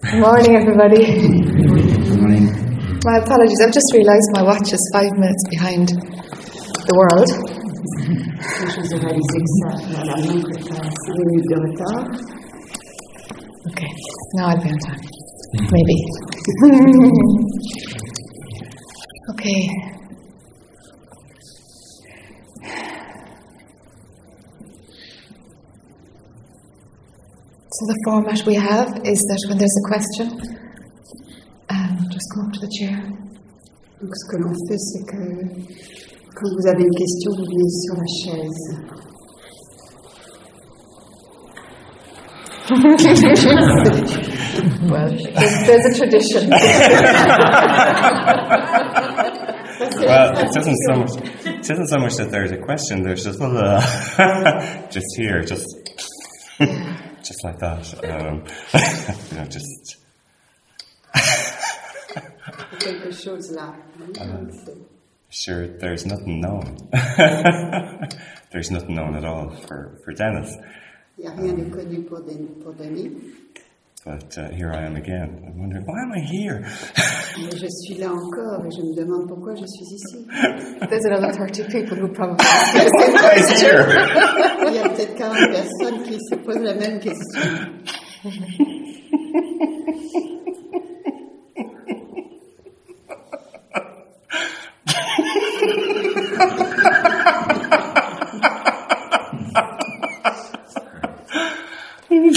Good morning, everybody. Good morning. My apologies, I've just realised my watch is five minutes behind the world. Je vous ai réalisé que ça, la montre est à 5 minutes de retard. Okay, now I'll be on time. Mm-hmm. Maybe. okay. So the format we have is that when there's a question, um, just come up to the chair. Donc ce que l'on fait, c'est que quand vous avez une question, vous venez sur la chaise. Well, there's, there's a tradition. Well, it isn't so much. It isn't so much that there's a question. There's just just here, just just like that. Um, you know, just là. sure. There's nothing known. there's nothing known at all for for Dennis. Rien de connu pour Denis. But uh, here I am again. I'm wondering why am I here? Mais je suis là encore et je me demande pourquoi je suis ici. There's another 30 people who probably Why is here? Il y a peut-être 40 personnes qui se posent la même question.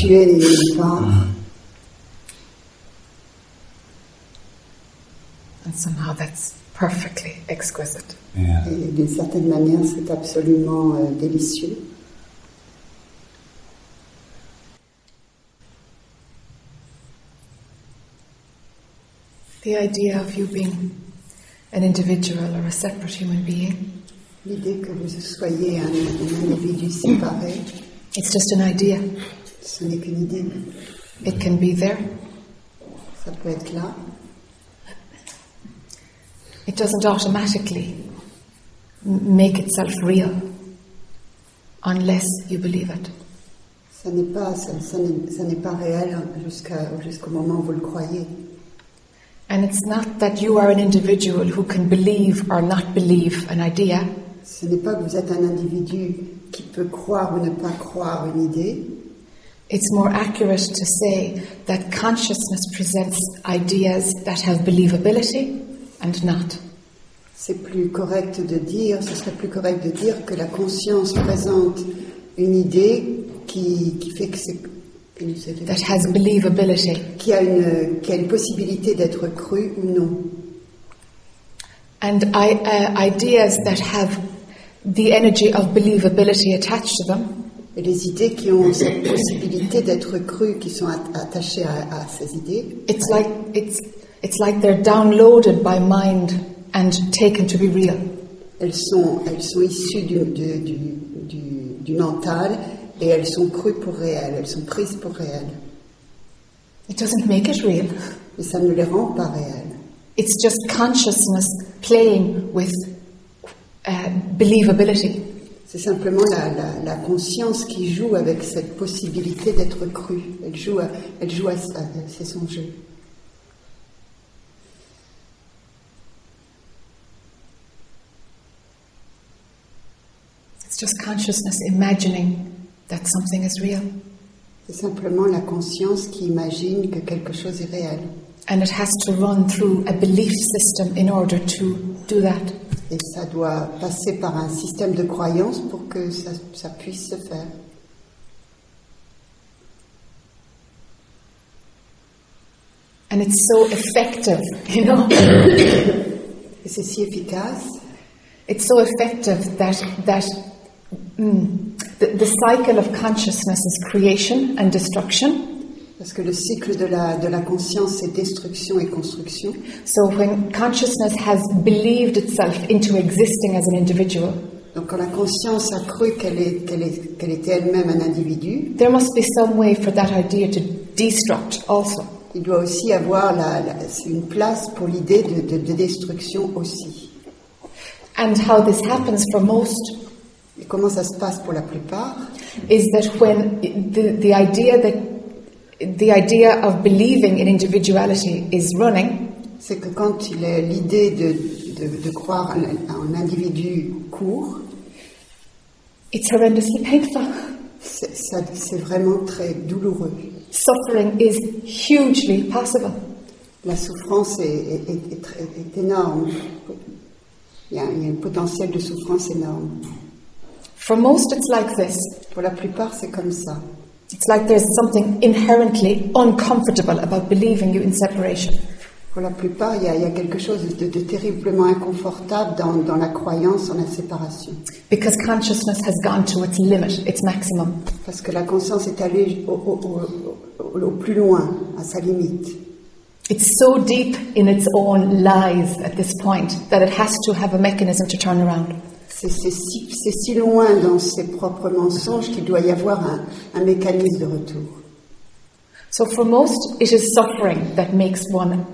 Ce que tu es n'est nulle part. And somehow that's perfectly exquisite. yeah. Et d'une certaine manière, c'est absolument euh, délicieux. The idea of you being an individual or a separate human being, L'idée que vous soyez un, un individu séparé, it's just an idea. Ce n'est qu'une idée. It can be there. Ça peut être là. It doesn't automatically make itself real unless you believe it. Ça n'est pas, ça, ça n'est, pas réel jusqu'à, jusqu'au moment où vous le croyez. And it's not that you are an individual who can believe or not believe an idea. Ce n'est pas que vous êtes un individu qui peut croire ou ne pas croire une idée. It's more accurate to say that consciousness presents ideas that have believability and not. C'est plus correct de dire, ce serait plus correct de dire que la conscience présente une idée qui, qui fait que c'est That has believability. qui a une qui a une possibilité d'être crue ou non. And I, uh, ideas that have the energy of believability attached to them Et les idées qui ont cette possibilité d'être crues, qui sont at- attachées à, à ces idées, It's like it's it's like they're downloaded by mind and taken to be real. elles sont elles sont issues du, du, du, du- du mental et elles sont crues pour réelles, elles sont prises pour réelles. It doesn't make it real. Ça ne les rend pas réelles. It's just consciousness playing with uh, believability. C'est simplement la, la, la conscience qui joue avec cette possibilité d'être crue. Elle joue, à, elle joue à, c'est son jeu. It's just consciousness imagining that something is real. C'est simplement la conscience qui imagine que quelque chose est réel. And it has to run through a belief system in order to do that. Et ça doit passer par un système de croyance pour que ça, ça puisse se faire. And it's so effective, you know. C'est si efficace. It's so effective that that mm, the, the cycle of consciousness is creation and destruction. Parce que le cycle de la, de la conscience, c'est destruction et construction. So when consciousness has believed itself into existing as an individual, Donc quand la conscience a cru qu'elle est- qu'elle est- qu'elle était elle-même un individu, there must be some way for that idea to destruct also. il doit aussi avoir la- la- une place pour l'idée de, de- de destruction aussi. And how this happens for most Et comment ça se passe pour la plupart? is that when the, the idea that the idea of believing in individuality is running, C'est que quand il est l'idée de, de- de croire en un individu court, it's horrendously painful. c'est ça- c'est vraiment très douloureux. Suffering is hugely possible. La souffrance est, est- est- est est énorme. Il y, a, il y a un potentiel de souffrance énorme. For most, it's like this. Pour la plupart, c'est comme ça. It's like there's something inherently uncomfortable about believing you in separation. Pour la plupart, il y a, il y a quelque chose de, de terriblement inconfortable dans, dans la croyance en la séparation. Because consciousness has gone to its limit, its maximum. Parce que la conscience est allée au, au- au- au- au plus loin, à sa limite. It's so deep in its own lies at this point that it has to have a mechanism to turn around. C'est si, si loin dans ses propres mensonges qu'il doit y avoir un, un mécanisme de retour. So for most, it is suffering that makes one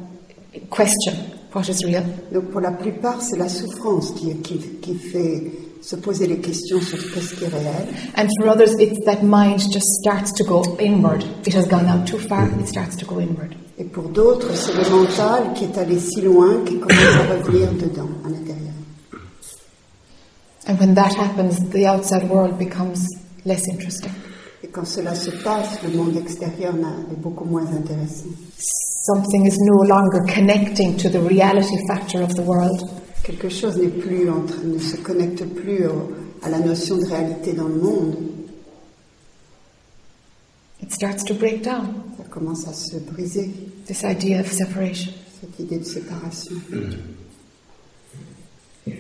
question what is real. Donc pour la plupart, c'est la souffrance qui, qui, qui fait se poser les questions sur ce qui est réel. And for others, it's that mind just starts to go inward. It has gone out too far, it starts to go inward. Et pour d'autres, c'est le mental qui est allé si loin qu'il commence à revenir dedans, à l'intérieur. And when that happens, the outside world becomes less interesting. Et quand cela se passe, le monde extérieur est beaucoup moins intéressant. Something is no longer connecting to the reality factor of the world. Quelque chose n'est plus en train- ne se connecte plus au- à la notion de réalité dans le monde. It starts to break down, Ça commence à se briser, this idea of separation. cette idée de séparation. Mm.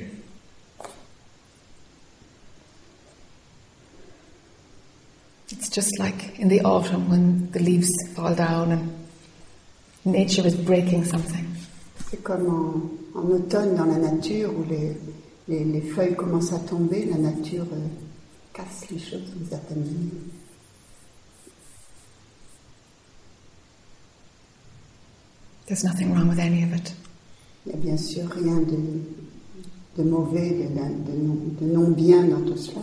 It's just like in the autumn when the leaves fall down and nature is breaking something. C'est comme en, en automne dans la nature où les, les, les feuilles commencent à tomber, la nature euh, casse les choses d'une certaine manière. There's nothing wrong with any of it. Il n'y a bien sûr rien de, de mauvais, de, de non, de non bien dans tout cela.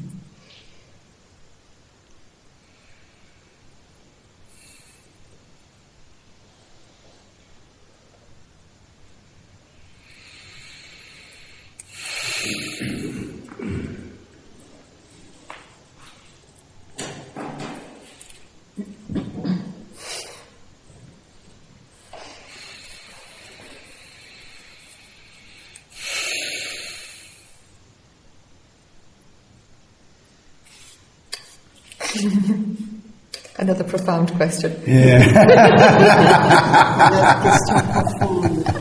Another profound question. Une autre question profonde.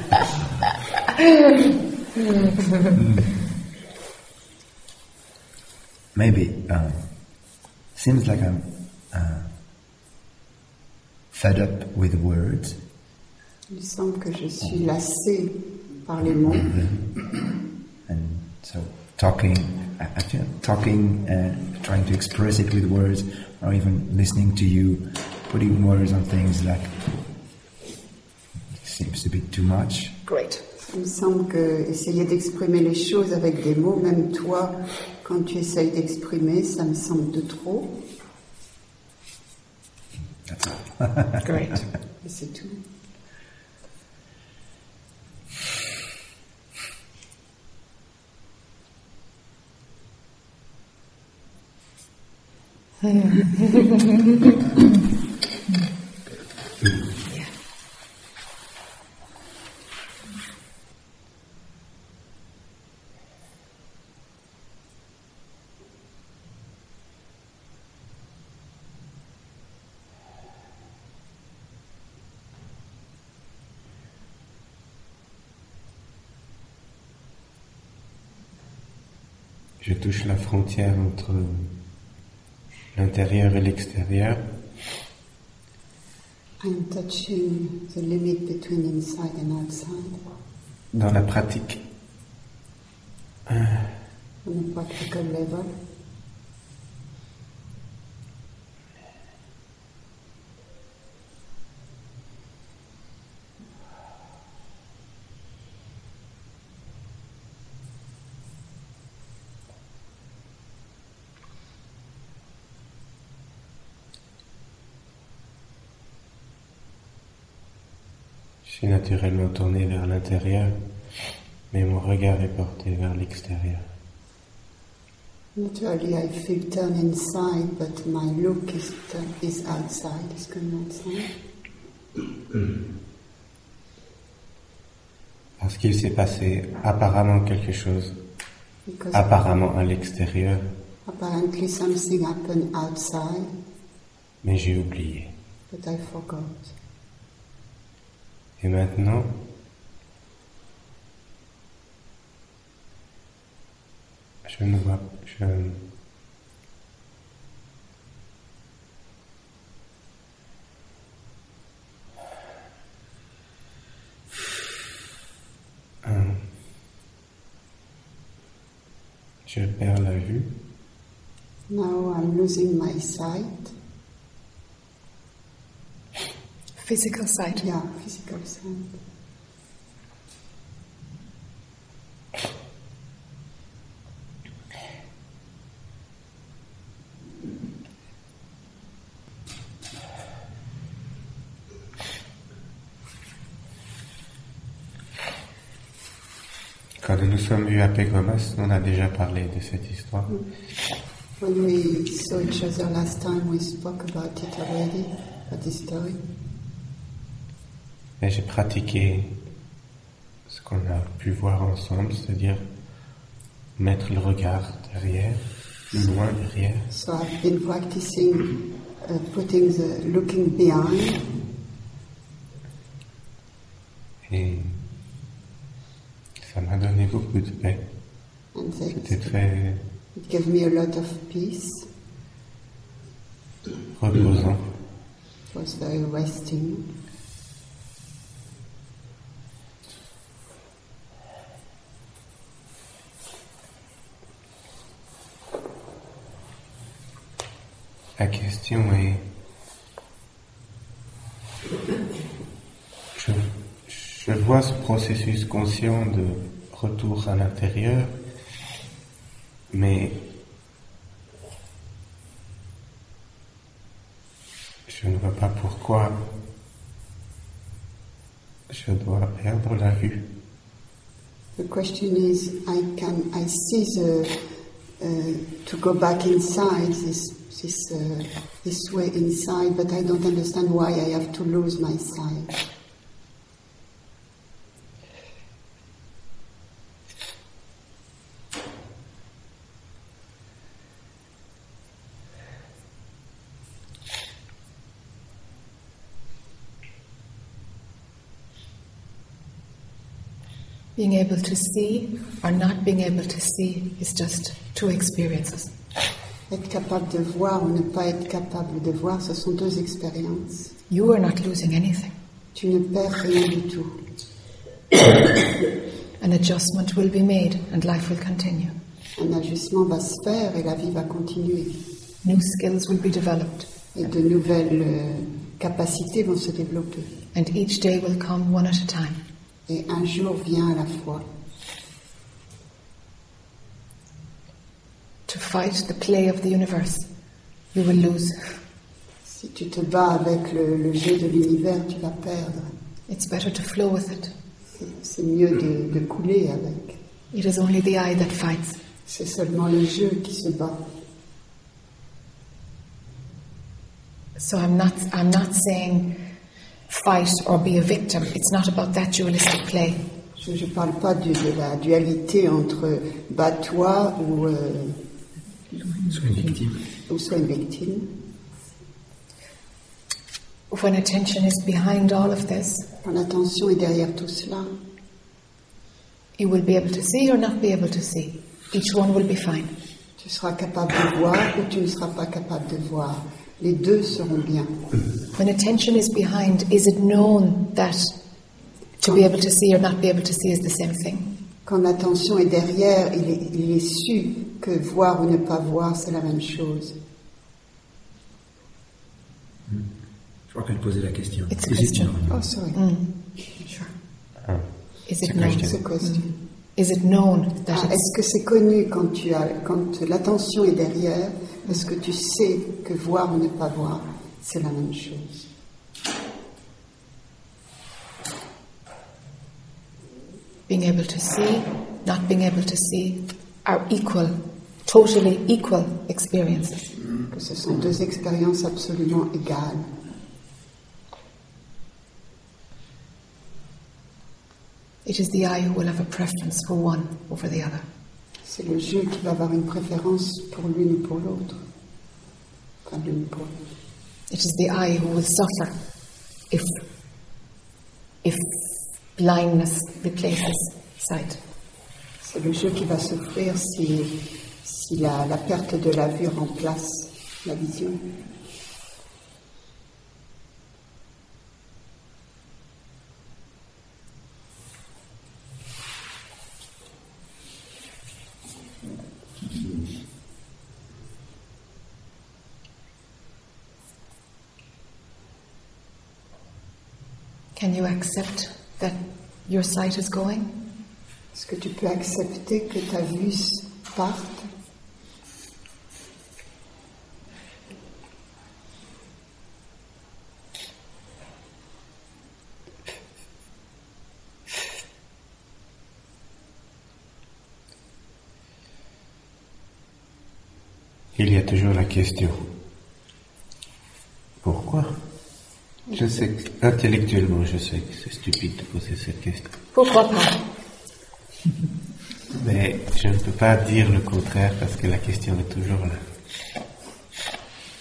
maybe um, seems like I'm uh, fed up with words, Il semble que je suis lassée par les mots. and so talking, I I feel talking and trying to express it with words, or even listening to you, putting words on things like seems to be too much. Great. Il me semble que essayer d'exprimer les choses avec des mots, même toi, quand tu essayes d'exprimer, ça me semble de trop. That's all. Great. C'est tout. Je touche la frontière entre l'intérieur et l'extérieur. I'm touching the limit between inside and outside. Dans la pratique, on suis naturellement tourné vers l'intérieur, mais mon regard est porté vers l'extérieur. Naturally, I feel turn inside, but my look is is outside. Is going outside Parce qu'il s'est passé apparemment quelque chose, because apparemment à l'extérieur, apparently something happened outside, mais j'ai oublié. but I forgot. Et maintenant, je ne vois, je, Hum. je perds la vue. Now I'm losing my sight. Physical sight. Yeah, physical sight. Quand nous nous sommes vus à Pégomas, on a déjà parlé de cette histoire. When we saw each other last time, we spoke about it already, about this story. Et j'ai pratiqué ce qu'on a pu voir ensemble, c'est-à-dire mettre le regard derrière, loin derrière, So I've been practicing uh, putting the looking behind, et ça m'a donné beaucoup de paix. C'était très it gave me a lot of peace. reposant. It was very resting. Question est, je, je vois ce processus conscient de retour à l'intérieur, mais je ne vois pas pourquoi je dois perdre la vue. The question is, I can I see the to go back inside this this uh, this way inside, but I don't understand why I have to lose my sight. Being able to see or not being able to see is just two experiences. Être capable de voir ou ne pas être capable de voir, ce sont deux expériences. You are not losing anything. Tu ne perds rien du tout. An adjustment will be made and life will continue. Un ajustement va se faire et la vie va continuer. New skills will be developed Et de nouvelles euh, capacités vont se développer. and each day will come one at a time. Et un jour vient à la fois. To fight the play of the universe, you will lose. Si tu te bats avec le, le jeu de l'univers, tu vas perdre. It's better to flow with it. C'est- mieux de, de couler avec. It is only the I that fights. C'est seulement le jeu qui se bat. So I'm not, I'm not saying fight or be a victim. It's not about that dualistic play. Je ne parle pas du- de la dualité entre bats-toi ou, euh, Sois une victime. ou sois. When attention is behind all of this, Quand l'attention est derrière tout cela, you will be able to see or not be able to see. Each one will be fine. tu seras capable de voir ou tu ne seras pas capable de voir. Les deux seront bien. When attention is behind, is it known that to be able to see or not be able to see is the same thing? Quand l'attention est derrière, il est, il est su que voir ou ne pas voir, c'est la même chose. Je crois qu'elle posait la question. It's a Is it known? Oh, sorry. Sure. Oh. Is it It's a known? question. Question. Is it known that Ah, it's Est-ce que c'est connu quand, tu as, quand l'attention est derrière Est-ce que tu sais que voir ou ne pas voir, c'est la même chose being able to see, not being able to see are equal, totally equal experiences? Mm. Que ce sont deux expériences absolument égales. It is the I who will have a preference for one over the other. C'est le jeu qui va avoir une préférence pour l'une ou pour l'autre. Enfin, l'une pour l'autre. It is the I who will suffer if, if blindness replaces sight. C'est le jeu qui va souffrir si, si la, la perte de la vue remplace la vision. Can you accept that your sight is going? Est-ce que tu peux accepter que ta vue parte? Il y a toujours la question. Pourquoi? Je sais que, intellectuellement, je sais que c'est stupide de poser cette question. Pourquoi pas? Mais je ne peux pas dire le contraire parce que la question est toujours là.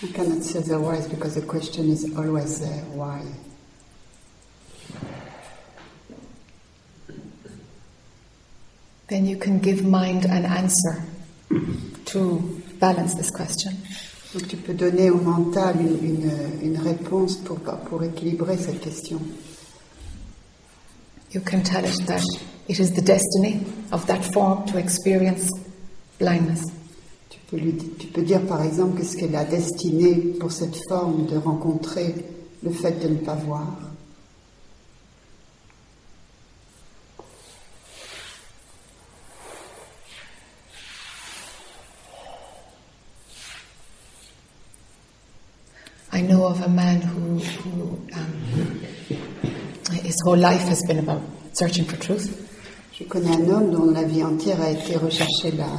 I cannot say otherwise because the question is always there. Why? Then you can give mind an answer to balance this question. Donc tu peux donner au mental une, une, une réponse pour, pour équilibrer cette question. You can tell it that it is the destiny of that form to experience blindness. Tu peux, lui, tu peux dire par exemple que ce qu'est la destinée pour cette forme de rencontrer le fait de ne pas voir. I know of a man who, who um, his whole life has been about searching for truth. Je connais un homme dont la vie entière a été rechercher la,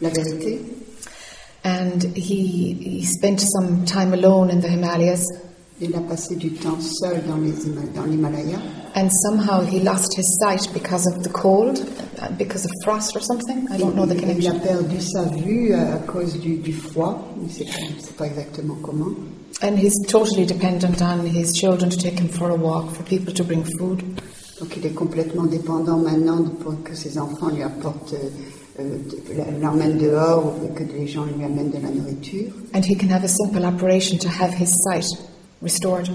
la vérité. And he, he spent some time alone in the Himalayas, Il a passé du temps seul dans les dans l'Himalaya and somehow he lost his sight because of the cold, uh, because of frost or something. I don't know the Il, il a perdu sa vue à cause du, du froid, c'est ne sais pas exactement comment. And he's totally dependent on his children to take him for a walk, for people to bring food. Donc il est complètement dépendant maintenant de- pour que ses enfants lui apportent, euh, l'emmènent dehors ou que les gens lui amènent de la nourriture. And he can have a simple operation to have his sight restored.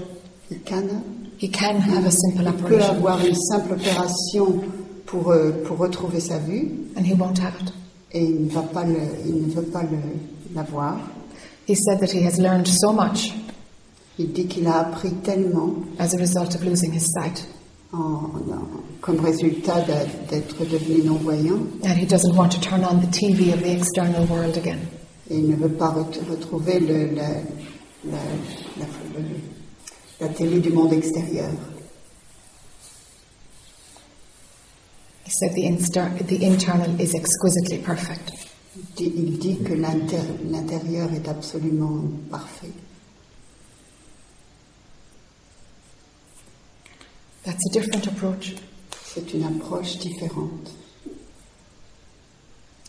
Il canne. Uh, he can have a simple Il peut operation, avoir une simple opération pour, euh, pour retrouver sa vue and he won't have it. et il ne, va pas le, il ne veut pas le- l'avoir. He said that he has learned so much Il dit qu'il a appris tellement as a result of losing his sight, en- en- comme résultat d'être devenu non-voyant and he doesn't want to turn on the TV of the external world again. et il ne veut pas ret- retrouver le- la, la, la, la télé du monde extérieur. He said the, the internal is exquisitely perfect. Il dit que l'intérieur est absolument parfait. That's a different approach. C'est une approche différente.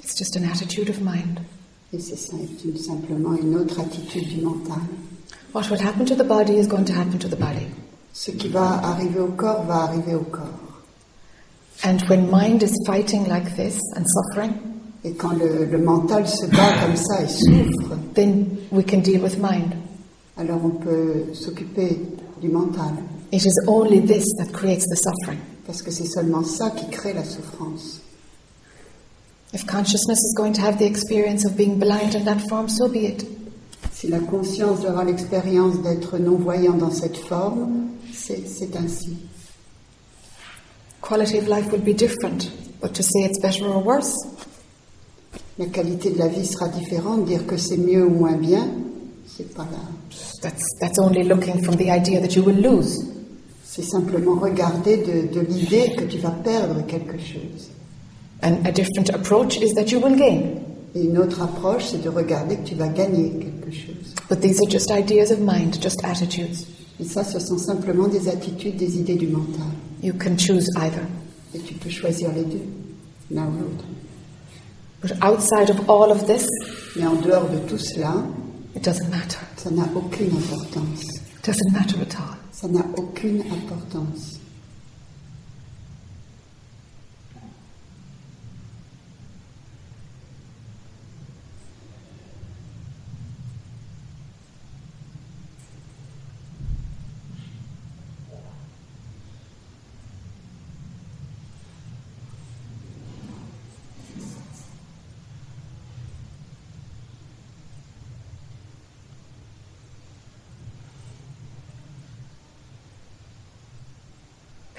It's just an attitude of mind. Et c'est simplement une autre attitude du mental. What will happen to the body is going to happen to the body. Ce qui va arriver au corps va arriver au corps. And when mind is fighting like this and suffering, et quand le, le mental se bat comme ça et souffre, then we can deal with mind. alors on peut s'occuper du mental. It is only this that creates the suffering. Parce que c'est seulement ça qui crée la souffrance. If consciousness is going to have the experience of being blind in that form, so be it. Si la conscience doit avoir l'expérience d'être non-voyant dans cette forme, c'est c'est ainsi. Quality of life will be different, but to say it's better or worse, La qualité de la vie sera différente. Dire que c'est mieux ou moins bien, c'est pas là. that's, that's only looking from the idea that you will lose. C'est simplement regarder de, de l'idée que tu vas perdre quelque chose. And a different approach is that you will gain. Et une autre approche, c'est de regarder que tu vas gagner quelque chose. But these are just ideas of mind, just attitudes. Et ça, ce sont simplement des attitudes, des idées du mental. You can choose either. Et tu peux choisir les deux, l'un ou l'autre. But outside of all of this, Mais en dehors de tout cela, it doesn't matter. ça n'a aucune importance. It doesn't matter at all. Ça n'a aucune importance.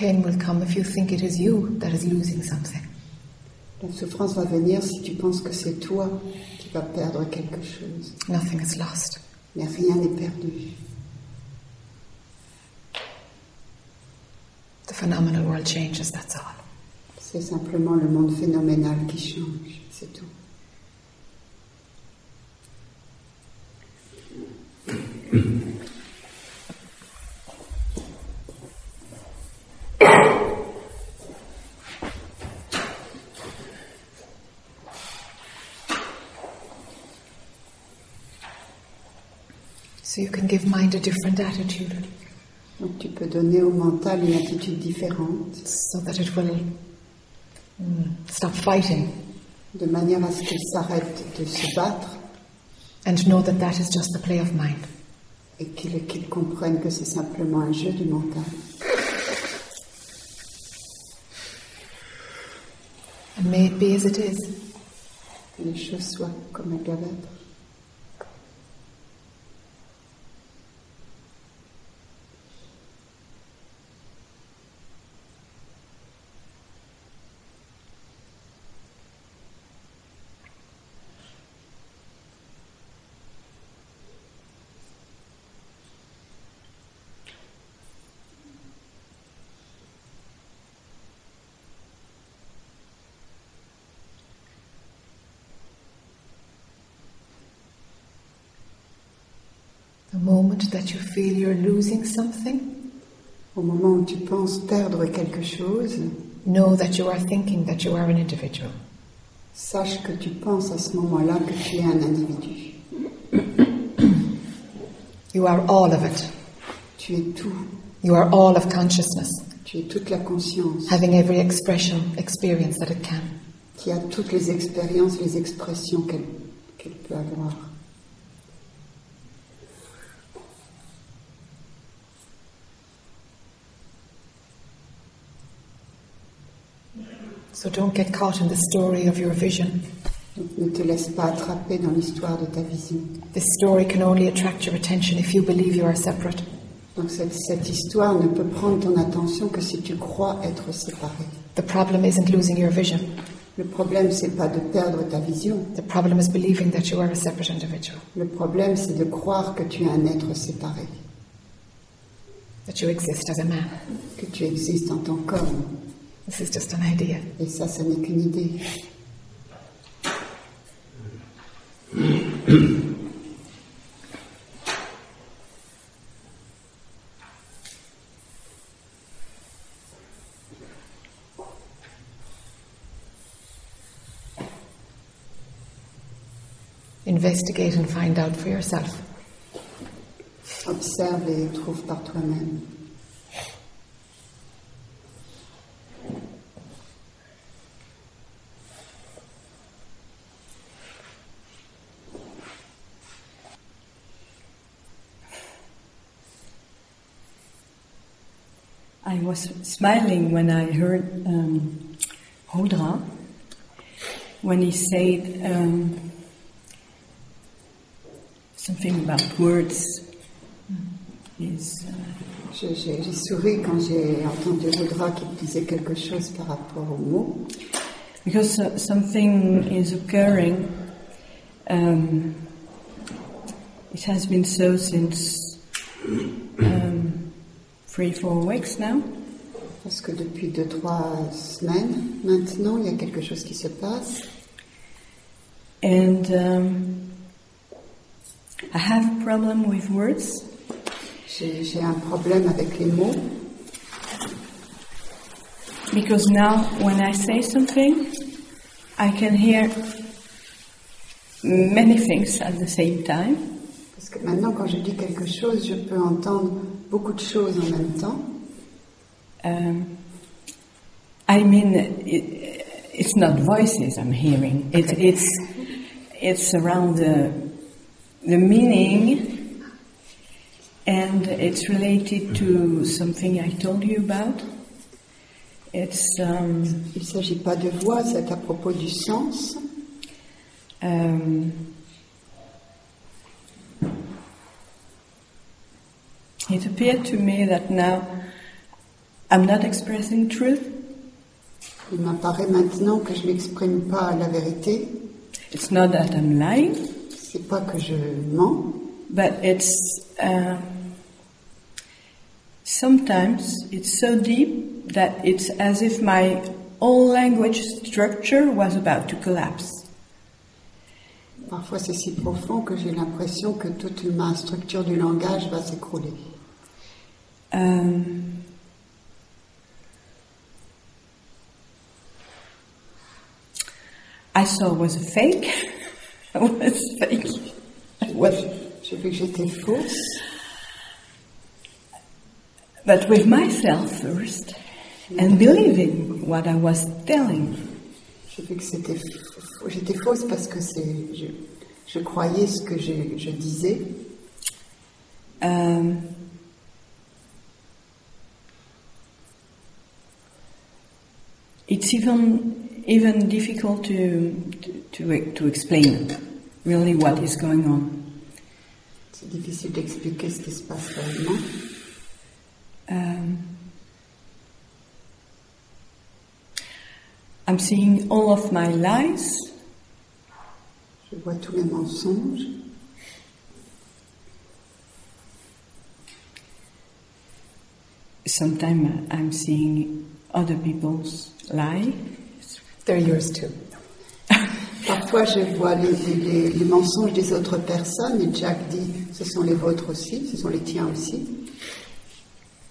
Pain will come if you think it is you that is losing something. La souffrance va venir si tu penses que c'est toi qui vas perdre quelque chose. Nothing is lost. Mais rien n'est perdu. The phenomenal world changes, that's all. C'est simplement le monde phénoménal qui change, c'est tout. So you can give mind a different attitude Donc tu peux donner au mental une attitude différente, so that it will mm, stop fighting de manière à ce qu'il s'arrête de se battre and know that that is just the play of mind. et qu'il qu'il comprenne que c'est simplement un jeu du mental. And may it be as it is. Les choses soient comme elles doivent être. The moment that you feel you're losing something, Au moment où tu penses perdre quelque chose, know that you are thinking that you are an individual. sache que tu penses à ce moment-là que tu es un individu. You are all of it. Tu es tout. You are all of consciousness, Tu es toute la conscience having every expression, experience that it can. qui a toutes les expériences, les expressions qu'elle qu'elle peut avoir. So don't get caught in the story of your vision. Ne te laisse pas attraper dans l'histoire de ta vision. This story can only attract your attention if you believe you are separate. Donc cette, cette histoire ne peut prendre ton attention que si tu crois être séparé. The problem isn't losing your vision. Le problème, c'est pas de perdre ta vision. The problem is believing that you are a separate individual, Le problème, c'est de croire que tu es un être séparé, that you exist as a man. que tu existes en tant qu'homme. This is just an idea. Et ça, ce n'est qu'une idée. Investigate and find out for yourself. Observe et trouve par toi-même. I was smiling when I heard um, Hodra when he said um, something about words. Is, uh, Je- J'ai souri quand j'ai entendu qui disait quelque chose par rapport aux mots. because uh, something is occurring. Um, it has been so since um, three, four weeks now. Parce que depuis deux, trois semaines, maintenant, il y a quelque chose qui se passe. And um, I have a problem with words J'ai j'ai un problème avec les mots. because now when I say something, I can hear many things at the same time. Parce que maintenant, quand je dis quelque chose, je peux entendre beaucoup de choses en même temps. Um, I mean, it, it's not voices I'm hearing. It, it's it's around the the meaning, and it's related to something I told you about. It's um, Il ne s'agit pas de voix, c'est à propos du sens. um, it appeared to me that now I'm not expressing truth. Il m'apparaît maintenant que je n'exprime pas la vérité. It's not that I'm lying. C'est pas que je mens, But it's uh, sometimes it's so deep that it's as if my whole language structure was about to collapse. Parfois c'est si profond que j'ai l'impression que toute ma structure du langage va s'écrouler. Um, I saw it was a fake. it was fake. It was, J'ai vu que j'étais fausse, but with myself first, and believing what I was telling. j'ai vu que c'était faux- j'étais fausse parce que c'est je, je croyais ce que je, je disais. Um, it's even even difficult to to to explain really what is going on. C'est difficile d'expliquer ce qui se passe réellement. Um, I'm seeing all of my lies, Je vois tous mes mensonges. Sometimes I'm seeing other people's lies. They're yours too. Parfois, je vois les, les- les- mensonges des autres personnes et Jac dit ce sont les vôtres aussi, ce sont les tiens aussi.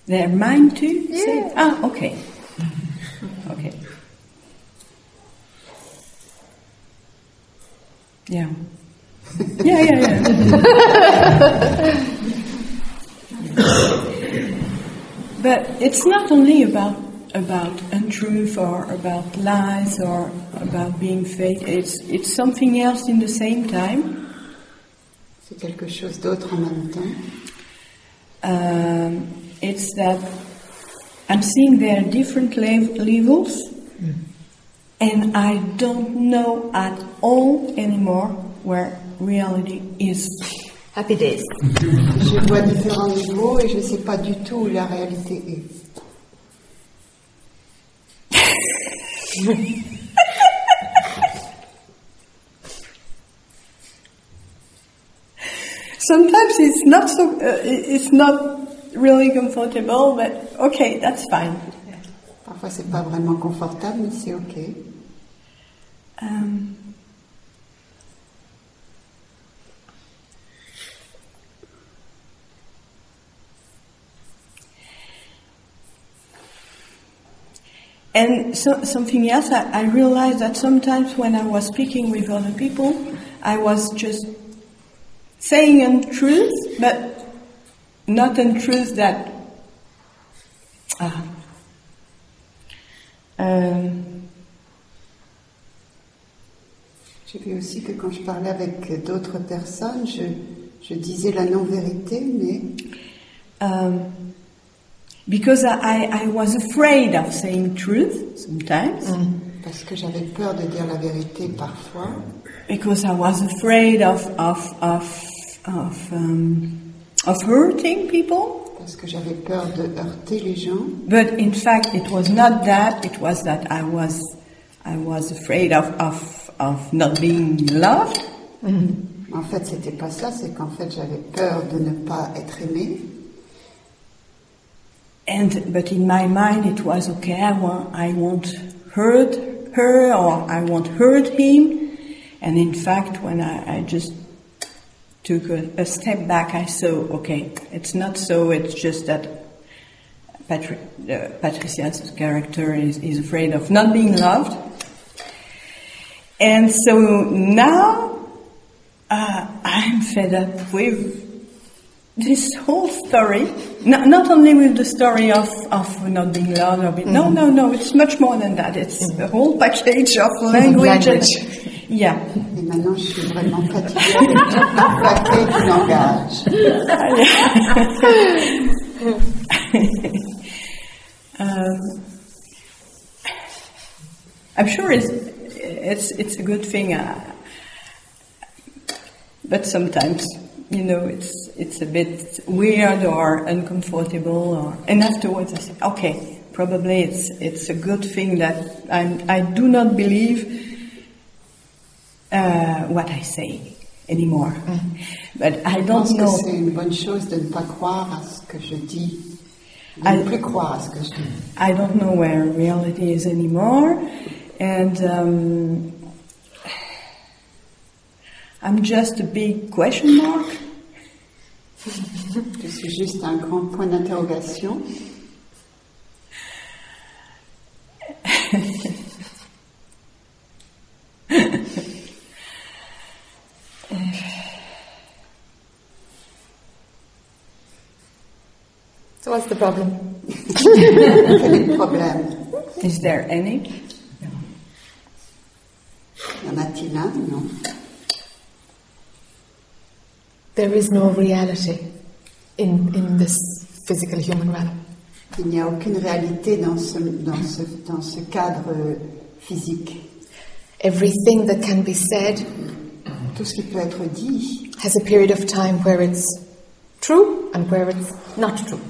They're mine too? Say- Ah, okay. Okay. Yeah. Yeah, yeah, yeah. but it's not only about about untruth or about lies or about being fake. It's it's something else in the same time. C'est quelque chose d'autre en même temps. Um, it's that I'm seeing there are different lev- levels, and I don't know at all anymore where reality is. Happy days. Je vois différents niveaux et je ne sais pas du tout où la réalité est. Sometimes it's not so. Uh, it's not really comfortable, but okay, that's fine. Parfois, c'est pas vraiment confortable, mais c'est ok. Um, and so, something else, I, I realized that sometimes when I was speaking with other people, I was just saying untruths, but not untruths that. Ah. Um, J'ai vu aussi que quand je parlais avec d'autres personnes, je, je disais la non-vérité, mais um, because I, I was afraid of saying truth sometimes, parce que j'avais peur de dire la vérité parfois, because I was afraid of of of of, um, of hurting people. parce que j'avais peur de heurter les gens. But in fact, it was not that. It was that I was I was afraid of of of not being loved. En fait, c'était pas ça, c'est qu'en fait, j'avais peur de ne pas être aimée. And but in my mind, it was okay. I want I won't hurt her or I won't hurt him. And in fact, when I, I just took a, a step back, I saw okay, it's not so. It's just that Patri- uh, Patricia's character is, is afraid of not being loved. And so now uh, I'm fed up with this whole story, not, not only with the story of, of not being loved, or being, no, no, no, it's much more than that. It's a whole package of language. and- Language. yeah. Et maintenant, je suis vraiment fatiguée avec tout le paquet du langage. Um, I'm sure it's, it's, it's a good thing, uh, but sometimes, you know, it's, it's a bit weird or uncomfortable. Or, and afterwards I say, okay, probably it's, it's a good thing that I'm, I do not believe uh, what I say anymore. But I don't pense que know. c'est une bonne chose de ne pas croire à ce que je dis, I- ne plus croire à ce que je dis. I don't know where reality is anymore, and um, I'm just a big question mark. Je suis juste un grand point d'interrogation. So what's the problem? Quel est le problème? Is there any? Y en a-t-il un Non. There is no reality in, in this physical human realm. Il n'y a aucune réalité dans ce, dans ce, dans ce cadre physique. Everything that can be said Tout ce qui peut être dit has a period of time where it's true and where it's not true.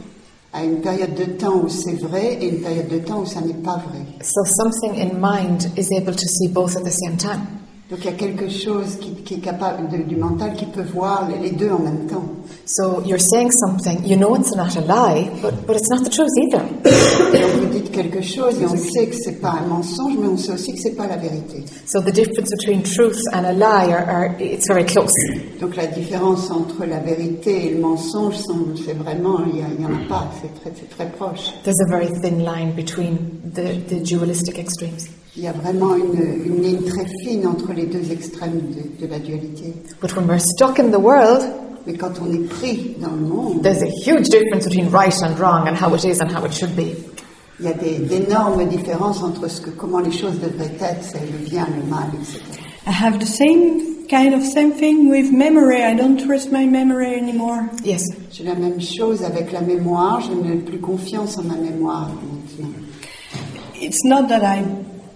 a une période de temps où c'est vrai et une période de temps où ça n'est pas vrai. So something in mind is able to see both at the same time. Donc il y a quelque chose qui, qui est capable de- du mental qui peut voir les- deux en même temps. So you're saying something, you know it's not a lie, but, but it's not the truth either. Donc vous dites quelque chose et on sait que c'est pas un mensonge, mais on sait aussi que c'est pas la vérité. So the difference between truth and a lie are, are it's very close. Donc la différence entre la vérité et le mensonge, c'est vraiment, il n'y en a pas, c'est très, très proche. There's a very thin line between the, the dualistic extremes. Il y a vraiment une, une ligne très fine entre les deux extrêmes de, de la dualité. But when we're stuck in the world, Mais quand on est pris dans le monde, there's a huge difference between right and wrong and how it is and how it should be. il y a des- d'énormes différences entre ce que, comment les choses devraient être, c'est le bien, le mal, etc. I have the same kind of same thing with memory. I don't trust my memory anymore. Yes. J'ai la même chose avec la mémoire, je n'ai plus confiance en ma mémoire maintenant. It's not that I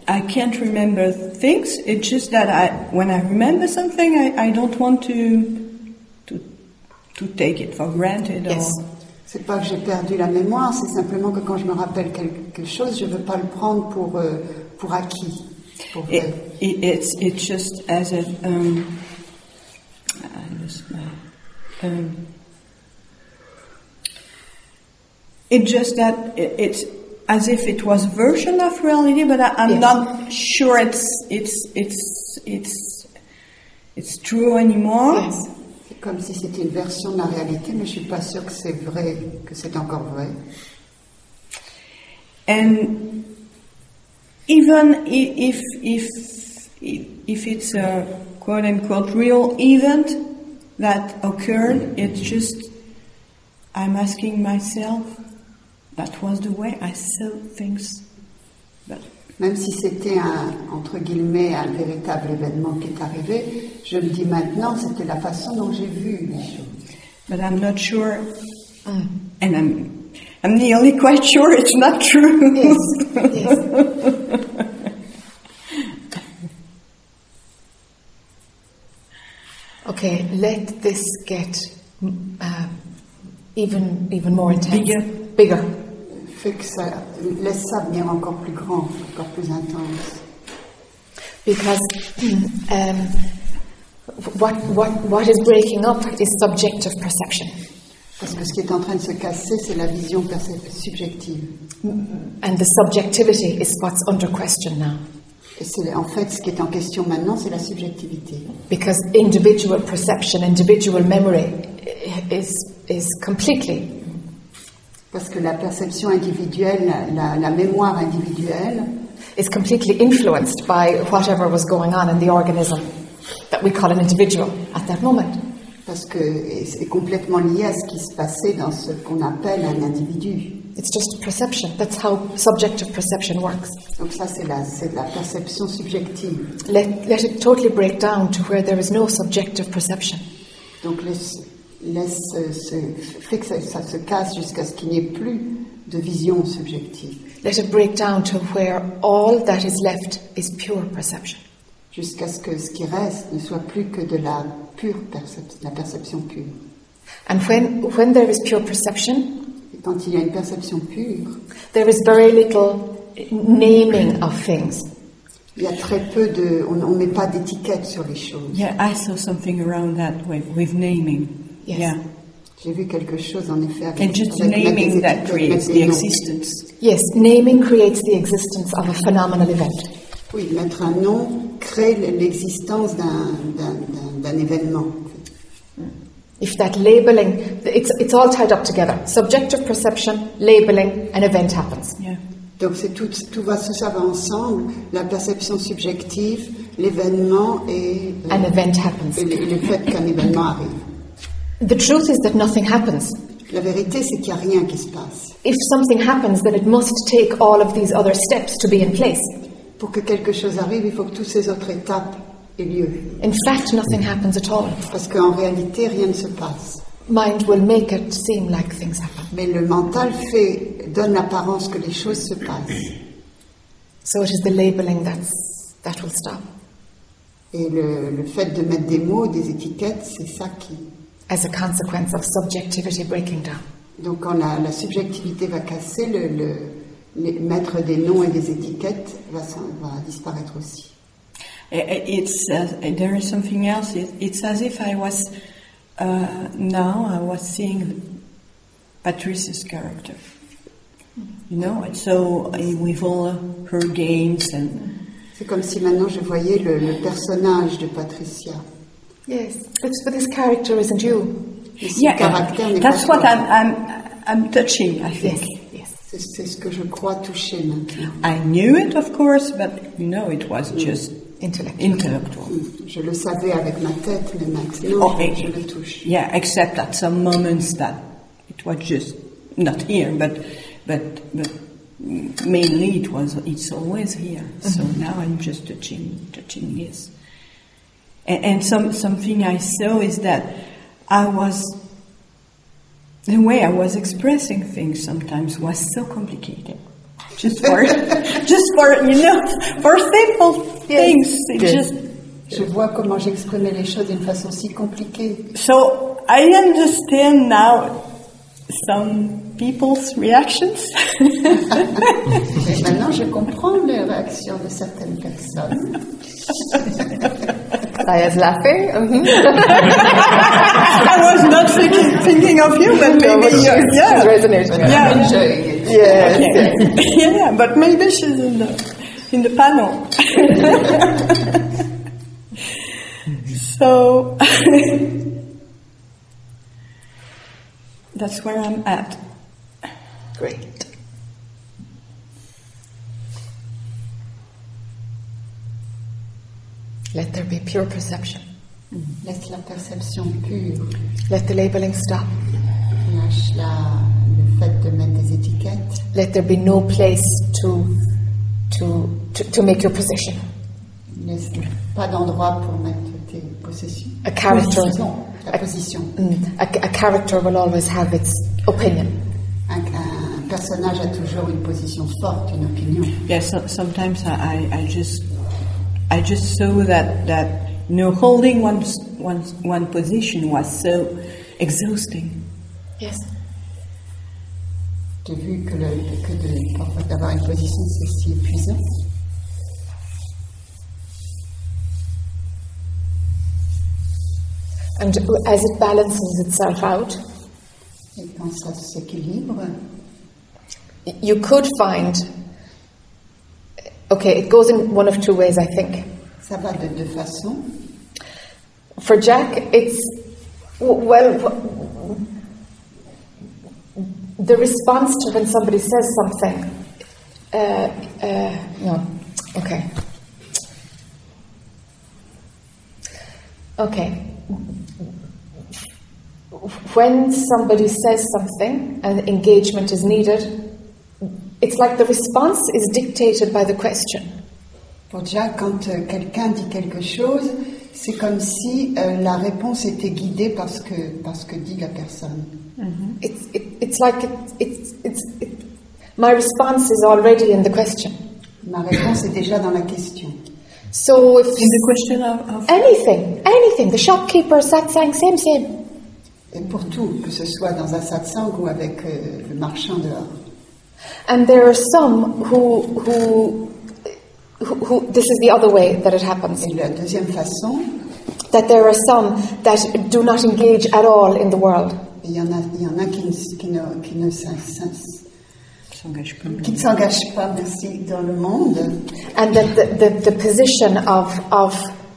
I can't remember things. It's just that I when I remember something, I, I don't want to to to take it for granted. Yes. Or, C'est pas que j'ai perdu la mémoire, c'est simplement que quand je me rappelle quelque chose, je veux pas le prendre pour, euh, pour acquis. Pour It, it, it's it's just as if um, I lost my, um, it's just that it, it's as if it was a version of reality, but I, I'm Yes. not sure it's it's it's it's it's true anymore. Yes. C'est comme si c'était une version de la réalité, mais je suis pas sûre que c'est vrai, que c'est encore vrai. And even if if if it's a quote unquote real event that occurred, it's just I'm asking myself, that was the way I saw things. But Même si c'était un, entre guillemets, un véritable événement qui est arrivé, je me dis maintenant, c'était la façon dont j'ai vu les choses. but I'm not sure, and I'm I'm nearly quite sure it's not true. Yes, yes. Okay, let this get um, even even more intense. Bigger. Bigger. Fait que ça laisse ça venir encore plus grand, encore plus intense. Because um, what, what, what is breaking up is subjective perception. Parce que ce qui est en train de se casser, c'est la vision subjective. And the subjectivity is what's under question now. Et en fait ce qui est en question maintenant, c'est la subjectivité. Because individual perception, individual memory is, is completely Parce que la perception individuelle, la, la mémoire individuelle, is completely influenced by whatever was going on in the organism that we call an individual at that moment. parce que c'est complètement lié à ce qui se passait dans ce qu'on appelle un individu. It's just perception. That's how subjective perception works. Donc ça, c'est la, c'est la perception subjective. Let, let it totally break down to where there is no subjective perception. Donc laisse, laisse euh, se, fait que ça, ça se casse jusqu'à ce qu'il n'y ait plus de vision subjective, Let it break down to where all that is left is pure perception. jusqu'à ce que ce qui reste ne soit plus que de la pure perception, la perception pure. And when, when there is pure perception, Et quand il y a une perception pure, there is very little naming of things. il y a très peu de, on ne met pas d'étiquette sur les choses. yeah, I saw something around that with, with naming. Yes. Yeah, J'ai vu quelque chose en effet avec, and just avec naming that creates the existence. Yes, naming creates the existence of a phenomenal event. Oui, mettre un nom crée l'existence d'un, d'un, d'un- d'un événement. If that labeling, it's, it's all tied up together. Subjective perception, labeling, an event happens. Yeah. Donc c'est tout, tout va, tout ça va ensemble, la perception subjective, l'événement et, euh, An event happens. et le, et le fait qu'un événement arrive. The truth is that nothing happens. La vérité, c'est qu'il n'y a rien qui se passe. If something happens, then it must take all of these other steps to be in place. Pour que quelque chose arrive, il faut que toutes ces autres étapes aient lieu. In fact, nothing happens at all. Parce qu'en réalité, rien ne se passe. Mind will make it seem like things happen. Mais le mental fait, donne l'apparence que les choses se passent. So it is the labeling that's, that will stop. Et le, le fait de mettre des mots, des étiquettes, c'est ça qui... as a consequence of subjectivity breaking down. Donc quand la, la subjectivité va casser, le, le- les- mettre des noms et des étiquettes va, va disparaître aussi. It's uh, there is something else. It, it's as if I was uh, now I was seeing Patrice's character. You know, and so uh, with all her games and C'est comme si maintenant je voyais le, le personnage de Patricia. Yes, but, but this character isn't you. Et yeah, caractère that's what. I'm I'm I'm touching. I think. Yes, yes. C'est c'est ce que je crois toucher maintenant. I knew it, of course, but you know, it was mm. just Intellectual. intellectual. Mm. Je le savais avec ma tête, mais maintenant Oh, je, je le touche. Yeah, except at some moments that it was just not here, but but but mainly it was it's always here. So mm-hmm. now I'm just touching touching his. And, and some something I saw is that I was the way I was expressing things sometimes was so complicated. Just for just for you know for simple things. It Good. just Je vois comment j'exprimais les choses d'une façon si compliquée. So I understand now some people's reactions. Et maintenant je comprends les réactions de certaines personnes. Saya's laughing. mhm. I was not thinking, thinking of you, but maybe but you she's- yeah. she's resonating. Yeah, Enjoying it. Yes, okay. yeah, but maybe she's in the in the panel. so that's where I'm at. Great. Let there be pure perception. Mm-hmm. Laisse la perception pure. Let the labeling stop. Lâche la, le fait de mettre des étiquettes. Let there be no place to, to, to, to make your position. Laisse pas d'endroit pour mettre tes possessions. A character, Position, ta position. Mm, a, a character will always have its opinion. Un, un personnage a toujours une position forte, une opinion. Yes, so, sometimes I, I, I just I just saw that that you know holding one one one position was so exhausting. Yes. J'ai vu que, le, que d'avoir une position, c'est si épuisant. And as it balances itself out, Et quand ça s'équilibre, you could find. Okay, it goes in one of two ways, I think. ça va de deux façons. For Jac, it's well, the response to when somebody says something. Uh, uh, no, okay, okay. When somebody says something and engagement is needed, it's like the response is dictated by the question. Pour Jac, quand euh, quelqu'un dit quelque chose, c'est comme si euh, la réponse était guidée par ce que, par ce que dit la personne. Mm-hmm. It's, it, it's like it, it's, it's, it, my response is already in the question. Ma réponse est déjà dans la question. So if In the question of, of anything, anything, the shopkeeper satsang same, same. Et pour tout, que ce soit dans un satsang ou avec euh, le marchand dehors. And there are some who, who, who, who, this is the other way that it happens, Et la deuxième façon, that there are some that do not engage at all in the world. il y en a, il y en a qui, ne- qui ne, qui ne s'in- s'in- pas. qui ne s'engagent pas merci, dans le monde And that the, the, the position of, of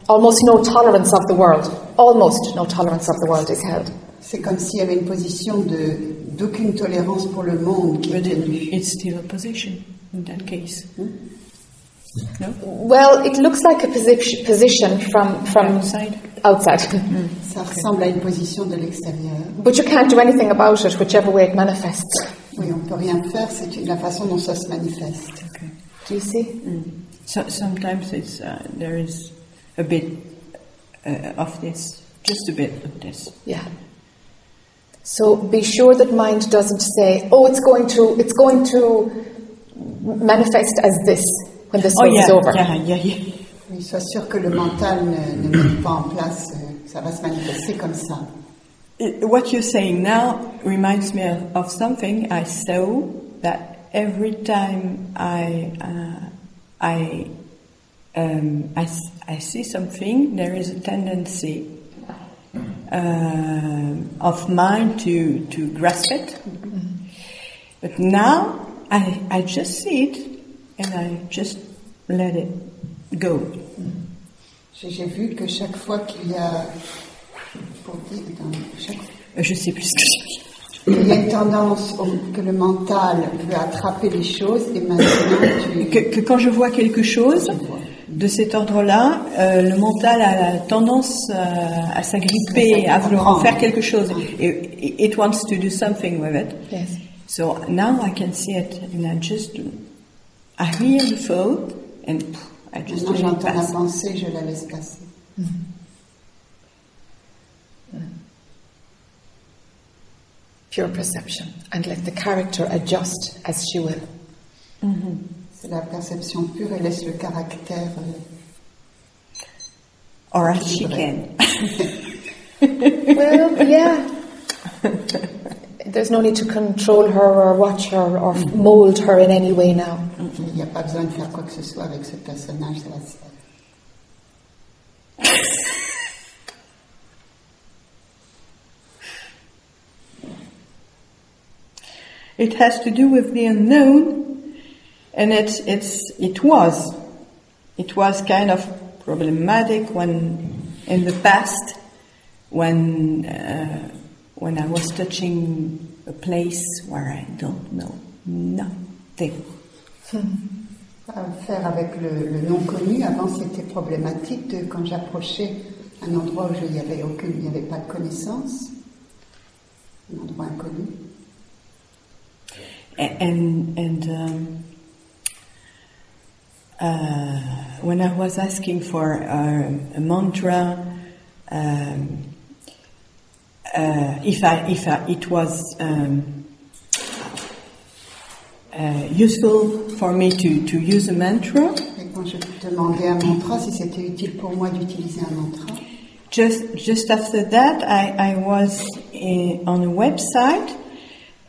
almost no tolerance of the world, almost no tolerance of the world is held. C'est comme s'il y avait une position de d'aucune tolérance pour le monde qui est But it, tenue. it's still a position in that case. No? Well, it looks like a position, position from, from Outside? outside. Ça ressemble à une position de l'extérieur. But you can't do anything about it, whichever way it manifests. Oui, on peut rien faire, c'est une- la façon dont ça se manifeste. Okay. Do you see? So, sometimes it's uh, there is a bit uh, of this, just a bit of this. Yeah. So be sure that mind doesn't say, "Oh, it's going to, it's going to manifest as this when this Oh phase is yeah, over." yeah, yeah, yeah. Oui, sois sûr que le mental ne, ne met pas en place, euh, ça va se manifester comme ça. It- What you're saying now reminds me of, of something I saw that every time I uh, I, um, I s- I see something, there is a tendency um of mine to to grasp it. But now I I just see it and I just let it go. J'ai j'ai vu que chaque fois qu'il y a, chaque- Je sais plus ce que je il y a une tendance au- que le mental veut attraper les choses et maintenant tu, que, que quand je vois quelque chose de cet ordre-là, euh, le mental a la tendance euh, à s'agripper, à vouloir faire quelque chose. Et it wants to do something with it. Yes. So now I can see it, and I just I hear the thought, and I just maintenant let it j'entends la pensée, je la laisse passer. Pure perception, and let the character adjust as she will. C'est la perception pure et laisse le caractère. euh, Or as she can. well, yeah. There's no need to control her or watch her or mold her in any way now. Il n'y a pas besoin de faire quoi que ce soit avec ce personnage, ça va se. It has to do with the unknown, and it's it's it was it was kind of problematic when in the past when uh, when I was touching a place where I don't know nothing. à faire avec le, le non connu. Avant, c'était problématique de, quand j'approchais un endroit où il n'y avait aucune, il n'y avait pas de connaissance, un endroit inconnu. And and um, uh, when I was asking for uh, a mantra, um, uh, if I if I, it was um, uh, useful for me to, to use a mantra, Et quand je demandais un mantra, si c'était utile pour moi d'utiliser un mantra, Just just after that, I, I was in, on a website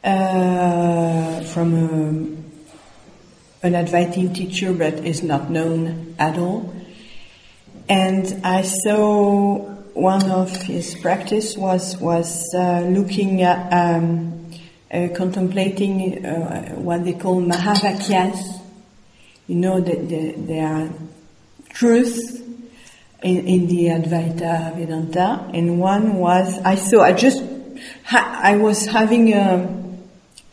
uh, from a, an Advaitin teacher, but is not known at all. And I saw one of his practice was was uh, looking at um, uh, contemplating uh, what they call mahavakyas. You know that the, they are truths in, in the Advaita Vedanta, and one was I saw I just ha- I was having a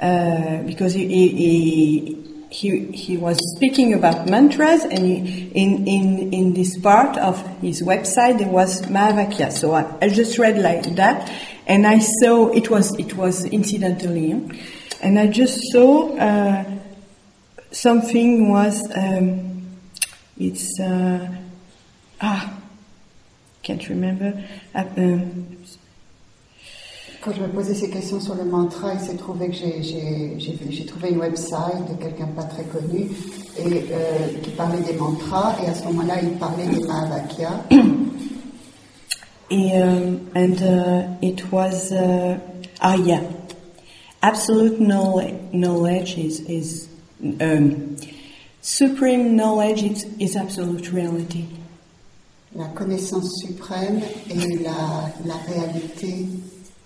uh, because he he he he was speaking about mantras, and he, in in in this part of his website there was Mahavakya. So I, I just read like that, and I saw it was it was incidentally, and I just saw uh, something was um, it's. Uh, Ah, can't remember. Uh, um, quand je me posais ces questions sur le mantra, il s'est trouvé que j'ai- trouvé une website de quelqu'un pas très connu et euh, qui parlait des mantras, et à ce moment-là, il parlait des Mahavakya. um, and uh, it was uh, ah yeah, absolute knowledge, knowledge is is um, supreme knowledge is, is absolute reality. La connaissance suprême et la, la réalité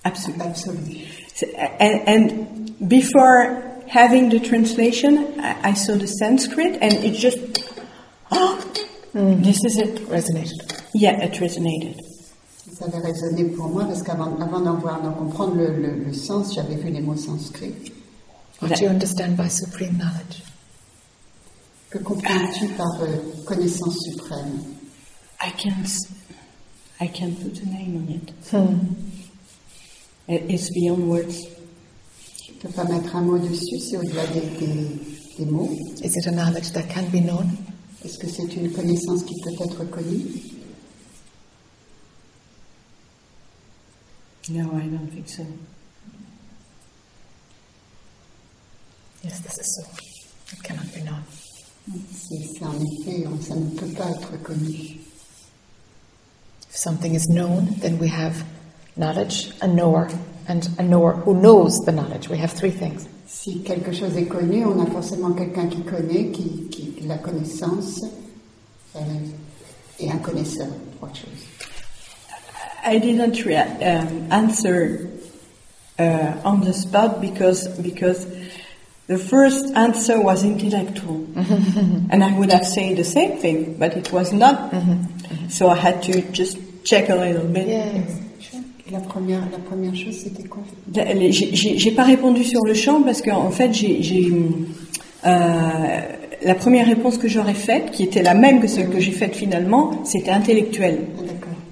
Absolute. absolue. So, and, and before having the translation, I, I saw the Sanskrit, and it just oh, this is it. Resonated. Yeah, it resonated. Ça avait résonné pour moi parce qu'avant avant d'en voir, d'en comprendre le, le- le sens, j'avais vu les mots sanscrits. What do you understand by supreme knowledge? Que comprends-tu par euh, connaissance suprême I can't, s- I can't put a name on it. Hmm. It- It's beyond words. Je peux pas mettre un mot dessus, c'est au-delà des, des- des mots. Is it a knowledge that can be known? Est-ce que c'est une connaissance qui peut être connue No, I don't think so. Yes, this is so. It cannot be known. C'est c'est en effet, on- ça ne peut pas être connu. If something is known, then we have knowledge, a knower, and a knower who knows the knowledge. We have three things. Si quelque chose est connu, on a forcément quelqu'un qui connaît, qui, qui la connaissance, et un connaisseur, trois choses. I didn't rea- um, answer uh, on the spot because because the first answer was intellectual, and I would have said the same thing, but it was not. So I had to just check a little bit. Yes, sure. Et la première, la première chose, c'était quoi les- J'ai pas répondu sur le champ parce qu'en fait j'ai euh, la première réponse que j'aurais faite, qui était la même que celle que j'ai faite finalement, c'était intellectuelle.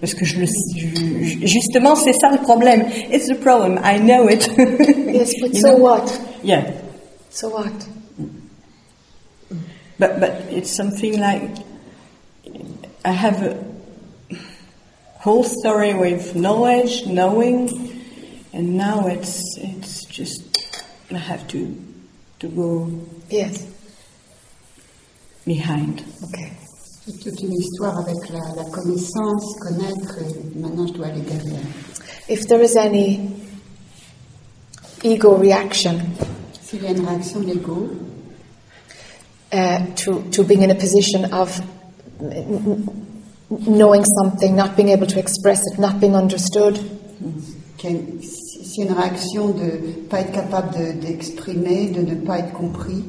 Parce que je le, je- justement, c'est ça le problème. It's the problem. I know it. Yes, but You so know? what? Yeah, So what? but but it's something like I have a whole story with knowledge, knowing, and now it's it's just I have to to go Yes. behind. Okay. C'est toute une histoire avec la, la connaissance, connaître, et maintenant je dois aller derrière. If there is any ego reaction S'il y a une réaction de l'ego, uh, to, to being in a position of n- n- knowing something, not being able to express it, not being understood, a une- si- s'il y a une réaction de pas être capable de- d'exprimer, de, ne pas être compris,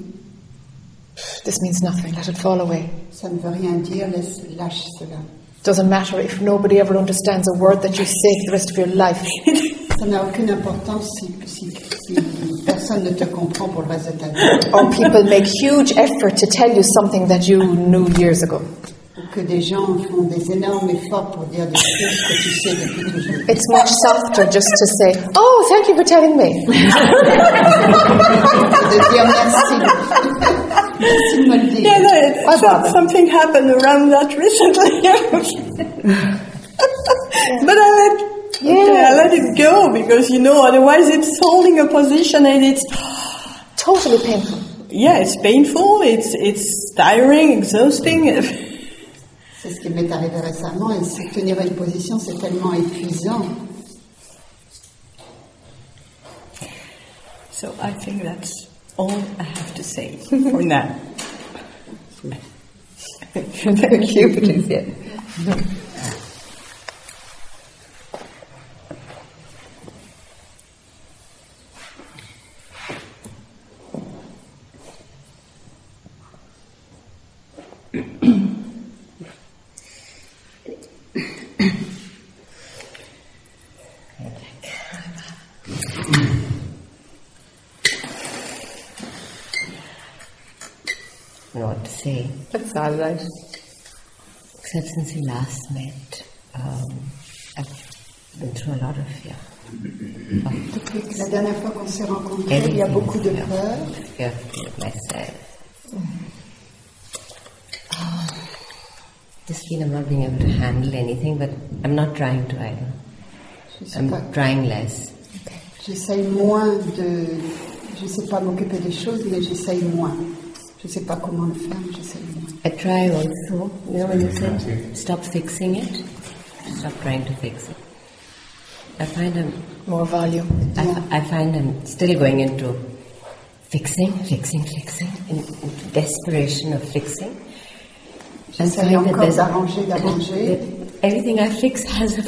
this means nothing. Let it fall away. ça ne veut rien dire, laisse, lâche cela. Doesn't matter if nobody ever understands a word that you say for the rest of your life. Ça n'a aucune importance si, si, si personne ne te comprend pour le reste de ta vie. or people make huge effort to tell you something that you knew years ago. Ou que des gens font des énormes efforts pour dire des choses que tu sais depuis toujours. It's much softer just to say, "Oh, thank you for telling me." De dire merci. merci de me le dire. Yeah, no, it, Why so- something happened around that recently. but I let, okay, I let it go because you know otherwise it's holding a position and it's Totally painful. yeah, it's painful. It's it's tiring, exhausting. C'est ce qui m'est arrivé récemment et tenir une position, c'est tellement épuisant. So I think that's all I have to say for now. Thank you, what to say. That's all right. Except since we last met, um, I've been through a lot of fear. Depuis la dernière fois qu'on s'est rencontrés, il y a beaucoup de peur. Fear of myself. Just feel I'm not being able to handle anything, but I'm not trying to either. I'm pas. trying less. J'essaye moins de. Je ne sais pas m'occuper des choses, mais j'essaye moins. Je ne sais pas comment le faire, mais j'essaye moins. I try also, you know, when you said stop fixing it, stop trying to fix it. I find I'm, More volume. I, I find I'm still going into fixing, fixing, fixing, in, into desperation of fixing. And find that d'arranger, d'arranger. everything I fix has a,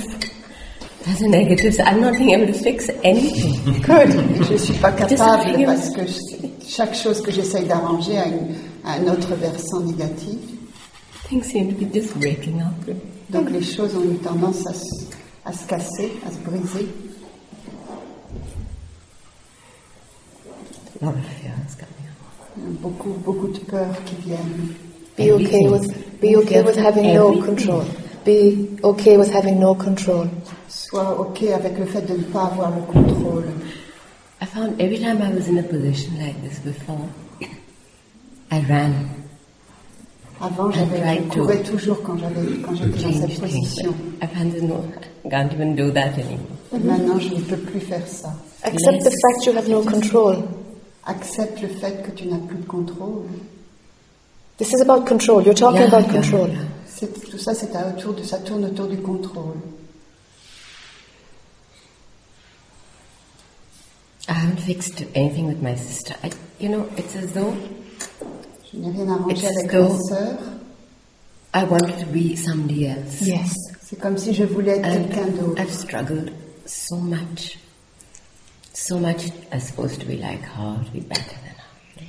has a negative. So I'm not being able to fix anything. Good. Et je suis pas Just capable figure- parce que je- chaque chose que j'essaye d'arranger a, une- a un autre versant négatif. Things seem to be just breaking up. Donc les choses ont une tendance à se, à se casser, à se briser. Beaucoup, beaucoup de peurs qui viennent. Be okay with be okay with having no control. Be okay with having no control. Sois OK avec le fait de ne pas avoir le contrôle. I found every time I was in a position like this before, I ran Avant, I j'avais, courais toujours quand j'avais, quand j'étais dans cette position. I can't even do that anymore. Maintenant, je ne peux plus faire ça. Accept the fact you have no control. Accepte le fait que tu n'as plus de contrôle. This is about control. You're talking Yeah, about control. yeah. Tout ça, c'est à autour de, ça tourne autour du contrôle. I haven't fixed anything with my sister. I, you know, it's as though Je n'ai rien arrangé It's avec go- ma sœur. I wanted to be somebody else. Yes. C'est comme si je voulais être quelqu'un d'autre. I've struggled so much. So much I'm supposed to be like her, to be better than her.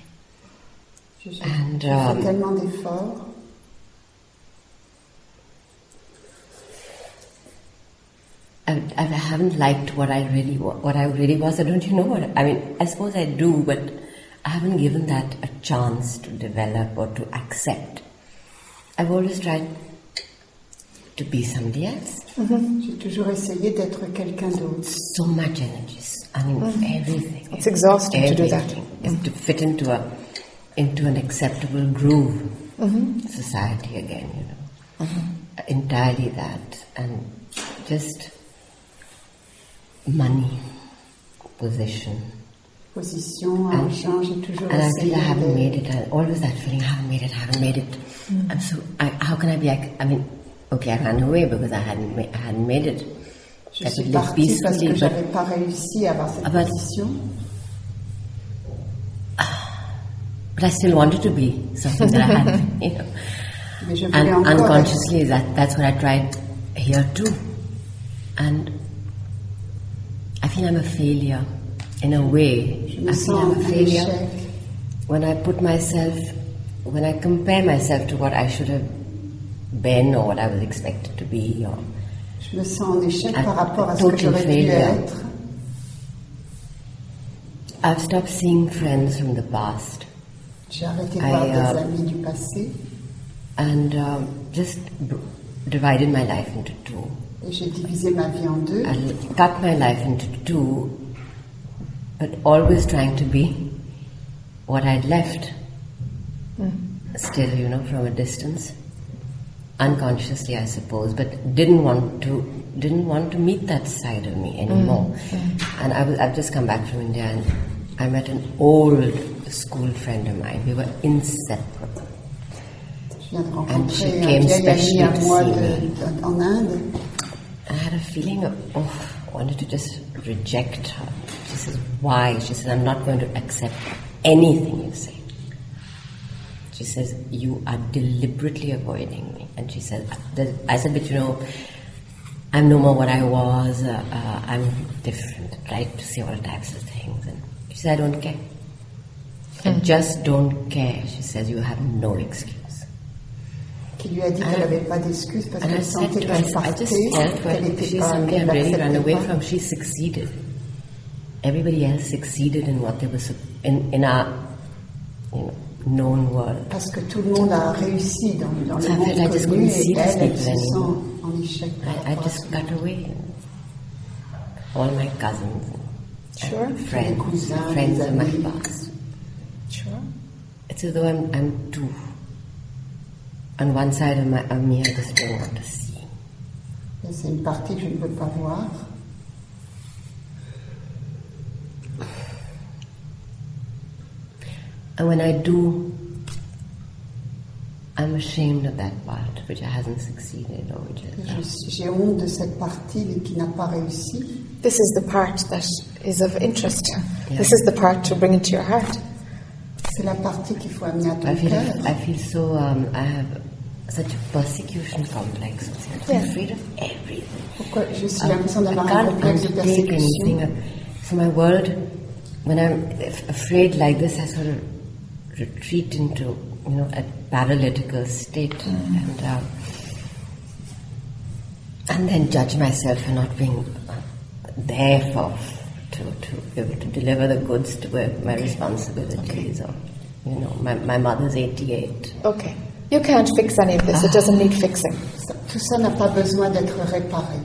Je, je- And, je um, fais tellement d'efforts. I, I haven't liked what I really what I really was. I don't you know what I mean. I suppose I do, but I haven't given that a chance to develop or to accept. I've always tried to be somebody else. Mm-hmm. J'ai toujours essayé d'être quelqu'un d'autre. So much energy. I mean, mm-hmm. everything. It's exhausting to do that. Everything is to fit into a into an acceptable groove. Mm-hmm. Society again, you know, entirely that, and just money, position. Position, And, argent, j'ai toujours and I feel I haven't made it. I always that feeling, I haven't made it, I haven't made it. I'm so, I, how can I be like, I mean, okay, I ran away because I hadn't, ma- I hadn't made it. Je I suis partie parce peacefully, que but, j'avais pas réussi à avoir cette Ah position. but I still wanted to be something that I had, you know. Mais je voulais And unconsciously, that, that's what I tried here too. And I feel I'm a failure in a way. I feel I'm a failure when I put myself, when I compare myself to what I should have been or what I was expected to be. Or, Je me sens en échec A par rapport à ce total que j'aurais dû failure. être. I've stopped seeing friends from the past J'ai arrêté de I, voir uh, des amis du passé and um, just divided my life into two. Et j'ai divisé ma vie en deux. I cut my life into two, but always trying to be what I'd left. Hmm. Still, you know, from a distance, unconsciously, I suppose, but didn't want to didn't want to meet that side of me anymore. Hmm. Hmm. And I was, I've just come back from India, and I met an old school friend of mine. We were inseparable. Je viens de And she un came vieil ami specially à to moi see de- me. de- en Inde. I had a feeling of, oh, I wanted to just reject her. She says, why? She says, I'm not going to accept anything you say. She says, you are deliberately avoiding me. And she said, I said, but you know, I'm no more what I was. Uh, uh, I'm different. Right to say all types of things. And she said, I don't care. I just don't care. She says, you have no excuse. Qui lui a dit qu'elle n'avait pas d'excuses parce qu'elle sentait qu'elle partait, qu'elle n'était she's pas, somebody qu'elle I'd really run l'acceptait away pas. from. She succeeded. Everybody else succeeded in what they were in in our you know, known world. Parce que tout le monde a réussi dans, dans le So monde I just connu et elle, elle se sent en échec. I, I just got away. All my cousins, Sure. friends, cousins, friends of my past. Sure. It's as though I'm I'm two. On one side of my of me, I just don't want to see. Et C'est une partie que je ne peux pas voir. And when I do, I'm ashamed of that part which I hasn't succeeded or which Et is. je- J'ai honte de cette partie qui n'a pas réussi. This is the part that is of interest. Yeah. This is the part to bring into your heart. C'est la partie qu'il faut amener à ton I feel, cœur. I feel so, um, I have such a persecution complex. I'm Yeah. afraid of everything. Pourquoi J'ai aussi I, l'impression I d'avoir un can't complexe de undertake anything. persécution. So my world, when I'm afraid like this, I sort of retreat into, you know, a paralytical state and uh, and then judge myself for not being uh, there for to, to be able to deliver the goods to where my responsibilities or you know my, my mother's 88 Okay. You can't fix any of this. It doesn't need fixing. Tout ça n'a pas besoin d'être réparé.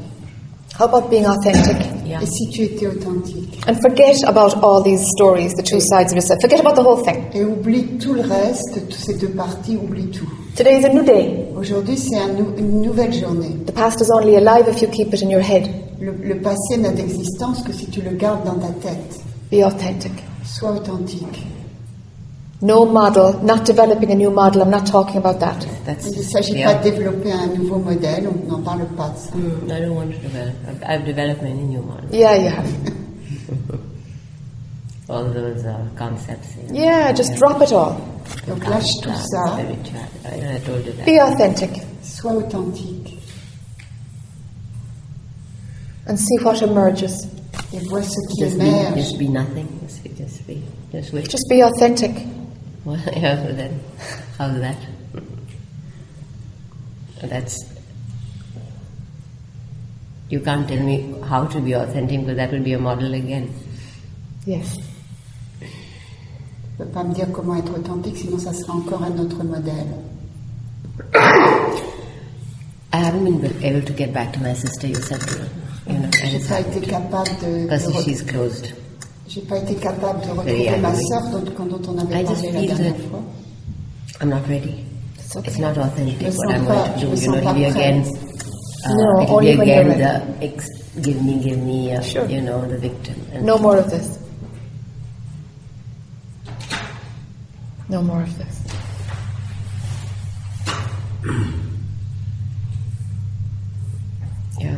How about being authentic? yeah Et si tu étais authentique And forget about all these stories, the two sides of yourself. Forget about the whole thing. et oublie tout le reste, toutes ces deux parties, oublie tout. Today is a new day. Aujourd'hui, c'est un nou- une nouvelle journée. The past is only alive if you keep it in your head. Le, le passé n'a d'existence que si tu le gardes dans ta tête. Be authentic. Sois authentique. No model, not developing a new model. I'm not talking about that. that's Il ne s'agit yeah. pas de développer un nouveau modèle, on n'en parle pas de ça. Mm, I don't want to develop I've, I've developed many new models Yeah, you have. all those uh, concepts you know. Yeah, just drop it all. Donc lâche tout Uh, ça. I told you that Be authentic sois authentique and see what emerges. et vois ce qui just be, émerge. just be nothing just, just be just Just be authentic. Well, yeah, then how's that? That's you can't tell me how to be authentic because that will be a model again. Yes. Ne peux pas me dire comment être authentique, sinon ça sera encore un autre modèle. I haven't been able to get back to my sister. You said, you know, and J'ai it's pas été capable de, re- she's closed. J'ai pas été capable de Very retrouver ma sœur dont, dont on avait I just parlé la dernière that- fois. I'm not ready. It's okay. It's not authentic what I'm pas- going to do. You know, it'll be again. Uh, No, it'll only be you're again the ex- give me, give me, uh, Sure. you know, the victim. And No more of this. No more of this. Yeah.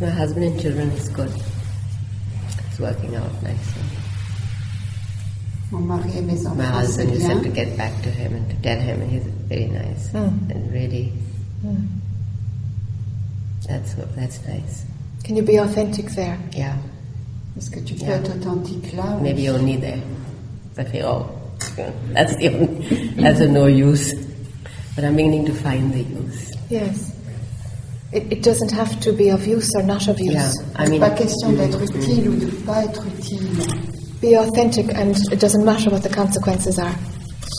My husband and children is good. It's working out nicely. Mon mari et mes My husband, you said to get back to him and to tell him, and he's very nice Mm. and really. That's what- that's nice. Can you be authentic there? Yeah, Est-ce que tu peux Yeah. être authentique là ou- maybe only there. But they oh, that's the only, that's of no use. But I'm beginning to find the use. Yes. It, it doesn't have to be of use or not of use. Yeah, I mean, pas question d'être utile ou de pas être utile. Be authentic, and it doesn't matter what the consequences are.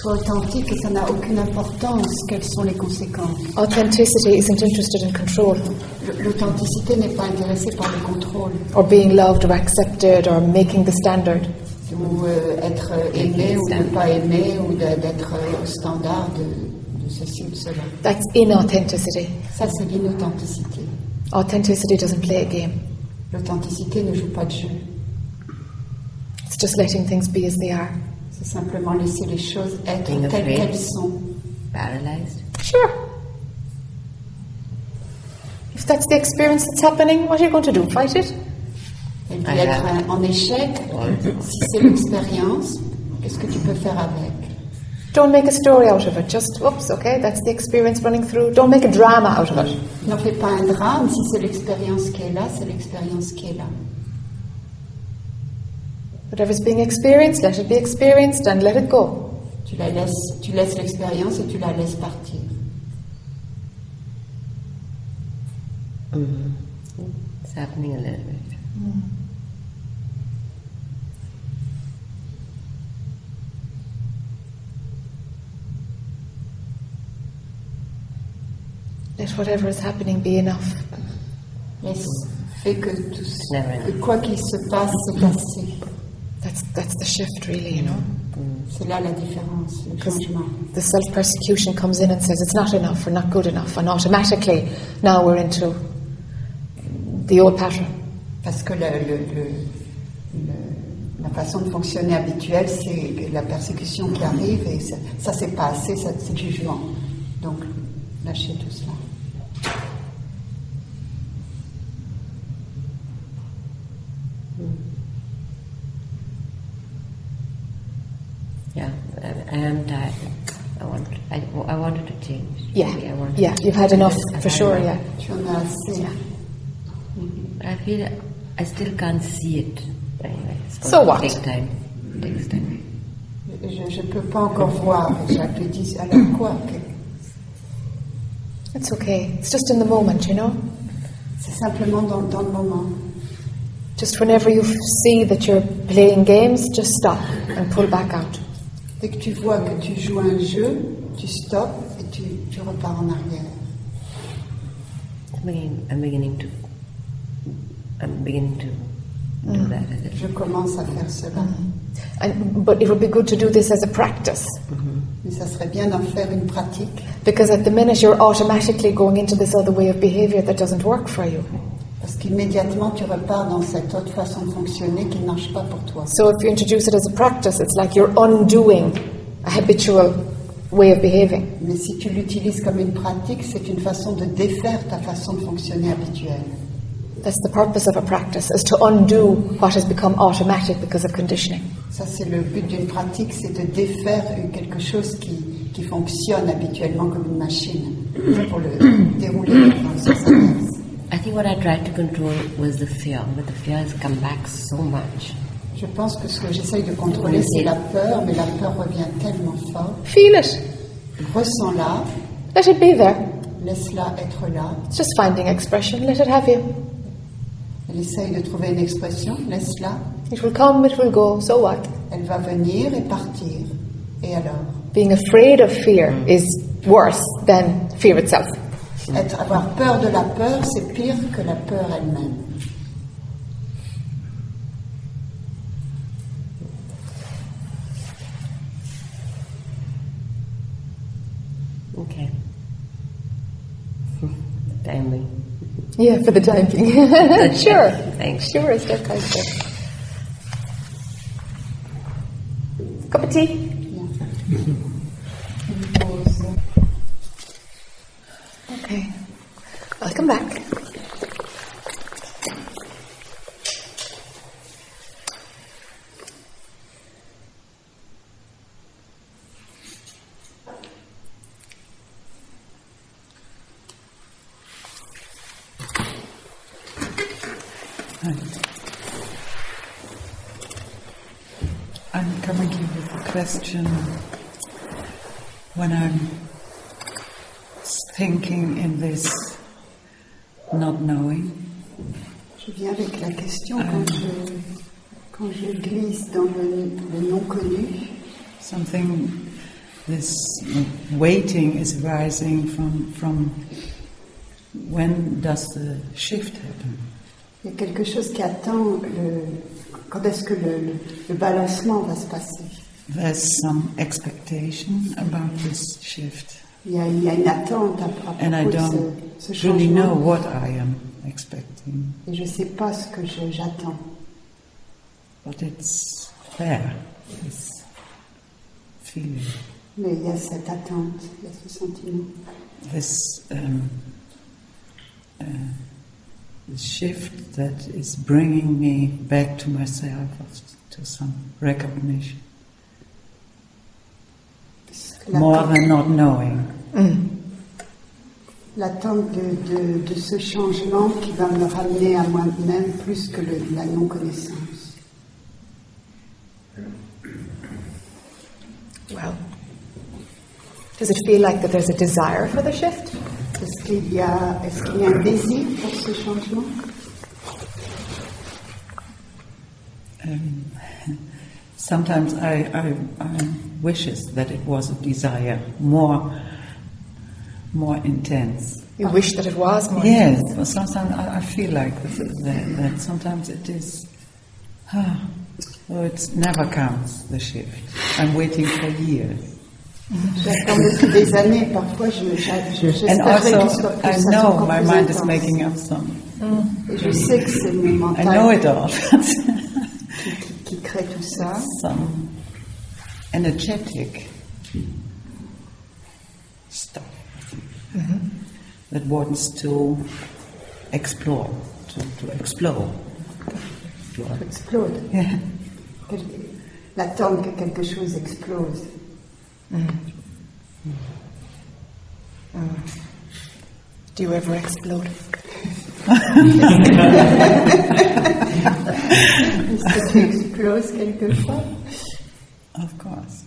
Sois authentique et ça n'a aucune importance quelles sont les conséquences. Authenticity isn't interested in control L'authenticité n'est pas intéressée par le contrôle or being loved or accepted or making the standard. ou euh, être aimé ou ne pas aimé ou d'être euh, au standard de, de ceci ou cela. That's inauthenticity. Ça, c'est l'inauthenticité. Authenticity doesn't play a game. L'authenticité ne joue pas de jeu. It's just letting things be as they are. C'est simplement laisser les choses être Being telles afraid. qu'elles sont. Paralyzed? Sure. If that's the experience that's happening, what are you going to do? Fight it? Elle dit I être have- en échec. Si c'est l'expérience, qu'est-ce que tu peux faire avec Don't make a story out of it. Just, oops, okay, that's the experience running through. Don't make a drama out of it. N'en fais pas un drame. Si c'est l'expérience qui est là, c'est l'expérience qui est là. Whatever's being experienced, let it be experienced and let it go. Tu la laisses, tu laisses l'expérience et tu la laisses partir. Mm-hmm. It's happening a little bit. Mm. Let whatever is happening be enough. Laisse, fais que tout, que quoi qu'il se passe, c'est passé. That's, that's the shift, really, you know. C'est là la différence, le changement. the self persecution comes in and says it's not enough or not good enough, and automatically now we're into the old pattern. Parce que le- le- le- le- la façon de fonctionner habituelle, c'est la persécution qui arrive et ça, ça c'est pas assez, ça, c'est le jugement. Donc, lâchez tout cela. I, I am tired. I want, I, I wanted to change. Yeah, Really, I wanted yeah, you've had enough I've for had sure, enough. yeah. Tu en as assez. But I feel I still can't see it. Anyway, it's So to what? take time. It takes time. Je ne peux pas encore voir. Jac lui dit, alors quoi It's okay. It's just in the moment, you know. C'est simplement dans, dans le moment. Just whenever you see that you're playing games, just stop and pull back out. Dès que tu vois que tu joues un jeu, tu stops et tu, tu repars en arrière. I'm beginning, to. I'm beginning to do mm. that. a little. Je commence à faire cela. Mm-hmm. And, but it would be good to do this as a practice mm-hmm. Mais ça serait bien d'en faire une pratique. because at the minute you're automatically going into this other way of behavior that doesn't work for you. Parce qu'immédiatement, tu repars dans cette autre façon de fonctionner qui ne marche pas pour toi. So if you introduce it as a practice, it's like you're undoing a habitual way of behaving. Mais si tu l'utilises comme une pratique, c'est une façon de défaire ta façon de fonctionner habituelle. That's the purpose of a practice, is to undo what has become automatic because of conditioning. Ça, c'est le but d'une pratique, c'est de défaire quelque chose qui, qui fonctionne habituellement comme une machine pour le dérouler dans le sens inverse. I think what I tried to control was the fear, but the fear has come back so much. Je pense que ce que j'essaye de contrôler, c'est la peur, mais la peur revient tellement fort. Feel it. Ressens-la, Let it be there. laisse-la être là. It's just finding expression. Let it have you. Elle essaye de trouver une expression, laisse-la. It will come, it will go. So what? Elle va venir et partir. Et alors Being afraid of fear is worse than fear itself. Être, Avoir peur de la peur, c'est pire que la peur elle-même. Okay. Timing. Yeah, for the time being. sure. Thanks. Sure, step by step. Cup of tea? Okay. Welcome back. I'm coming here with a question when I'm thinking in this not knowing. Je viens avec la question quand euh, je, Quand je glisse dans le, le non connu, something, this waiting is rising from, from when does the shift happen? il y a quelque chose qui attend le, quand est-ce que le, le balancement va se passer. There's some expectation about this shift. Il y a, il y a une attente à, à And I don't ce, ce really know what I am expecting, Et je ne sais pas ce que je- j'attends. but it's there, this feeling, Mais il y a cette attente, il y a ce sentiment. this, um, uh, this shift that is bringing me back to myself, to some recognition, more than not knowing. l'attente de, de, de ce changement qui va me ramener à moi-même plus que le- la non-connaissance. Well, does it feel like that there's a desire for the shift? Est-ce qu'il y, a- est-ce qu'il y a un désir pour ce changement Um, sometimes I, I, I wishes that it was a desire more, more intense. You wish that it was more. Yes, but sometimes I, I feel like that, that, that sometimes it is. Ah, oh, it never comes the shift. I'm waiting for years, J'attends depuis des années, parfois je, je- je- and also I know my mind is making up some. Et je sais que c'est mon I know it all. qui, qui crée tout ça. some energetic stuff mm-hmm. that wants to explore, to, to explore. To explore. explode. Yeah. L'attente que quelque chose explose. Mm-hmm. Mm. Do you ever explode? Est-ce que tu exploses quelquefois Of course.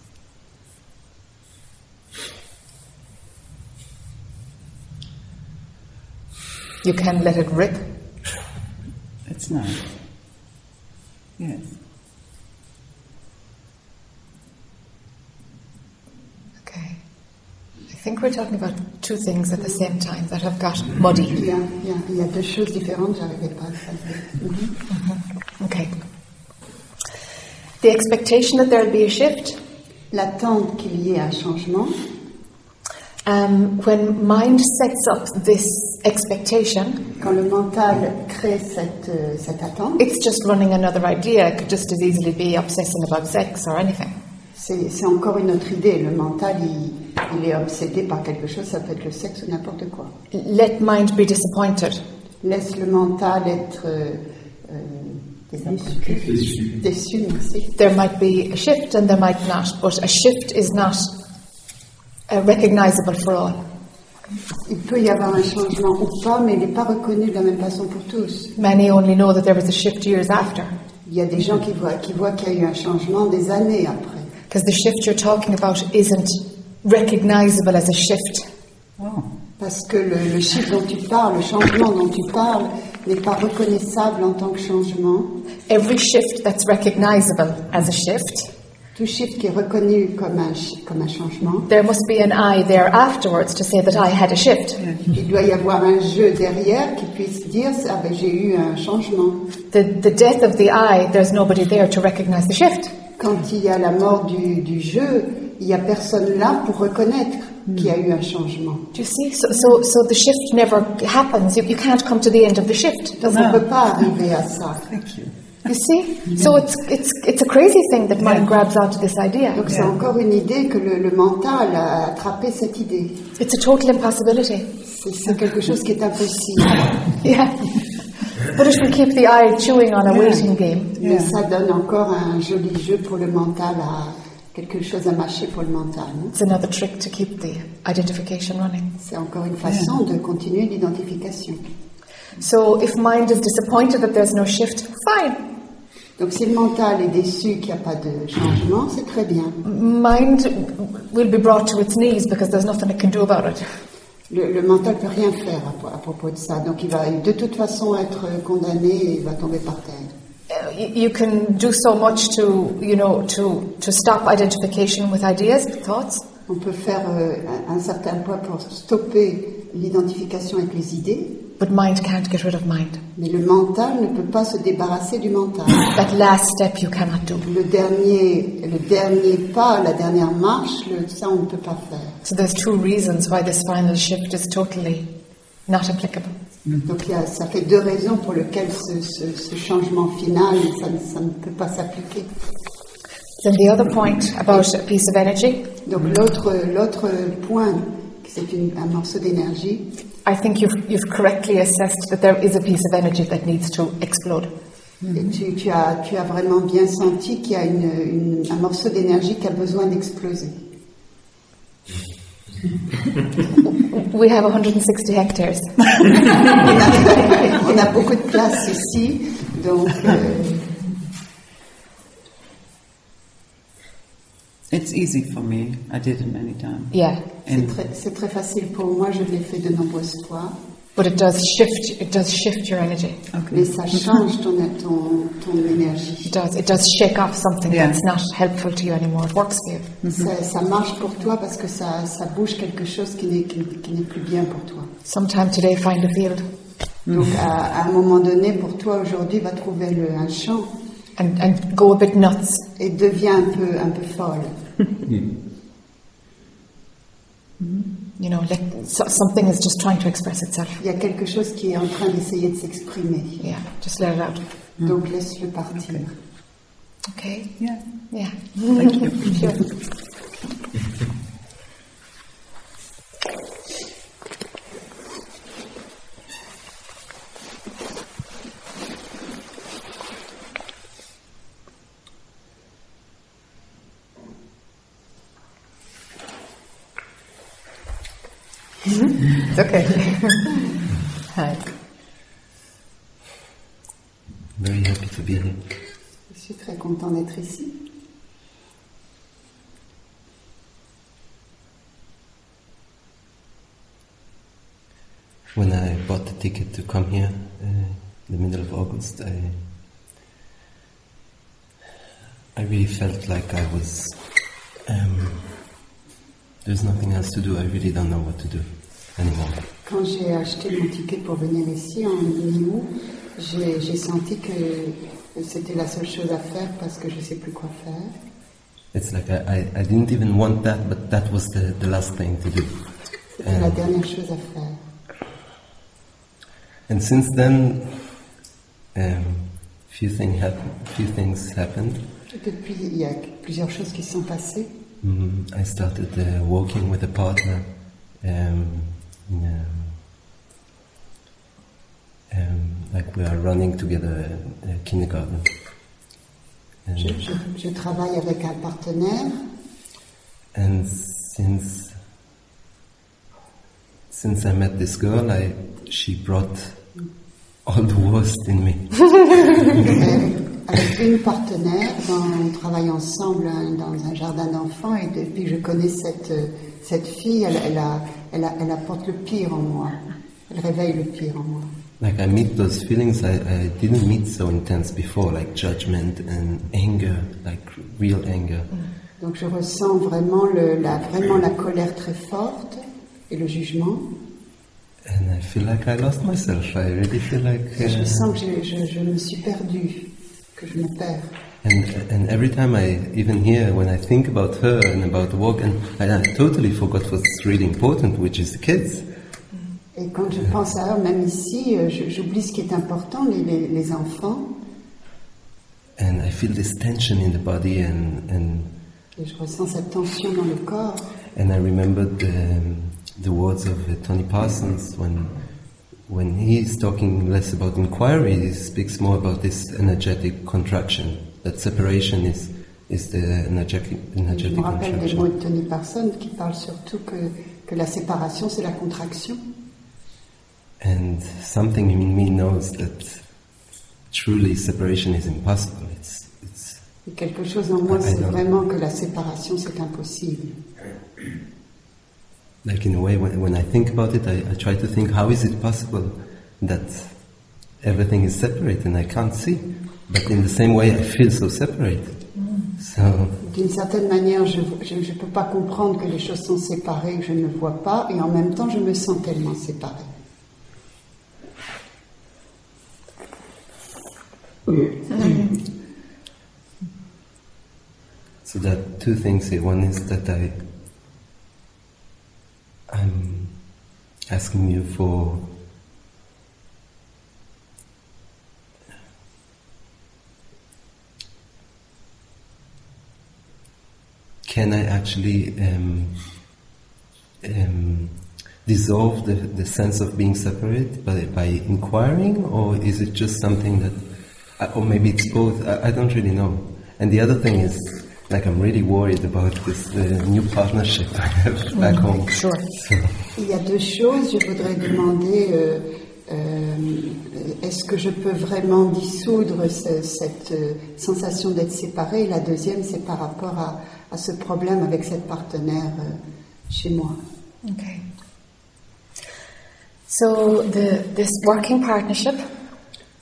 You can let it rip. It's nice. Yes. Okay. I think we're talking about two things at the same time that have got muddy. il y, a, il, y a, il y a deux choses différentes, j'arrivais pas à le faire. Okay. The expectation that there'll be a shift. L'attente qu'il y ait un changement, Um, when mind sets up this expectation, quand le mental crée cette, euh, cette attente, it's just running another idea. It could just as easily be obsessing about sex or anything. c'est c'est encore une autre idée. Le mental, il, il est obsédé par quelque chose, ça peut être le sexe ou n'importe quoi. Let mind be disappointed. Laisse le mental être euh, déçu. Déçu, merci. There might be a shift and there might not, but a shift is not uh, recognizable for all. Il peut y avoir un changement ou pas, mais il n'est pas reconnu de la même façon pour tous. Many only know that there was a shift years after. Il y a des gens qui voient qui voient qu'il y a eu un changement des années après. Because the shift you're talking about isn't recognizable as a shift. Oh. Parce que le, le chiffre dont tu parles, le changement dont tu parles, n'est pas reconnaissable en tant que changement. Every shift that's recognizable as a shift, Tout chiffre qui est reconnu comme un, comme un changement, there must be an I there afterwards to say that I had a shift. il doit y avoir un jeu derrière qui puisse dire ah ben, j'ai eu un changement. The, the death of the I, there's nobody there to recognize the shift. Quand il y a la mort du, du jeu, il n'y a personne là pour reconnaître qu'il y a eu un changement. Do you see? So, so, so the shift never happens. You, you can't come to the end of the shift. Donc on ne peut pas arriver à ça. Thank you. You see? So it's, it's, it's a crazy thing that mind grabs onto this idea. Donc c'est encore une idée que le, le mental a attrapé cette idée. It's a total impossibility. C'est quelque chose qui est impossible. Yeah. But it will keep the eye chewing on a waiting game. Mais ça donne encore un joli jeu pour le mental, à, quelque chose à mâcher pour le mental. It's another trick to keep the identification running. C'est encore une façon de continuer l'identification. So if mind is disappointed that there's no shift, fine. Donc si le mental est déçu qu'il n'y a pas de changement, c'est très bien. Mind will be brought to its knees because there's nothing it can do about it. Le, le mental peut rien faire à, à propos de ça. Donc il va de toute façon être condamné et il va tomber par terre. You can do so much to, you know, to, to stop identification with ideas, thoughts. On peut faire euh, un, un certain point pour stopper l'identification avec les idées, But mind can't get rid of mind. mais le mental ne peut pas se débarrasser du mental. That last step you cannot do. Le dernier, le dernier pas, la dernière marche, le- ça on ne peut pas faire. So there's two reasons why this final shift is totally not applicable. Donc il y a- ça fait deux raisons pour lesquelles ce, ce- ce changement final, ça, ne- ça ne peut pas s'appliquer. Then the other point about a piece of energy, Donc l'autre, l'autre point, c'est une- un morceau d'énergie. I think you've, you've correctly assessed that there is a piece of energy that needs to explode. Et tu, tu as, tu as vraiment bien senti qu'il y a une, une- un morceau d'énergie qui a besoin d'exploser. We have 160 hectares. On a, on a beaucoup de place ici, donc euh, It's easy for me. I did it many times. Yeah, c'est And très, c'est très facile pour moi, je l'ai fait de nombreuses fois. But it does shift. It does shift your energy. Mais ça change ton, ton, ton énergie. It does. It does shake off something Yeah. that's not helpful to you anymore. It works for you. Mm-hmm. Ça, ça marche pour toi parce que ça, ça bouge quelque chose qui n'est, qui, qui n'est plus bien pour toi. Sometime today, find a field Donc à, à un moment donné, pour toi aujourd'hui, va trouver le, un champ and, and go a bit nuts. et deviens un peu, un peu folle. Mm-hmm. You know, let, so, something is just trying to express itself. Il y a quelque chose qui est en train d'essayer de s'exprimer. Yeah, just let it out. Donc laisse-le partir. Okay. yeah, Yeah. thank you. Sure. It's okay. Hi. Very happy to be here. Je suis très content d'être ici. When I bought the ticket to come here uh, in the middle of August, I I really felt like I was. Um, there's nothing else to do. I really don't know what to do anymore. Quand j'ai acheté mon ticket pour venir ici en mi-août, j'ai j'ai senti que c'était la seule chose à faire parce que je ne sais plus quoi faire. It's like I, I, I didn't even want that, but that was the, the last thing to do. C'était la And, dernière chose à faire. and since then, um, few, thing hap- few things happened. Et Depuis, il y a plusieurs choses qui sont passées. Mm, I started uh, walking with a partner um, um, um, like we are running together a kindergarten. And, Je, je, je travaille avec un partenaire and since since I met this girl, I she brought all the worst in me. avec une partenaire. On travaille ensemble hein, dans un jardin d'enfants et depuis que je connais cette, cette fille, elle, elle, a, elle, a- elle apporte le pire en moi. Elle réveille le pire en moi. Like I meet those feelings I, I didn't meet so intense before, like judgment and anger, like real anger. Donc je ressens vraiment, le, la, vraiment la colère très forte et le jugement. And I feel like I lost myself. I really feel like. Et je uh, sens que je, je, je me suis perdue, que je me perds. and and every time I even here when I think about her and about the walk, and I, I totally forgot what's really important, which is the kids. Et quand je pense à eux, même ici, euh, j'oublie ce qui est important, les, les, les enfants. And I feel this tension in the body, and and Et je ressens cette tension dans le corps. and I remembered the, the words of uh, Tony Parsons when when he's talking less about inquiry, he speaks more about this energetic contraction. That separation is is the energetic Je energetic me rappelle des mots contraction. de Tony Parsons qui parlent surtout que, que la séparation, c'est la contraction. And something in me knows that truly separation is impossible. It's it's Et quelque chose en moi, I know. vraiment que la séparation, c'est impossible. like in a way when, when I think about it, I, I try to think how is it possible that everything is separate and I can't see? but in the same way, I feel so separate. So D'une certaine manière, je ne peux pas comprendre que les choses sont séparées, que je ne vois pas, et en même temps, je me sens tellement séparée. So there are two things here. One is that I, I'm asking you for can I actually um, um, dissolve the, the sense of being separate by, by inquiring, or is it just something that, or maybe it's both? I, I don't really know. And the other thing is, like, I'm really worried about this the new partnership I have back home. Sure. Il y a deux choses. Je voudrais demander euh, euh, est-ce que je peux vraiment dissoudre ce- cette euh, sensation d'être séparée? La deuxième, c'est par rapport à, à ce problème avec cette partenaire euh, chez moi. Okay. So the this working partnership,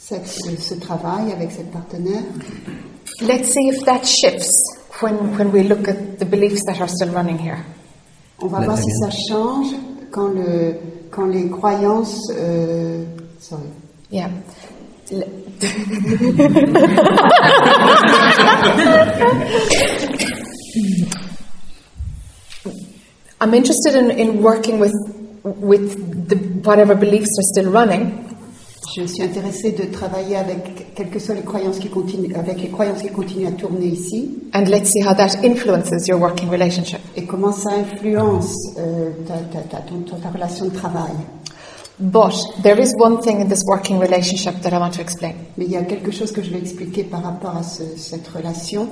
Cette- ce, travail avec cette partenaire, let's see if that shifts when when we look at the beliefs that are still running here. on va La- voir si ça mienne. change quand, le, quand les croyances. euh, sorry. Yeah. I'm interested in, in working with with the, whatever beliefs are still running Je suis intéressée de travailler avec quelles que soient les croyances qui continuent, avec les croyances qui continuent à tourner ici, and let's see how that influences your working relationship. et comment ça influence euh, ta, ta, ta, ton- ta- relation de travail. But there is one thing in this working relationship that I want to explain. Mais il y a quelque chose que je vais expliquer par rapport à ce- cette relation.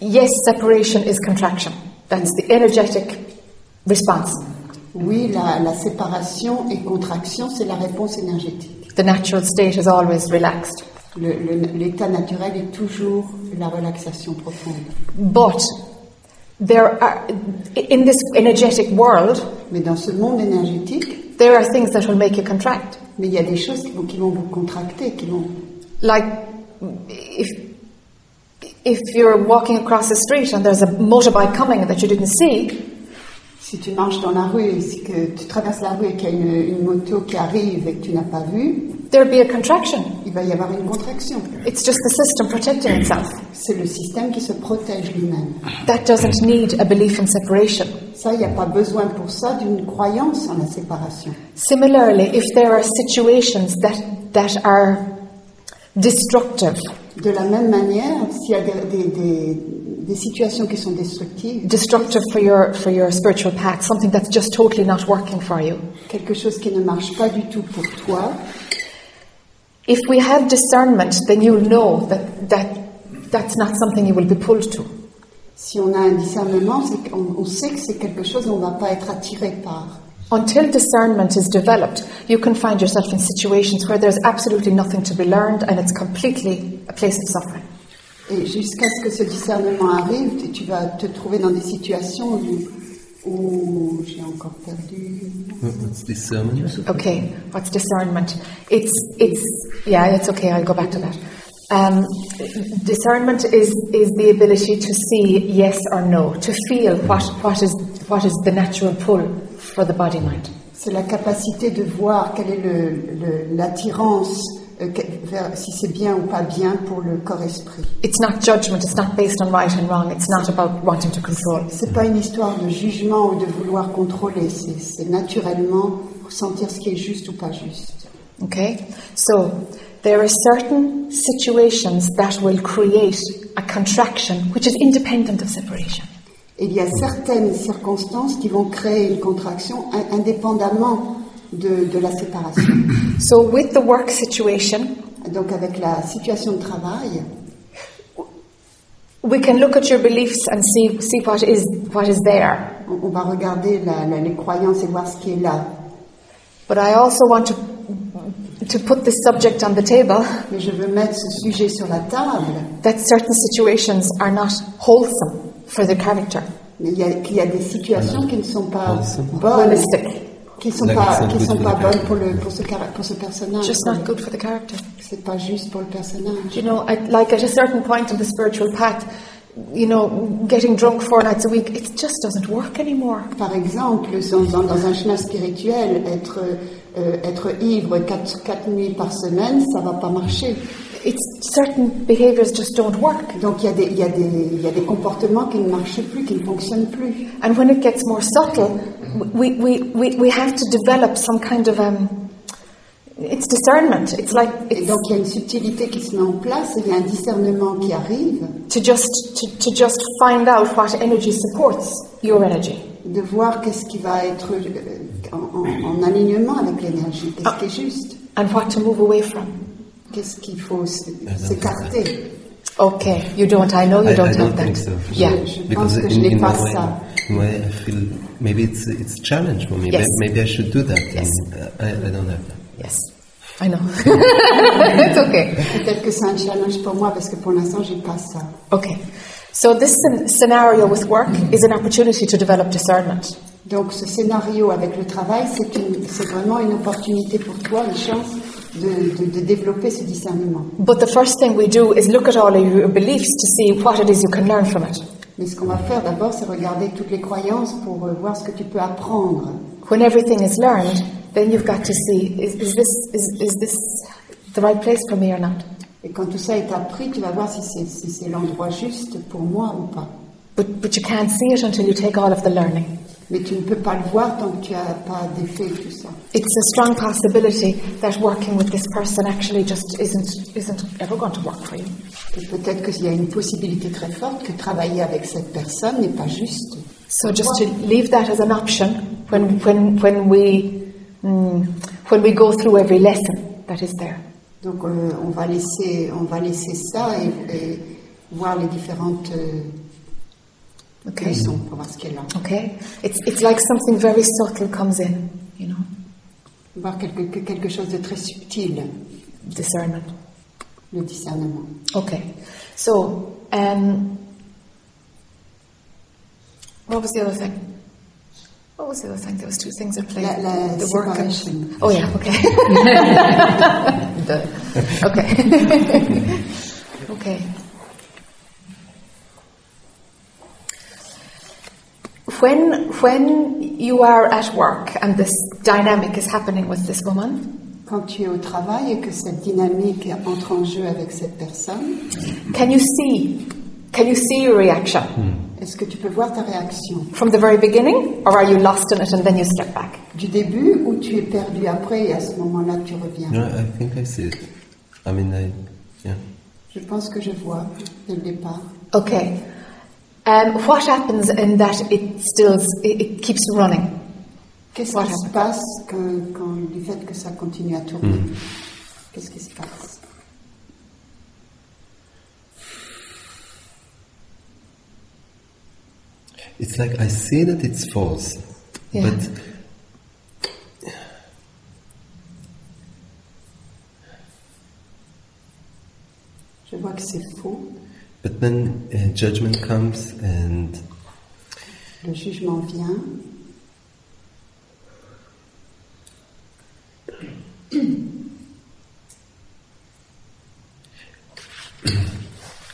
Yes, separation is contraction. That's the energetic response. Oui, la, la séparation et contraction, c'est la réponse énergétique. The natural state is always relaxed. L'état naturel est toujours la relaxation profonde. But there are, in this energetic world, Mais dans ce monde énergétique, there are things that will make you contract. mais il y a des choses qui vont, qui vont vous contracter, qui vont. Like if if you're walking across the street and there's a motorbike coming that you didn't see, Si tu marches dans la rue et si que tu traverses la rue et qu'il y a une, une moto qui arrive et que tu n'as pas vu, there'd be a contraction. il va y avoir une contraction. It's just the system protecting itself. C'est le système qui se protège lui-même. That doesn't need a belief in separation. Ça, il n'y a pas besoin pour ça d'une croyance en la séparation. Similarly, if there are situations that that are destructive, De la même manière, s'il y a des, des- des- des situations qui sont destructives, destructive for your for your spiritual path, something that's just totally not working for you. quelque chose qui ne marche pas du tout pour toi, If we have discernment, then you'll know that that that's not something you will be pulled to. si on a un discernement, c'est qu'on on sait que c'est quelque chose on ne va pas être attiré par. Until discernment is developed, you can find yourself in situations where there's absolutely nothing to be learned and it's completely a place of suffering. Et jusqu'à ce que ce discernement arrive, tu- tu vas te trouver dans des situations où, où j'ai encore perdu. what- what's sermon? Okay, what's discernment? It's it's yeah, it's okay. I'll go back to that. Um, discernment is is the ability to see yes or no, to feel what what is what is the natural pull for the body mind. C'est la capacité de voir quelle est le- le- l'attirance, si c'est bien ou pas bien pour le corps-esprit. It's not judgment. It's not based on right and wrong. It's not about wanting to control. C'est pas une histoire de jugement ou de vouloir contrôler, c'est naturellement sentir ce qui est juste ou pas juste. Okay, so there are certain situations that will create a contraction which is independent of separation. Il y a certaines circonstances qui vont créer une contraction in- indépendamment de, de la séparation. So with the work situation, Donc avec la situation de travail, we can look at your beliefs and see see what is what is there. on, on va regarder la- la- les croyances et voir ce qui est là. But I also want to to put this subject on the table Mais je veux mettre ce sujet sur la table, that certain situations are not wholesome for the character, mais il y a, qu'il y a des situations qui ne sont pas bonnes, holistic. Qui sont pas qui good sont for pas the bonnes character. pour le pour ce pour ce personnage. Just not good for the character. C'est pas juste pour le personnage. You know, at, like at a certain point in the spiritual path, you know, getting drunk four nights a week, it just doesn't work anymore. Par exemple, dans, dans- dans un chemin spirituel, être euh, être ivre quatre, quatre nuits par semaine, ça va pas marcher. It's certain behaviors just don't work. Donc il y a des il y a des il y a des comportements qui ne marchent plus, qui ne fonctionnent plus. And when it gets more subtle, we, we, we, we have to develop some kind of um, it's discernment. It's like Et it's donc il y a une subtilité qui se met en place, et il y a un discernement qui arrive, to just to, to just find out what energy supports your energy. de voir qu'est-ce qui va être euh, en, en- en alignement avec l'énergie, qu'est-ce qui est juste, and what to move away from. Qu'est-ce qu'il faut s'écarter? Okay, you don't. I know you I, don't I have don't that. think so. Yeah. Je Because pense que je in, n'ai in pas my way, ça. in my way, I feel maybe it's it's a challenge for me. Yes. Maybe, maybe I should do that. Yes. And, uh, I, I don't have that. Yes, I know. it's okay. Peut-être que c'est un challenge pour moi parce que pour l'instant j'ai pas ça. Okay. So this scen- scenario with work is an opportunity to develop discernment. Donc ce scénario avec le travail, c'est une- c'est vraiment une opportunité pour toi, une chance de, de- de développer ce discernement. But the first thing we do is look at all of your beliefs to see what it is you can learn from it. Mais ce qu'on va faire d'abord, c'est regarder toutes les croyances pour euh, voir ce que tu peux apprendre. When everything is learned, then you've got to see is, is this is, is this the right place for me or not. Et quand tout ça est appris, tu vas voir si c'est si c'est l'endroit juste pour moi ou pas. But but you can't see it until you take all of the learning. Mais tu ne peux pas le voir tant que tu n'as pas défait tout ça. It's a strong possibility that working with this person actually just isn't isn't ever going to work for you. Et peut-être qu'il y a une possibilité très forte que travailler avec cette personne n'est pas juste. So just to leave that as an option when when when we mm, when we go through every lesson that is there. Donc euh, on va laisser on va laisser ça et, et voir les différentes euh, Okay. leçons pour voir ce. Okay. It's it's like something very subtle comes in, you know, Voir quelque, que quelque chose de très subtil, discernment. le discernement. Okay. So um, what was the other thing? What was the other thing? There was two things at play. La- la the work and oh yeah. Okay. Okay. okay. When when you are at work and this dynamic is happening with this woman, Quand tu es au travail et que cette dynamique entre en jeu avec cette personne, can you see can you see your reaction hmm. est-ce que tu peux voir ta réaction from the very beginning, or are you lost in it and then you step back? du début ou tu es perdu après et à ce moment-là tu reviens No, I think I see it. I mean, I, yeah. Je pense que je vois dès le départ. Okay. Um, what happens in that it still it, it keeps running? Qu'est-ce What qui se happened? passe que, quand, du fait que ça continue à tourner Qu'est-ce qui se passe It's like I see that it's false, Yeah. but Je vois que c'est faux, but then uh, judgment comes and le jugement vient,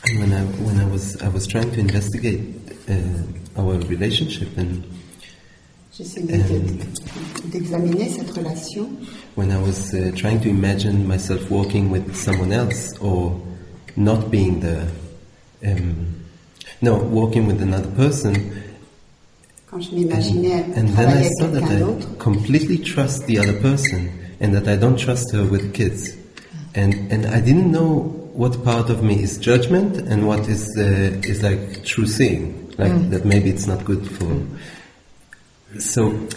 And when I when I was I was trying to investigate uh, our relationship, and j'essaie de- de- d'examiner cette relation. when I was uh, trying to imagine myself walking with someone else or not being the um, no walking with another person, Quand je m'imaginais and, and then I saw that I completely trust the other person and that I don't trust her with kids, and and I didn't know what part of me is judgment and what is uh, is like true seeing, like that maybe it's not good for. So.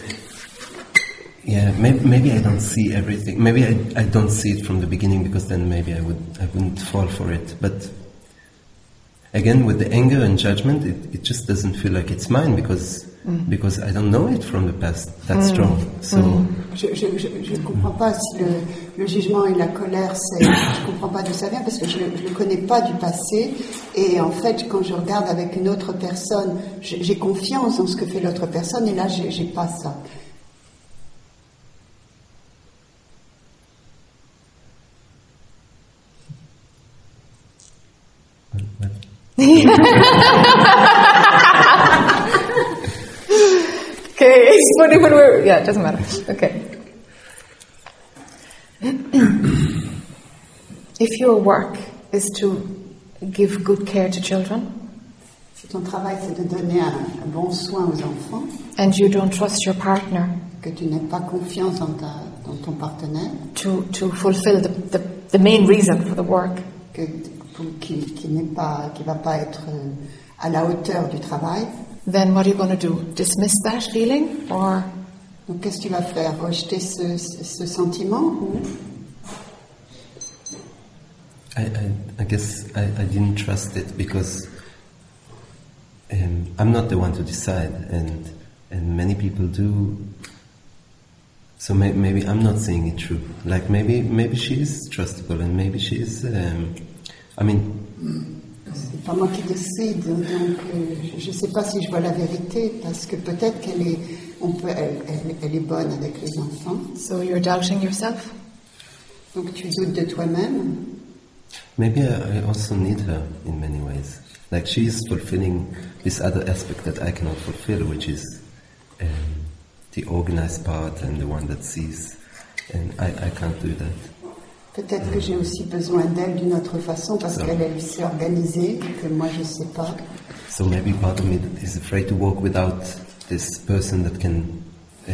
Yeah, maybe, maybe I don't see everything. Maybe I, I don't see it from the beginning because then maybe I would I wouldn't fall for it. But again, with the anger and judgment, it, it just doesn't feel like it's mine because because I don't know it from the past that strong. So je ne comprends pas si le, le jugement et la colère, c'est, je comprends pas d'où ça vient parce que je ne le connais pas du passé. Et en fait, quand je regarde avec une autre personne, j'ai confiance dans ce que fait l'autre personne et là, j'ai j'ai pas ça. Okay, it's funny when we're. Yeah, it doesn't matter. Okay. if your work is to give good care to children Si ton travail c'est de donner un, un bon soin aux enfants, and you don't trust your partner que tu n'aies pas confiance dans, ta, dans ton partenaire, to, to fulfill the, the, the main reason for the work, que, pour- qui, qui n'est pas, qui va pas être euh, à la hauteur du travail, then what are you going to do? Dismiss that feeling or donc qu'est-ce que tu vas faire Rejeter ce, ce, ce sentiment ou I, I, I guess I, I didn't trust it because um, I'm not the one to decide, and and many people do. So may, maybe I'm not saying it true. Like maybe maybe she is trustable, and maybe she is. Um, I mean, C'est pas moi qui décide, donc euh, je ne sais pas si je vois la vérité, parce que peut-être qu'elle est, on peut, elle, elle- elle est bonne avec les enfants. so you're doubting yourself? Donc tu doutes de toi-même. maybe I, I also need her in many ways. Like she is fulfilling this other aspect that I cannot fulfill, which is um, the organized part and the one that sees, and I, I can't do that. Peut-être que j'ai aussi besoin d'elle d'une autre façon, parce Ça. qu'elle, elle s'est organisée, que moi je ne sais pas. So maybe part of me is afraid to walk without this person that can uh,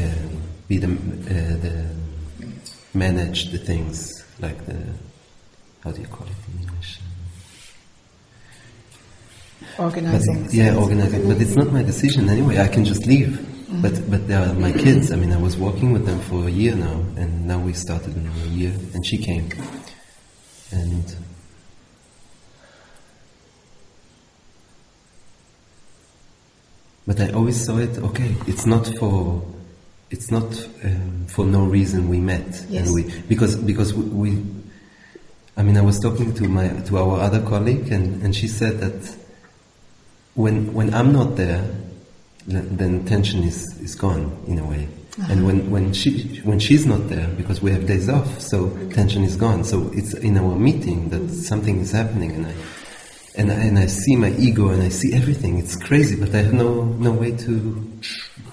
be the, uh, the manage the things like the how do you call it in English? But, Organizing. yeah, organizing. But it's not my decision anyway. I can just leave. But but they are my kids. I mean, I was working with them for a year now, and now we started a new year, and she came, and But I always saw it. Okay, it's not for, it's not um, for no reason we met, Yes. and we because because we, we. I mean, I was talking to my to our other colleague, and, and she said that when when I'm not there, then, tension is, is gone in a way. Uh-huh. And when, when she when she's not there because we have days off, so tension is gone. So it's in our meeting that mm-hmm. something is happening, and I and I, and I see my ego and I see everything. It's crazy, but I have no no way to.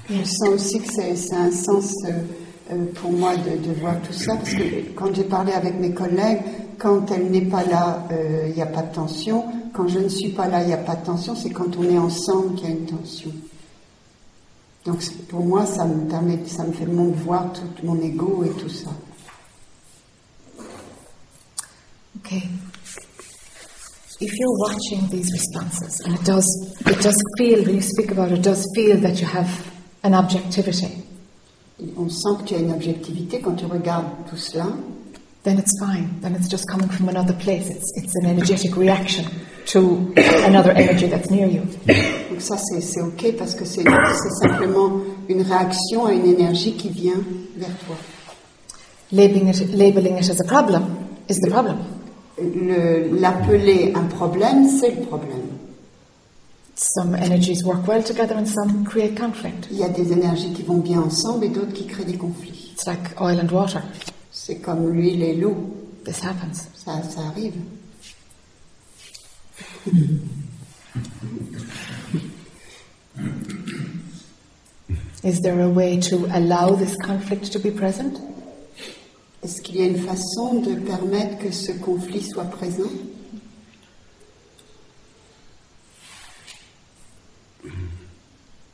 Je sens aussi que c'est, un sens euh, euh, pour moi de, de voir tout ça, parce que quand j'ai parlé avec mes collègues, quand elle n'est pas là, euh, n'y a pas de tension. Quand je ne suis pas là, il n'y a pas de tension. C'est quand on est ensemble qu'il y a une tension. Donc pour moi, ça me permet, ça me fait mon voir tout mon ego et tout ça. Okay. If you're watching these responses, and it does, it does feel when you speak about it, it does feel that you have an objectivity. On sent que tu as une objectivité quand tu regardes tout cela. Then it's fine. Then it's just coming from another place. It's it's an energetic reaction to another energy that's near you. Donc ça, c'est, ok parce que c'est, simplement une réaction à une énergie qui vient vers toi. Labeling it, labeling it as a problem is the problem. Le- l'appeler un problème, c'est le problème. Some energies work well together, and some create conflict. Il y a des énergies qui vont bien ensemble et d'autres qui créent des conflits. It's like oil and water. C'est comme l'huile et l'eau, This happens. ça, ça arrive. Is there a way to allow this conflict to be present? Est-ce qu'il y a une façon de permettre que ce conflit soit présent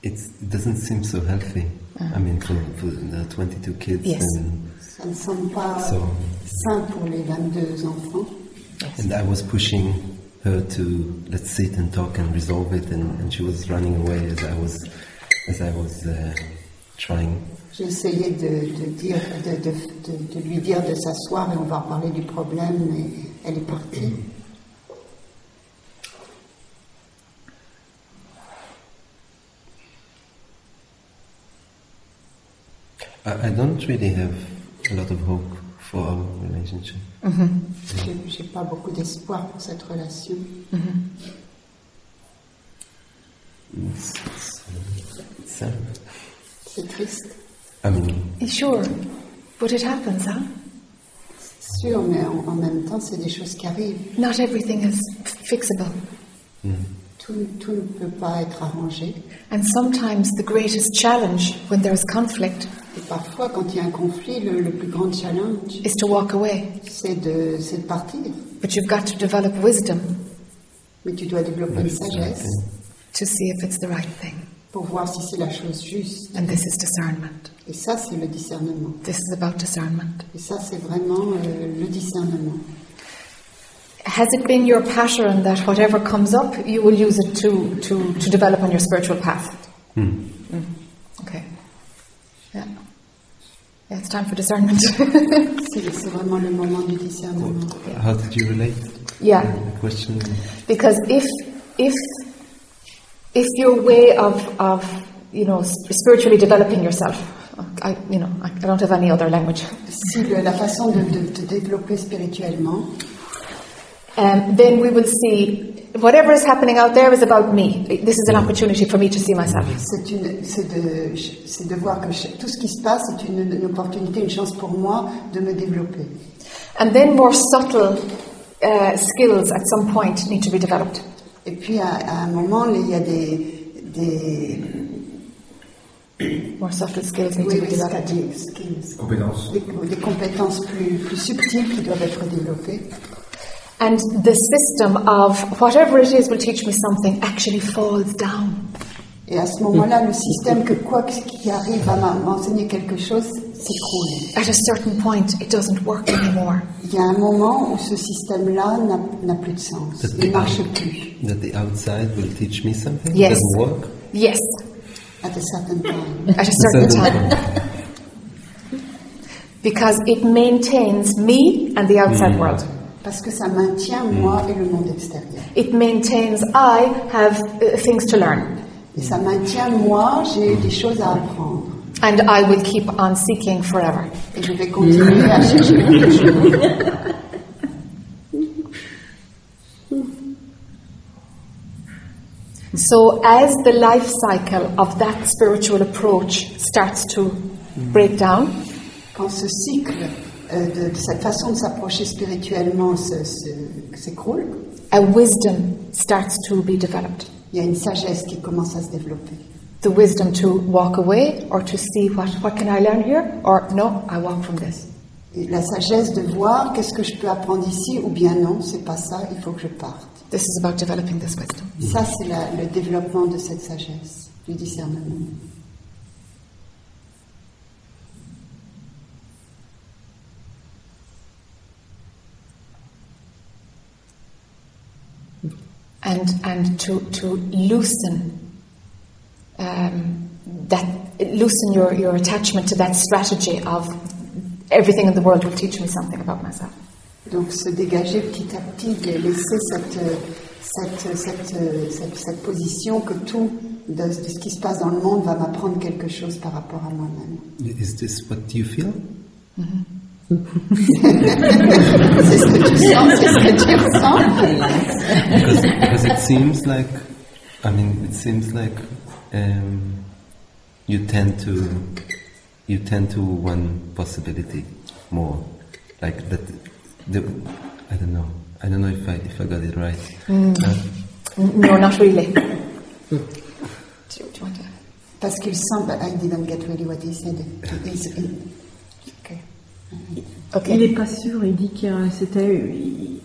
It's, it doesn't seem so healthy. I mean, for, for the 22 kids, Yes. and, Ça ne semble pas So- sain pour les 22 enfants. and I was pushing her to let's sit and talk and resolve it, and, and she was running away as I was as I was uh, trying. Essayé de, de dire, de, de- de- lui dire de s'asseoir et on va parler du problème, mais elle est partie. I, I don't really have a lot of hope for our relationship. J'ai j'ai pas beaucoup d'espoir pour cette relation. It's sad. C'est triste, I mean, Sure, but it happens, huh? c'est sûr, mais en, en même temps, c'est des choses qui arrivent. Not everything is fixable. Tout, tout ne peut pas être arrangé. And sometimes the greatest challenge when there is conflict Et parfois, quand il y a un conflit, le, le plus grand challenge, is to walk away. c'est de, c'est de partir. But you've got to develop wisdom Mais tu dois développer une sagesse to see if it's the right thing. pour voir si c'est la chose juste. And this is discernment. Et ça, c'est le discernement. This is about discernment. Et ça, c'est vraiment euh, le discernement. Has it been your pattern that whatever comes up, you will use it to, to, to develop on your spiritual path? Mm. Okay. Yeah. Yeah, it's time for discernment. C'est c'est vraiment le moment du discernement. How did you relate? yeah. The question. Because if if if your way of of you know spiritually developing yourself, I you know I, I don't have any other language. Si la façon de, de te développer spirituellement, Um, then we will see whatever is happening out there is about me. This is an opportunity for me to see myself. c'est une- c'est de, c'est de voir que ch- tout ce qui se passe est une, une opportunité, une chance pour moi de me développer. And then more subtle uh, skills at some point need to be developed. Et puis à, à un moment, il y a des, des, More subtle skills need oui, to be developed. des skills, Compétences. des, des compétences plus, plus subtiles qui doivent être développées. And the system of whatever it is will teach me something actually falls down. Et à ce moment-là, le système que quoi qui arrive va m'enseigner quelque chose s'écroule. At a certain point, it doesn't work anymore. Il y a un moment où ce système-là n'a- n'a plus de sens. Il ne marche plus. That the outside will teach me something? Yes. Doesn't work? Yes, At a certain time. at a certain certain time. Because it maintains me and the outside mm. world. Parce que ça maintient moi mm. et le monde extérieur. It maintains I have uh, things to learn. Et ça maintient moi, j'ai mm. des choses à apprendre. And I will keep on seeking forever. Et je vais continuer à chercher. So, as the life cycle of that spiritual approach starts to mm. break down, Quand ce cycle de, de cette façon de s'approcher spirituellement s'écroule, a wisdom starts to be developed. il y a une sagesse qui commence à se développer. The wisdom to walk away or to see what, what can I learn here? Or no, I walk from this. Et la sagesse de voir qu'est-ce que je peux apprendre ici ou bien non, c'est pas ça, il faut que je parte. This is about developing this wisdom. Ça, c'est le développement de cette sagesse, du discernement. And and to to loosen um, that loosen your, your attachment to that strategy of everything in the world will teach me something about myself. Donc se dégager petit à petit, de laisser cette, cette, cette, cette, cette position que tout de, de ce qui se passe dans le monde va m'apprendre quelque chose par rapport à moi-même. Is this what you feel? C'est ce que tu sens, c'est ce que tu ressens. Because, because it seems like, I mean, it seems like um, you tend to, you tend to one possibility more, like that. The, I don't know. I don't know if I if I got it right. Uh, No, not really. do, you, do you want to? Sent, but I didn't get really what he said. Okay. Il n'est pas sûr, il dit qu'il c'était, il,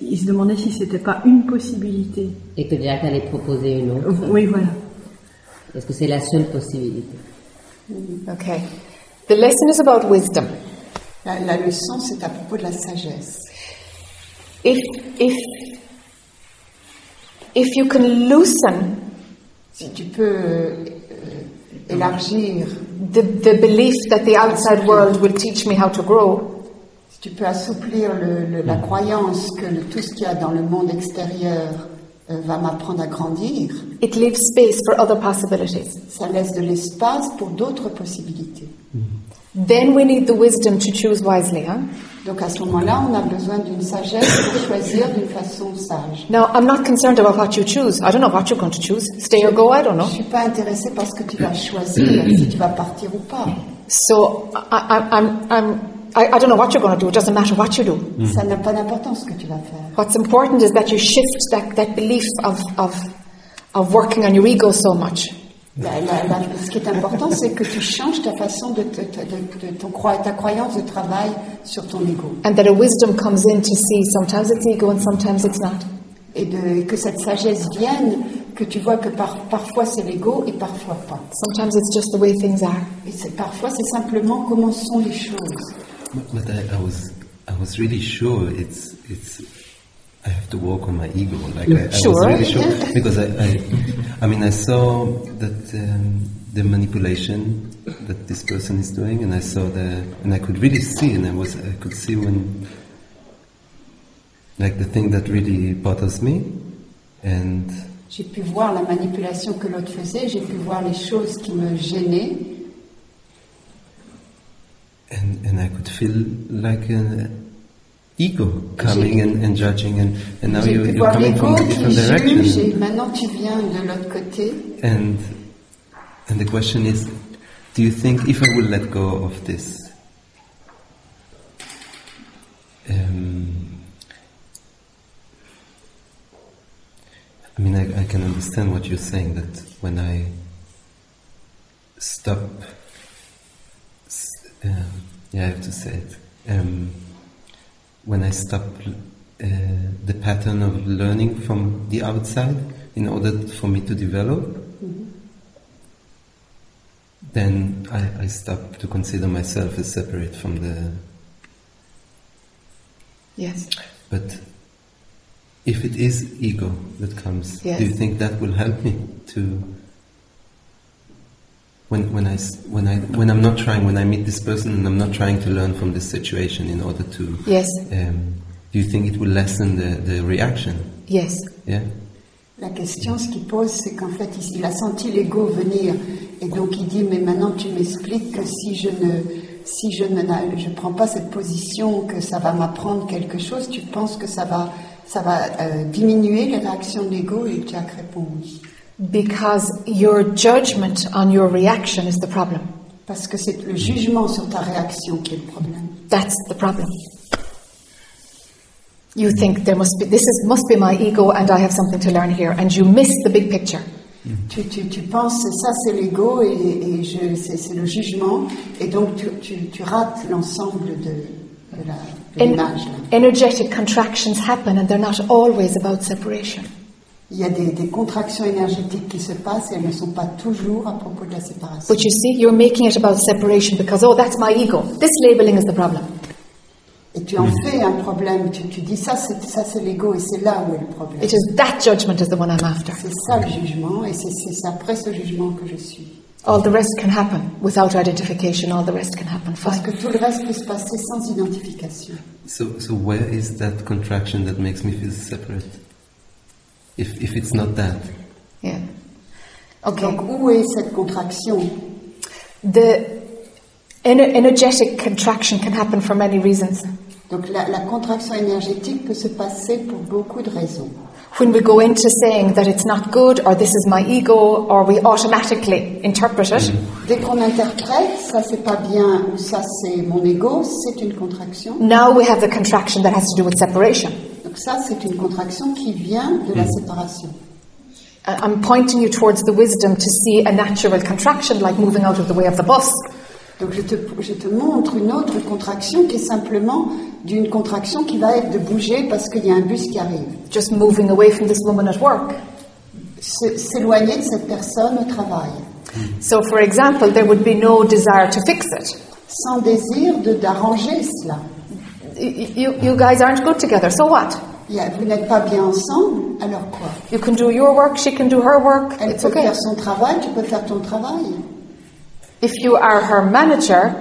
il se demandait si c'était pas une possibilité. Et que Jack allait proposer une autre. Oui, voilà. Est-ce que c'est la seule possibilité? Okay. The lesson is about wisdom. La, la leçon, c'est à propos de la sagesse. If if if you can loosen Si tu peux euh, élargir, the, the belief that the outside world will teach me how to grow, si tu peux assouplir le- le- la croyance que le- tout ce qu'il y a dans le monde extérieur euh, va m'apprendre à grandir, it leaves space for other possibilities. ça laisse de l'espace pour d'autres possibilités. Then we need the wisdom to choose wisely, huh? Donc à ce moment-là, on a besoin d'une sagesse pour choisir d'une façon sage. Now, I'm not concerned about what you choose. I don't know what you're going to choose. Stay or go, I don't know. ne suis pas intéressée par ce que tu vas choisir, si tu vas partir ou pas. So I, I, I'm, I'm, I, I don't know what you're going to do. It doesn't matter what you do. Mm-hmm. Ça n'a pas d'importance ce que tu vas faire. What's important is that you shift that, that belief of, of, of working on your ego so much. La- la- la- ce qui est important, c'est que tu changes ta façon de, te- de- de ton ta croyance de travail sur ton ego. And that a wisdom comes in to see sometimes it's ego and sometimes it's not. Et de, que cette sagesse vienne, que tu vois que par- parfois c'est l'ego et parfois pas. Sometimes it's just the way things are. Et c'est- parfois c'est simplement comment sont les choses. But, but I, I was I was really sure it's it's I have to work on my ego. Like I, I Sure. was really sure because I, I I mean I saw that um, the manipulation that this person is doing, and I saw the and I could really see, and I was I could see when like the thing that really bothers me, and J'ai pu voir la manipulation que l'autre faisait, j'ai pu voir les choses qui me gênaient, and, and I could feel like an ego coming and, and judging, and, and now you, you're coming from a different direction. maintenant tu viens de l'autre côté. And and the question is, do you think if I will let go of this, um, I mean, I, I can understand what you're saying. That when I stop, um, yeah, I have to say it. Um, when I stop uh, the pattern of learning from the outside in order for me to develop, then I, I stop to consider myself as separate from the. Yes. But if it is ego that comes, Yes. do you think that will help me to? When, when I s- when I when I'm not trying when I meet this person and I'm not trying to learn from this situation in order to Yes. um, do you think it will lessen the, the reaction? Yes. Yeah. La question, ce qu'il pose, c'est qu'en fait, il, il a senti l'ego venir, et donc il dit, mais maintenant tu m'expliques que si je ne, si je ne, je prends pas cette position, que ça va m'apprendre quelque chose, tu penses que ça va, ça va euh, diminuer les réactions de l'ego, et Jack répond oui. Because your judgment on your reaction is the problem. Parce que c'est le jugement sur ta réaction qui est le problème. That's the problem. You think there must be this is must be my ego and I have something to learn here, and you miss the big picture. Tu, tu, tu penses, ça c'est l'ego, et, et je- c'est c'est le jugement, et donc tu, tu, tu rates l'ensemble de, de la- de En- l'image. là. energetic contractions happen, and they're not always about separation. Il y a des, des contractions énergétiques qui se passent et elles ne sont pas toujours à propos de la séparation. But you see, you're making it about separation because oh, that's my ego. This labeling is the problem. Et tu en fais un problème, tu, tu dis ça c'est ça c'est l'ego et c'est là où est le problème. It is that judgment is the one I'm after. C'est ça le jugement et c'est c'est après ce jugement que je suis. All the rest can happen without identification. All the rest can happen Fine. Parce que tout le reste peut se passer sans identification. So, so where is that contraction that makes me feel separate? If, if it's not that, Yeah. Okay. Donc où est cette contraction The ener- energetic contraction can happen for many reasons. Donc la, la contraction énergétique peut se passer pour beaucoup de raisons. When we go into saying that it's not good or this is my ego or we automatically interpret it, mm-hmm. Dès qu'on interprète ça c'est pas bien ou ça c'est mon ego, c'est une contraction. now we have the contraction that has to do with separation. Donc ça c'est une contraction qui vient de la séparation. I- I'm pointing you towards the wisdom to see a natural contraction like moving out of the way of the bus. Donc je te, je te montre une autre contraction qui est simplement d'une contraction qui va être de bouger parce qu'il y a un bus qui arrive. Just moving away from this woman at work. S'éloigner de cette personne au travail, So, for example, there would be no desire to fix it. sans désir de d'arranger cela. Y- You, you guys aren't good together, so what? Il y a- Vous n'êtes pas bien ensemble, alors quoi You can do your work, she can do her work, Elle it's peut okay. faire son travail, tu peux faire ton travail. If you are her manager,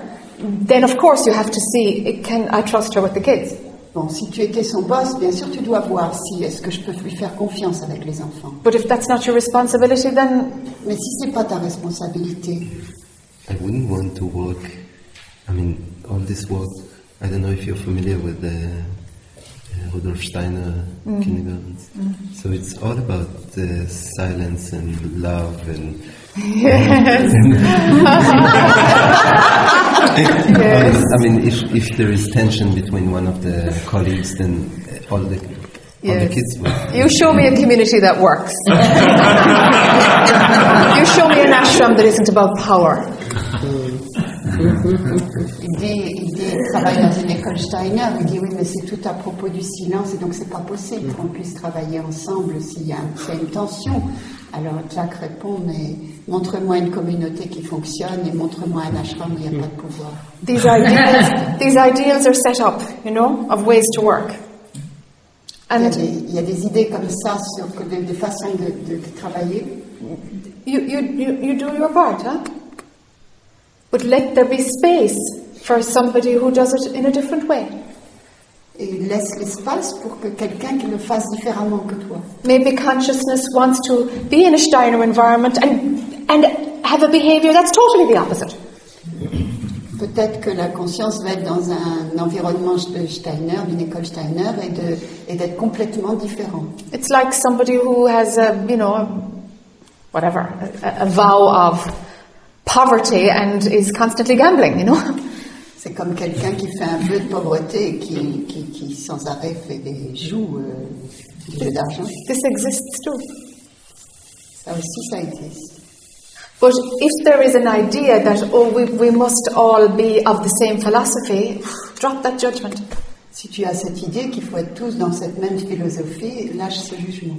then of course you have to see can I trust her with the kids? Bon, si tu étais son boss, bien sûr tu dois voir si est-ce que je peux lui faire confiance avec les enfants. But if that's not your responsibility, then Mais si c'est pas ta responsabilité, I wouldn't want to work. I mean, all this work. I don't know if you're familiar with the uh, Rudolf Steiner kindergartens. So it's all about the silence and love and. Yes. I mean, if, if there is tension between one of the colleagues, then uh, all the all the kids will. You show me a community that works. you show me an ashram that isn't about power. Il dit, il dit, il travaille dans une école Steiner, il dit oui, mais c'est tout à propos du silence, et donc c'est pas possible qu'on puisse travailler ensemble s'il y a s'il y a une tension. Alors Jack répond, mais montre-moi une communauté qui fonctionne et montre-moi un ashram où il n'y a pas de pouvoir. These ideals, these ideals are set up, you know, of ways to work. Il y, a des, il y a des idées comme ça sur des, des façons de, de travailler. you, you, you, you do your part, huh? But let there be space for somebody who does it in a different way. Et laisse l'espace pour que quelqu'un qui le fasse différemment que toi. Maybe consciousness wants to be in a Steiner environment and, and have a behavior that's totally the opposite. Peut-être que la conscience va être dans un environnement de Steiner, d'une école Steiner, et de- et d'être complètement différent. It's like somebody who has a, you know, whatever, a, a vow of poverty and is constantly gambling, you know. C'est comme quelqu'un qui fait un vœu de pauvreté et qui, qui, qui sans arrêt fait des joues, euh, des jeux d'argent. This exists too. Ça aussi, ça existe. But if there is an idea that, oh, we, we must all be of the same philosophy, drop that judgment. Si tu as cette idée qu'il faut être tous dans cette même philosophie, lâche ce jugement.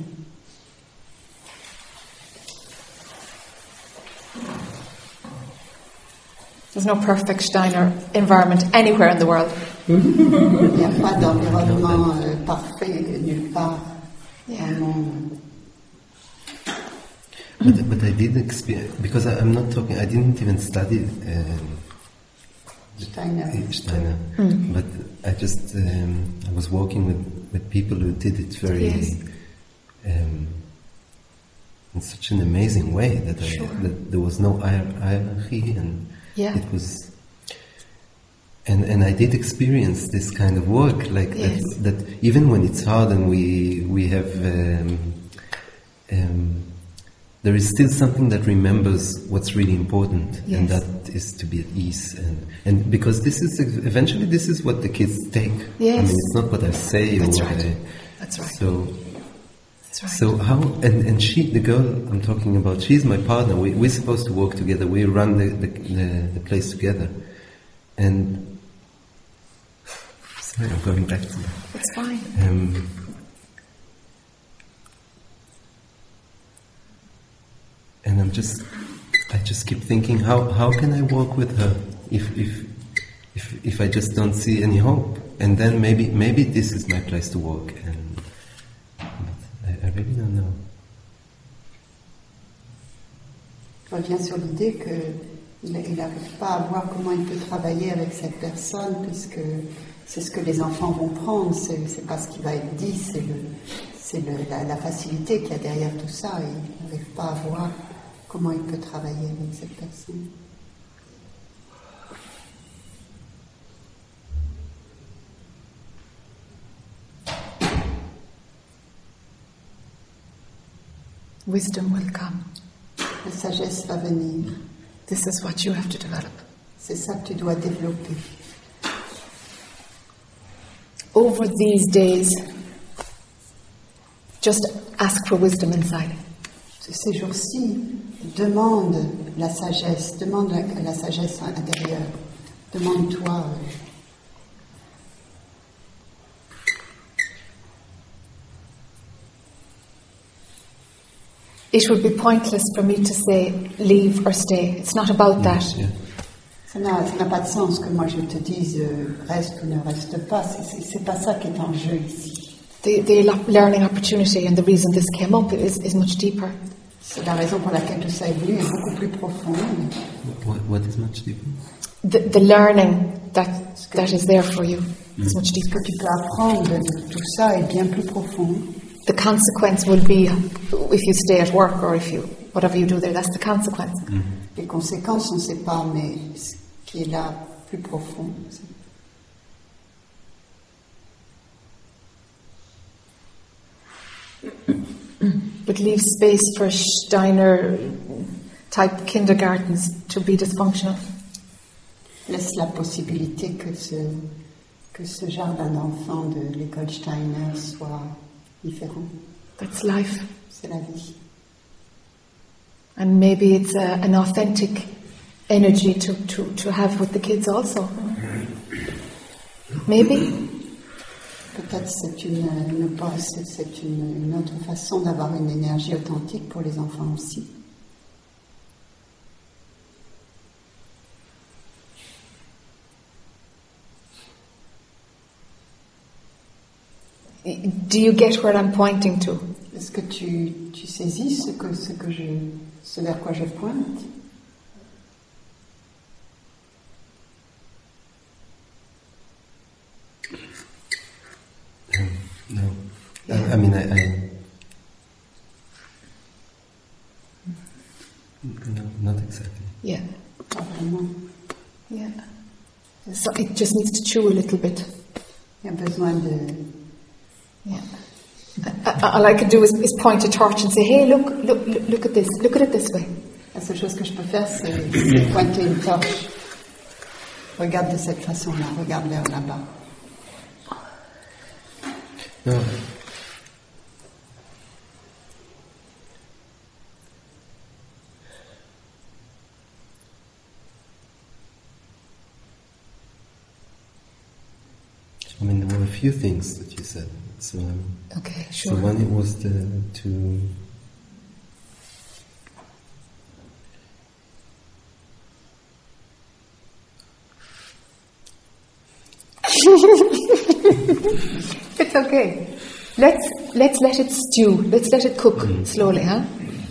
There's no perfect Steiner environment anywhere in the world. Il n'y a pas d'environnement euh, parfait nulle part dans le monde. But, but I did experience because I, I'm not talking. I didn't even study um, Steiner. Steiner, but I just um, I was working with, with people who did it very Yes. um, in such an amazing way that, I, that there was no hier- hierarchy and Yeah. it was. And, and I did experience this kind of work, like Yes. that, that even when it's hard and we we have um, um, there is still something that remembers what's really important, and that is to be at ease. And, and because this is eventually this is what the kids take. yes. I mean, it's not what I say That's or what right. I. That's right. So right. so how and, and she the girl I'm talking about she's my partner we, we're supposed to work together we run the, the, the, the place together and sorry I'm going back to that. it's fine. Um, and I'm just, I just keep thinking, how, how can I work with her if, if, if, if I just don't see any hope? And then maybe, maybe this is my place to work. And Know. Je reviens sur l'idée qu'il n'arrive pas à voir comment il peut travailler avec cette personne, puisque c'est ce que les enfants vont prendre, c'est c'est pas ce qui va être dit, c'est le- c'est la, facilité qu'il y a derrière tout ça, il n'arrive pas à voir comment il peut travailler avec cette personne. Wisdom will come. La sagesse va venir, This is what you have to develop. c'est ça que tu dois développer. Over these days, just ask for wisdom inside. Ces jours-ci, demande la sagesse, demande la, la sagesse intérieure, demande-toi. euh, It would be pointless for me to say leave or stay. It's not about mm, that. Yeah. Ça n'a ça n'a pas de sens que moi je te dise euh, reste ou ne reste pas. C'est- C'est c'est pas ça qui est en jeu ici. The, the learning opportunity and the reason this came up is, is much deeper. C'est la raison pour laquelle tout ça est venu est beaucoup plus profonde. What, what is much deeper? The, the learning that, that is there for you is mm. much Ce deeper. que tu peux apprendre de tout ça est bien plus profond. The consequence will be if you stay at work or if you, whatever you do there, that's the consequence. Mm-hmm. Les conséquences, on ne sait pas, mais ce qui est là plus profond, But mm. leave space for Steiner type kindergartens to be dysfunctional. laisse la possibilité que ce, que ce jardin d'enfants de l'école Steiner soit différent. That's life. C'est la vie. And maybe it's a, an authentic energy to, to, to have with the kids also. Maybe. Peut-être c'est une, une, pause, c'est une, une autre façon d'avoir une énergie authentique pour les enfants aussi. Do you get what I'm pointing to? Est-ce que tu, tu saisis ce, que, ce, que je, ce vers quoi je pointe No. I, I mean, I, I. No, not exactly. Yeah. Pas vraiment. Yeah. So it just needs to chew a little bit. Il y a besoin de. Yeah. Uh, All I can do is, is point a torch and say, hey, look, look, look, look at this, look at it this way. La seule chose que je peux faire, c'est c'est pointer une torche. Regarde de cette façon-là, regarde vers là-bas. No. I mean, there were a few things that you said. So, um, Okay, so sure. one it was the to It's okay. Let's, let's let it stew. Let's let it cook slowly, huh?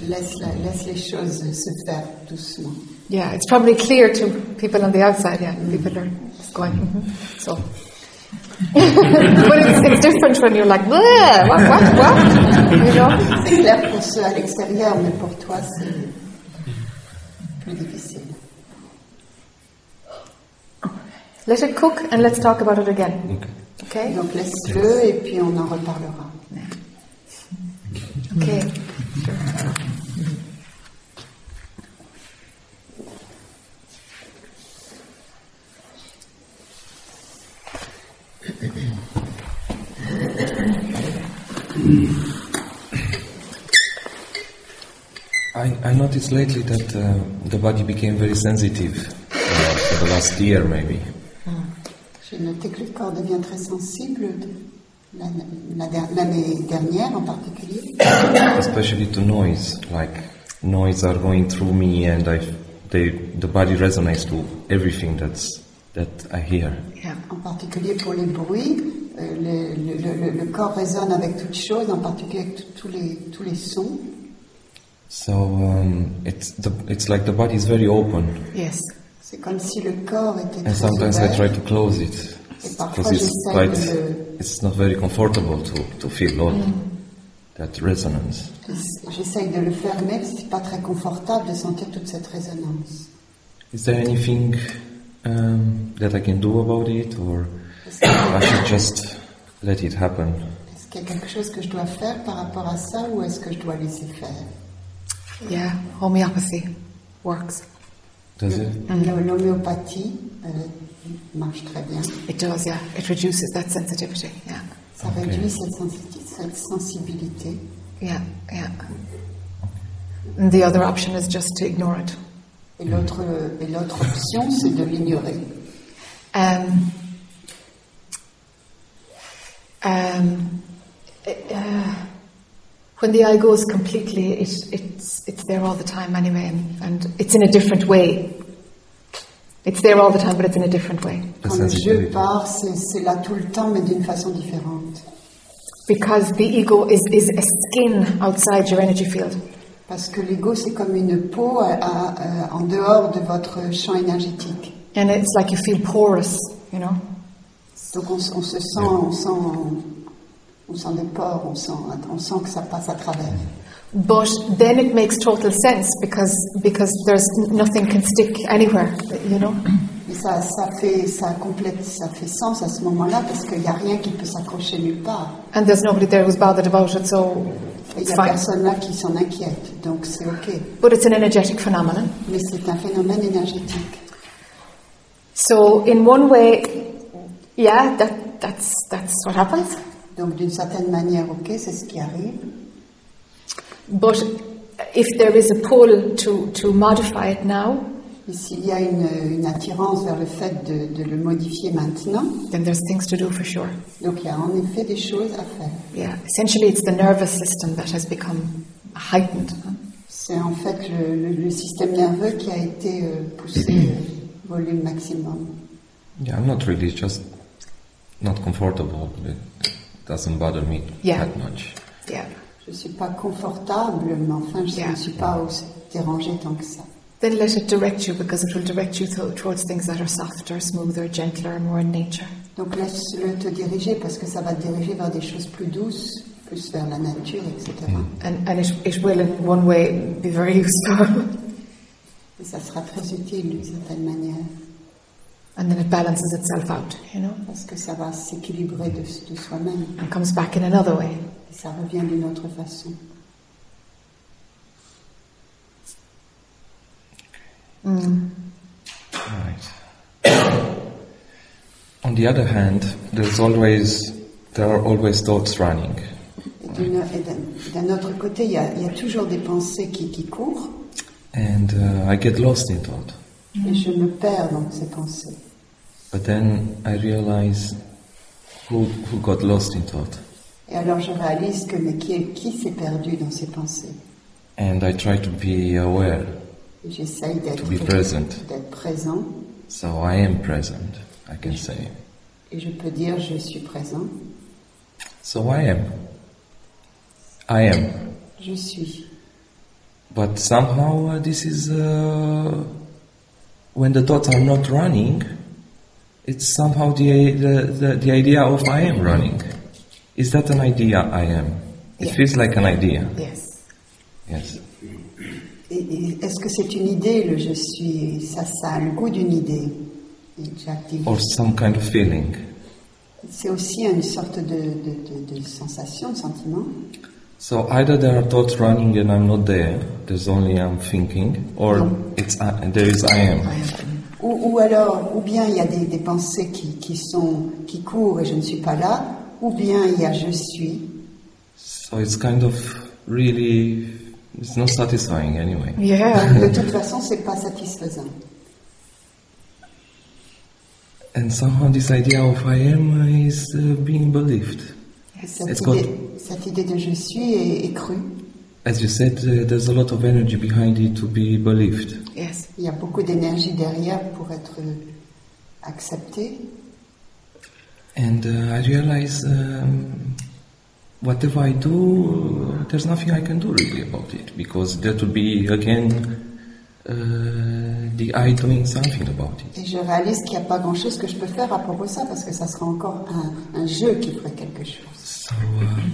Laisse, la- laisse les choses se faire doucement. Yeah, it's probably clear to people on the outside. Yeah, people are just going. mhm. So, but it's, it's different when you're like, "Bleh, what, what, what? You know? C'est clair pour ceux à l'extérieur, mais pour toi, c'est plus difficile. Let it cook and let's talk about it again. okay. Okay? Donc laisse-le et puis on en reparlera. Okay. I, I noticed lately that uh, the body became very sensitive uh, for the last year, maybe. J'ai noté que le corps devient très sensible de- la- la l'année dernière en particulier, especially to noise. Like noise are going through me, and I, they, the body resonates to everything that's that I hear. Yeah. en particulier pour les bruits. euh, le, le- le- le corps résonne avec toutes choses, en particulier avec tous les, tous les sons. So um, it's the, it's like the body is very open, Yes. C'est comme si le corps était and sometimes I try to close it because it's quite it's not very comfortable to to feel all that resonance. J'essaye de le fermer c'est pas très confortable de sentir toute cette résonance. Is there anything um, that I can do about it, or I should just let it happen? Est-ce qu'il y a quelque chose que je dois faire par rapport à ça ou est-ce que je dois laisser faire Yeah. Homeopathy works. Does it? Le- L'homéopathie euh, marche très bien. It does, yeah. It reduces that sensitivity. Yeah. Ça réduit cette, sensi- cette sensibilité. Yeah, yeah. And the other option is just to ignore it. Et l'autre et l'autre option, c'est de l'ignorer. Um, um, uh, when the eye goes completely, it, it's, it's there all the time anyway, and, and it's in a different way. It's there all the time, but it's in a different way. Quand le jeu part, c'est c'est là tout le temps, mais d'une façon différente. Because the ego is, is a skin outside your energy field. Parce que l'ego, c'est comme une peau à- à- à- en dehors de votre champ énergétique. And it's like you feel porous, you know? Donc on, on se sent, on sent, on sent des pores, on sent, on sent que ça passe à travers. But then it makes total sense because, because there's nothing can stick anywhere, you know? Mais ça, ça fait, ça complète, ça fait sens à ce moment-là parce qu'il n'y a rien qui peut s'accrocher nulle part. And there's nobody there who's bothered about it, so Et il n'y a fine. personne là qui s'en inquiète, donc c'est ok. But it's an energetic phenomenon. Mais c'est un phénomène énergétique. So, in one way, yeah, that, that's, that's what happens. Donc d'une certaine manière, ok, c'est ce qui arrive. But if there is a pull to, to modify it now, Et s'il y a une, une attirance vers le fait de, de le modifier maintenant, then there's things to do for sure. donc il y a en effet des choses à faire. Yeah, essentially, it's the nervous system that has become heightened. C'est en fait le, le- le système nerveux qui a été euh, poussé euh, volume maximum. Yeah, I'm not really just not comfortable. It doesn't bother me Yeah. that much. Yeah. Je ne suis pas confortable, mais enfin, je Yeah. ne suis pas aussi dérangée tant que ça. Then let it direct you because it will direct you to, towards things that are softer, smoother, gentler, more in nature. Donc laisse-le te diriger parce que ça va te diriger vers des choses plus douces, plus vers la nature, etc. Mm. And, and it, it will, in one way, be very useful. Et ça sera très utile d'une certaine manière and then it balances itself out, you know, parce que ça va s'équilibrer de, de soi-même and comes back in another way. et ça revient d'une autre façon. Right. On the other hand, there's always there are always thoughts running, d'un d'un autre côté, il y, a, il y a toujours des pensées qui, qui courent and uh, I get lost in thought. et je me perds dans ces pensées. But then I realize who who got lost in thought, Et alors je réalise que mais qui, qui s'est perdu dans ces pensées? And I try to be aware. J'essaye d'être To be present. d'être présent So I am present. I can say. et je peux dire je suis présent, So I am. I am. je suis. But somehow uh, this is uh, when the thoughts are not running. It's somehow the, the the the idea of I am running. Is that an idea? I am. It Yeah. feels like an idea. Yes. Yes. Est-ce que c'est une idée le je suis Ça, ça a le goût d'une idée? Or some kind of feeling. C'est aussi une sorte de, de, de, de sensation, de sentiment. So either there are thoughts running and I'm not there. There's only I'm thinking, or it's uh, there is I am. Ou, ou alors, ou bien il y a des, des pensées qui, qui, sont, qui courent et je ne suis pas là, ou bien il y a je suis. So it's kind of really it's not satisfying anyway. Yeah. De toute façon, c'est pas satisfaisant. And somehow this idea of I am is uh, being believed. Cette It's idée, called- cette idée de je suis est, est crue. As you said, uh, there's a lot of energy behind it to be believed. Yes. Il y a beaucoup d'énergie derrière pour être accepté. And uh, I realize um, whatever I do, uh, there's nothing I can do really about it because that would be again uh, the I doing something about it. Et je réalise qu'il n'y a pas grand-chose que je peux faire à propos de ça parce que ça sera encore un, un jeu qui ferait quelque chose. So um,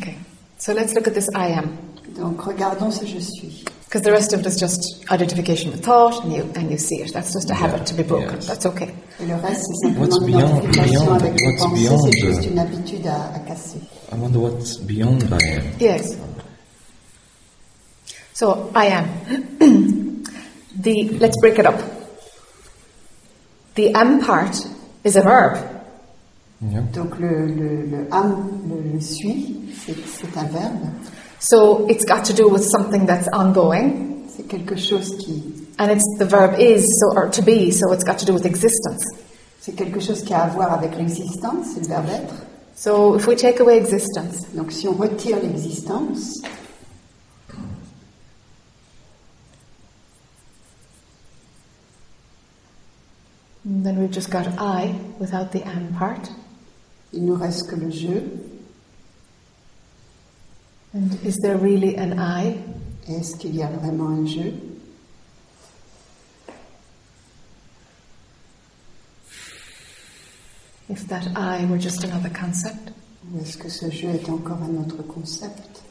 Okay. So let's look at this I am. Donc regardons ce je suis. Because the rest of it is just identification with thought, and you, and you see it. That's just a habit to be broken. Yes. That's okay. Et le reste, c'est simplement What's beyond- beyond- avec what's pensées, beyond c'est juste the- une habitude à, à casser. I wonder what's beyond I am. Yes. So I am. the let's break it up. The am part is a verb. Yeah. Donc le, le, le am, le, le suis, c'est c'est un verbe. So it's got to do with something that's ongoing, C'est quelque chose qui, and it's the verb is so or to be. So it's got to do with existence. c'est quelque chose qui a à voir avec l'existence, c'est le verbe être. So if we take away existence, Donc si on retire l'existence, then we've just got I without the am part. il nous reste que le je. And is there really an I? Est-ce qu'il y a vraiment un je If that I were just another concept, Ou est-ce que ce je est encore un autre concept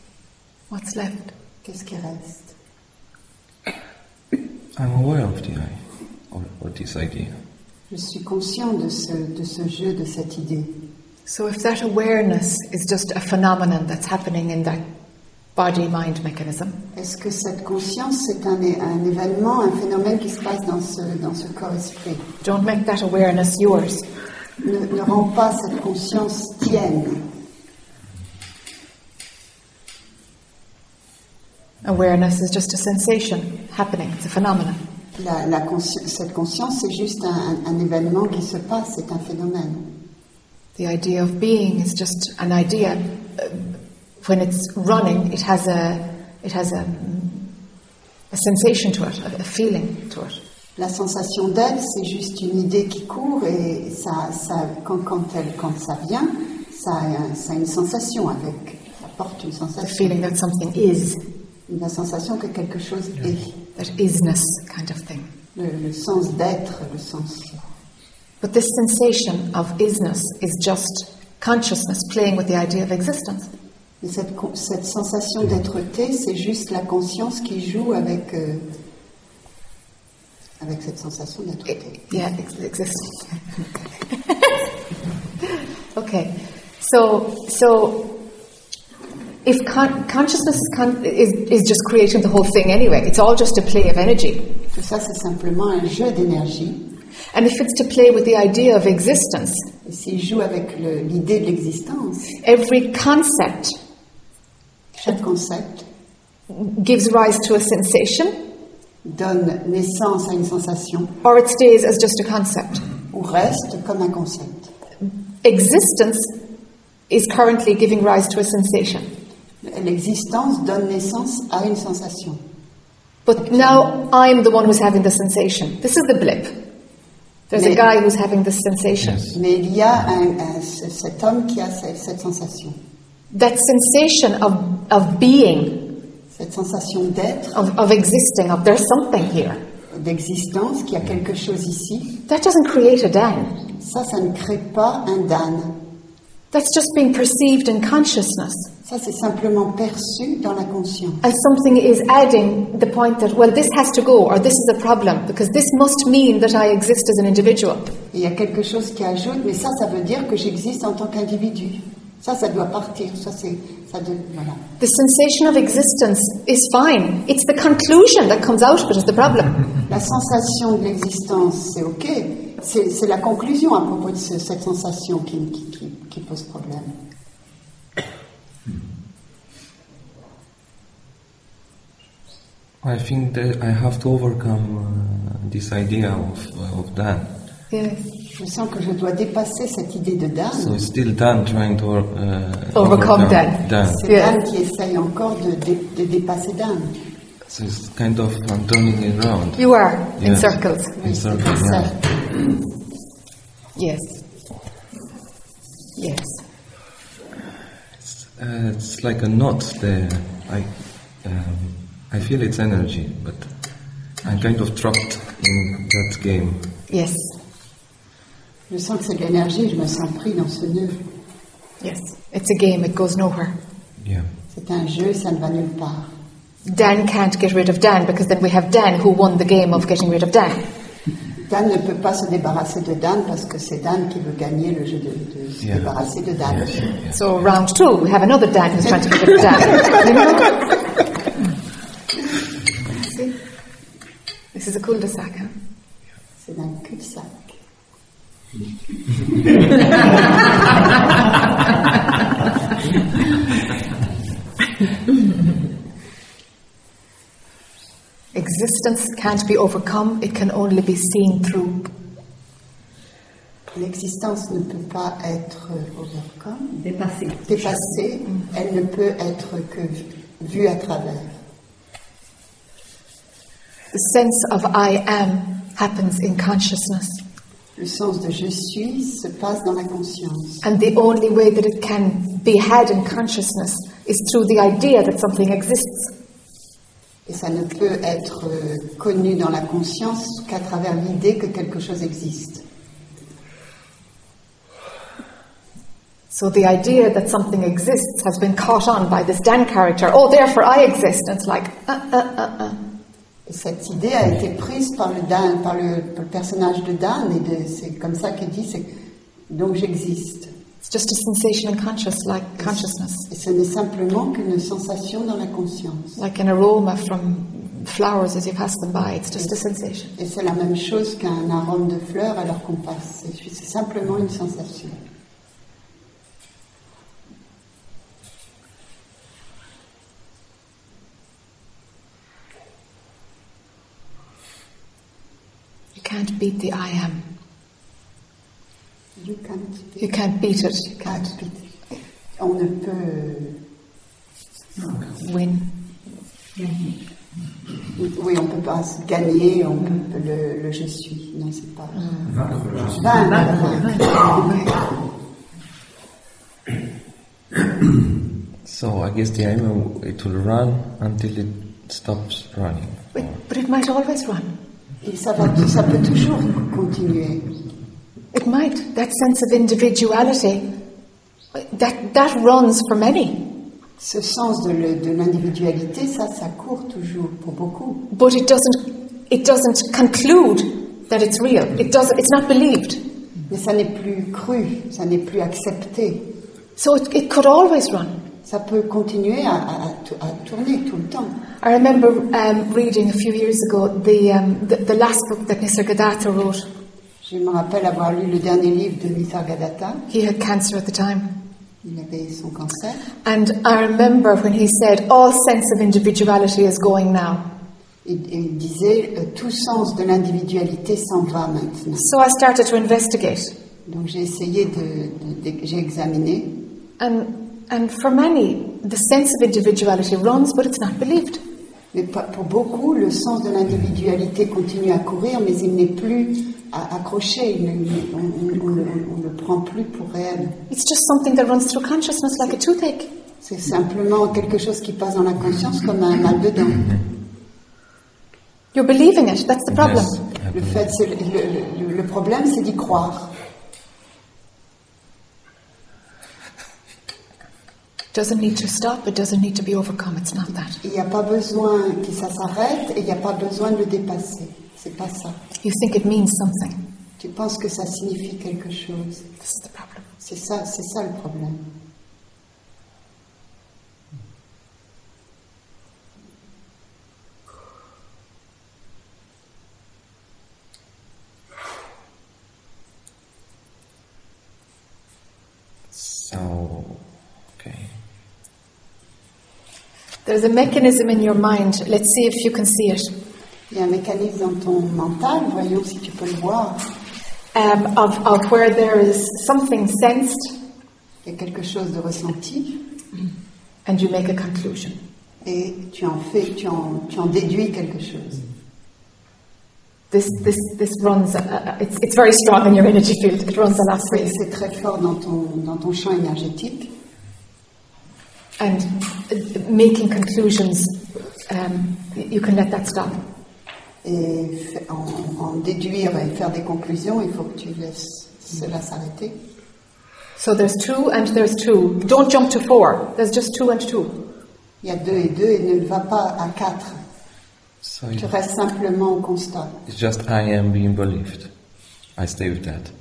what's left? Qu'est-ce qui reste I'm aware of the I, or, or this idea. Je suis conscient de ce, de ce jeu, de cette idée. So if that awareness is just a phenomenon that's happening in that body-mind mechanism. Est-ce que cette conscience, c'est un, un événement, un phénomène qui se passe dans ce, dans ce corps-esprit Don't make that awareness yours. ne, ne pas cette conscience tienne. Awareness is just a sensation happening, it's a phenomenon. La, la consci- cette conscience, c'est juste un, un événement qui se passe, c'est un phénomène. The idea of being is just an idea. When it's running, it has a, it has a, a sensation to it, a, feeling to it. La sensation d'être, c'est juste une idée qui court et ça, ça, quand, quand, elle, quand ça vient, ça a, ça a une sensation avec, ça porte une The feeling that something is, La sensation que quelque chose est. that isness kind of thing. Le, le sens d'être, le sens. But this sensation of isness is just consciousness playing with the idea of existence. Et cette, cette sensation d'être-té, c'est juste la conscience qui joue avec, euh, avec cette sensation d'être-té. Yeah, ex- existence. okay, so so if con- consciousness is, con- is is just creating the whole thing anyway, it's all just a play of energy. Tout ça, c'est simplement un jeu d'énergie. And if it's to play with the idea of existence, Et s'il joue avec le- l'idée de l'existence, every concept chaque concept gives rise to a sensation, donne naissance à une sensation or it stays as just a concept. ou reste comme un concept. Existence is currently giving rise to a sensation. L'existence donne naissance à une sensation. But now I'm the one who's having the sensation. This is the blip. There's a guy who's having this sensation. Mais il y a un- un- ce- cet homme qui a ce- cette sensation. That sensation of, of being, Cette sensation d'être, of, of existing, of there's something here, d'existence, qu'il y a quelque chose ici, that doesn't create a Dan. ça, ça ne crée pas un Dan. That's just being perceived in consciousness. Ça, c'est simplement perçu dans la conscience. And something is adding the point that, well, this has to go, or this is a problem, because this must mean that I exist as an individual. Il y a quelque chose qui ajoute, mais ça, ça veut dire que j'existe en tant qu'individu. Ça, ça doit partir. Ça, c'est, ça de- voilà. The sensation of existence is fine. It's the conclusion that comes out it is the problem. La sensation de l'existence, c'est ok. C'est, c'est la conclusion à propos de ce- cette sensation qui, qui, qui- qui pose problème. I think that I have to overcome uh, this idea of, uh, of Dan. Yes. Je sens que je dois dépasser cette idée de Dan. So it's still Dan trying to uh, Overcome Dan. Dan. C'est Yeah. Dan qui essaye encore de, dé- de dépasser Dan. So it's kind of I'm turning it around. You are in Yes. circles. In circles, yeah. Yes. Yes. Uh, it's like a knot there. I, um, I feel its energy, but I'm kind of trapped in that game. Yes. Je sens que c'est de l'énergie, je me sens pris dans ce nœud. Yes. It's a game, it goes nowhere. Yeah. C'est un jeu, ça ne va nulle part. Dan can't get rid of Dan because then we have Dan who won the game of getting rid of Dan. Dan ne peut pas se débarrasser de Dan parce que c'est Dan qui veut gagner le jeu de, de se Yeah. débarrasser de Dan. Yeah, yeah. So round two, we have another Dan who's trying to get rid of Dan. You know? See? This is a cul-de-sac, huh? C'est un cul-de-sac. Existence can't be overcome, it can only be seen through. L'existence ne peut pas être overcome, Dépassé. dépassée, elle ne peut être que vue à travers. The sense of I am happens in consciousness. Le sens de je suis se passe dans la conscience. And the only way that it can be had in consciousness is through the idea that something exists. Et ça ne peut être euh, connu dans la conscience qu'à travers l'idée que quelque chose existe. So the idea that something exists has been caught on by this Dan character. Oh, therefore I exist. And it's like, uh, uh, uh, uh. Et cette idée a été prise par le, Dan, par le, par le personnage de Dan, et c'est comme ça qu'il dit, c'est donc j'existe. It's just a sensation in conscious, like consciousness, Et ce n'est simplement qu'une sensation dans la conscience. like an aroma from flowers as you pass them by. It's just a sensation. Et c'est la même chose qu'un arôme de fleurs alors qu'on passe. C'est simplement une sensation. Can't beat the I am. You can't beat it. You can't beat it. You can't vite. On ne peut. win. Oui, on peut pas se gagner, on peut le, le je suis. Non, c'est pas. Vaincre, je suis- Vaincre. So I guess the aim it will run until it stops running. But, but it might always run. Et ça, va, ça peut toujours continuer. It might. That sense of individuality, that, that runs for many. Ce sens de le- de l'individualité, ça, ça court toujours pour beaucoup. But it doesn't, it doesn't conclude that it's real. It doesn't, it's not believed. Mais ça n'est plus cru, ça n'est plus accepté. So it, it could always run. Ça peut continuer à, à- à tou- à tourner tout le temps. I remember um, reading a few years ago the, um, the, the last book that Nisargadatta wrote. Je me rappelle avoir lu le dernier livre de Nisargadatta. He had cancer at the time. Il avait son cancer. And I remember when he said, all sense of individuality is going now. Et il disait euh, tout sens de l'individualité s'en va maintenant. So I started to investigate. Donc j'ai essayé de, de- de- j'ai examiné. And, and for many, the sense of individuality runs, but it's not believed. Mais pour beaucoup, le sens de l'individualité continue à courir, mais il n'est plus accroché. On ne le, prend plus pour réel. It's just something that runs through consciousness like a toothache. C'est simplement quelque chose qui passe dans la conscience comme un mal de dents. You're believing it. That's the problem. Yes, Le, fait, le, le- le problème, c'est d'y croire. Doesn't need to stop. It doesn't need to be overcome. It's not that. Il n'y a pas besoin que ça s'arrête et il n'y a pas besoin de le dépasser. C'est pas ça. You think it means something. Tu penses que ça signifie quelque chose. This is the problem. C'est ça, c'est ça le problème. So, okay. There's a mechanism in your mind. Let's see if you can see it. Il y a un mécanisme dans ton mental, voyons si tu peux le voir. Um, of, of where there is something sensed Il y a quelque chose de ressenti and you make a conclusion. et tu en fais, tu en, tu en déduis quelque chose. This, this, this runs, uh, uh, it's, it's very strong in your energy field. It runs a lot C'est très fort dans ton, dans ton champ énergétique. And uh, making conclusions, um, you can let that stop. Et en, en déduire et faire des conclusions, il faut que tu laisses cela s'arrêter. So there's two and there's two. Don't jump to four. There's just two and two. Il y a deux et deux et ne va pas à quatre. So Tu it- restes simplement au constat. it's just I am being believed. I stay with that.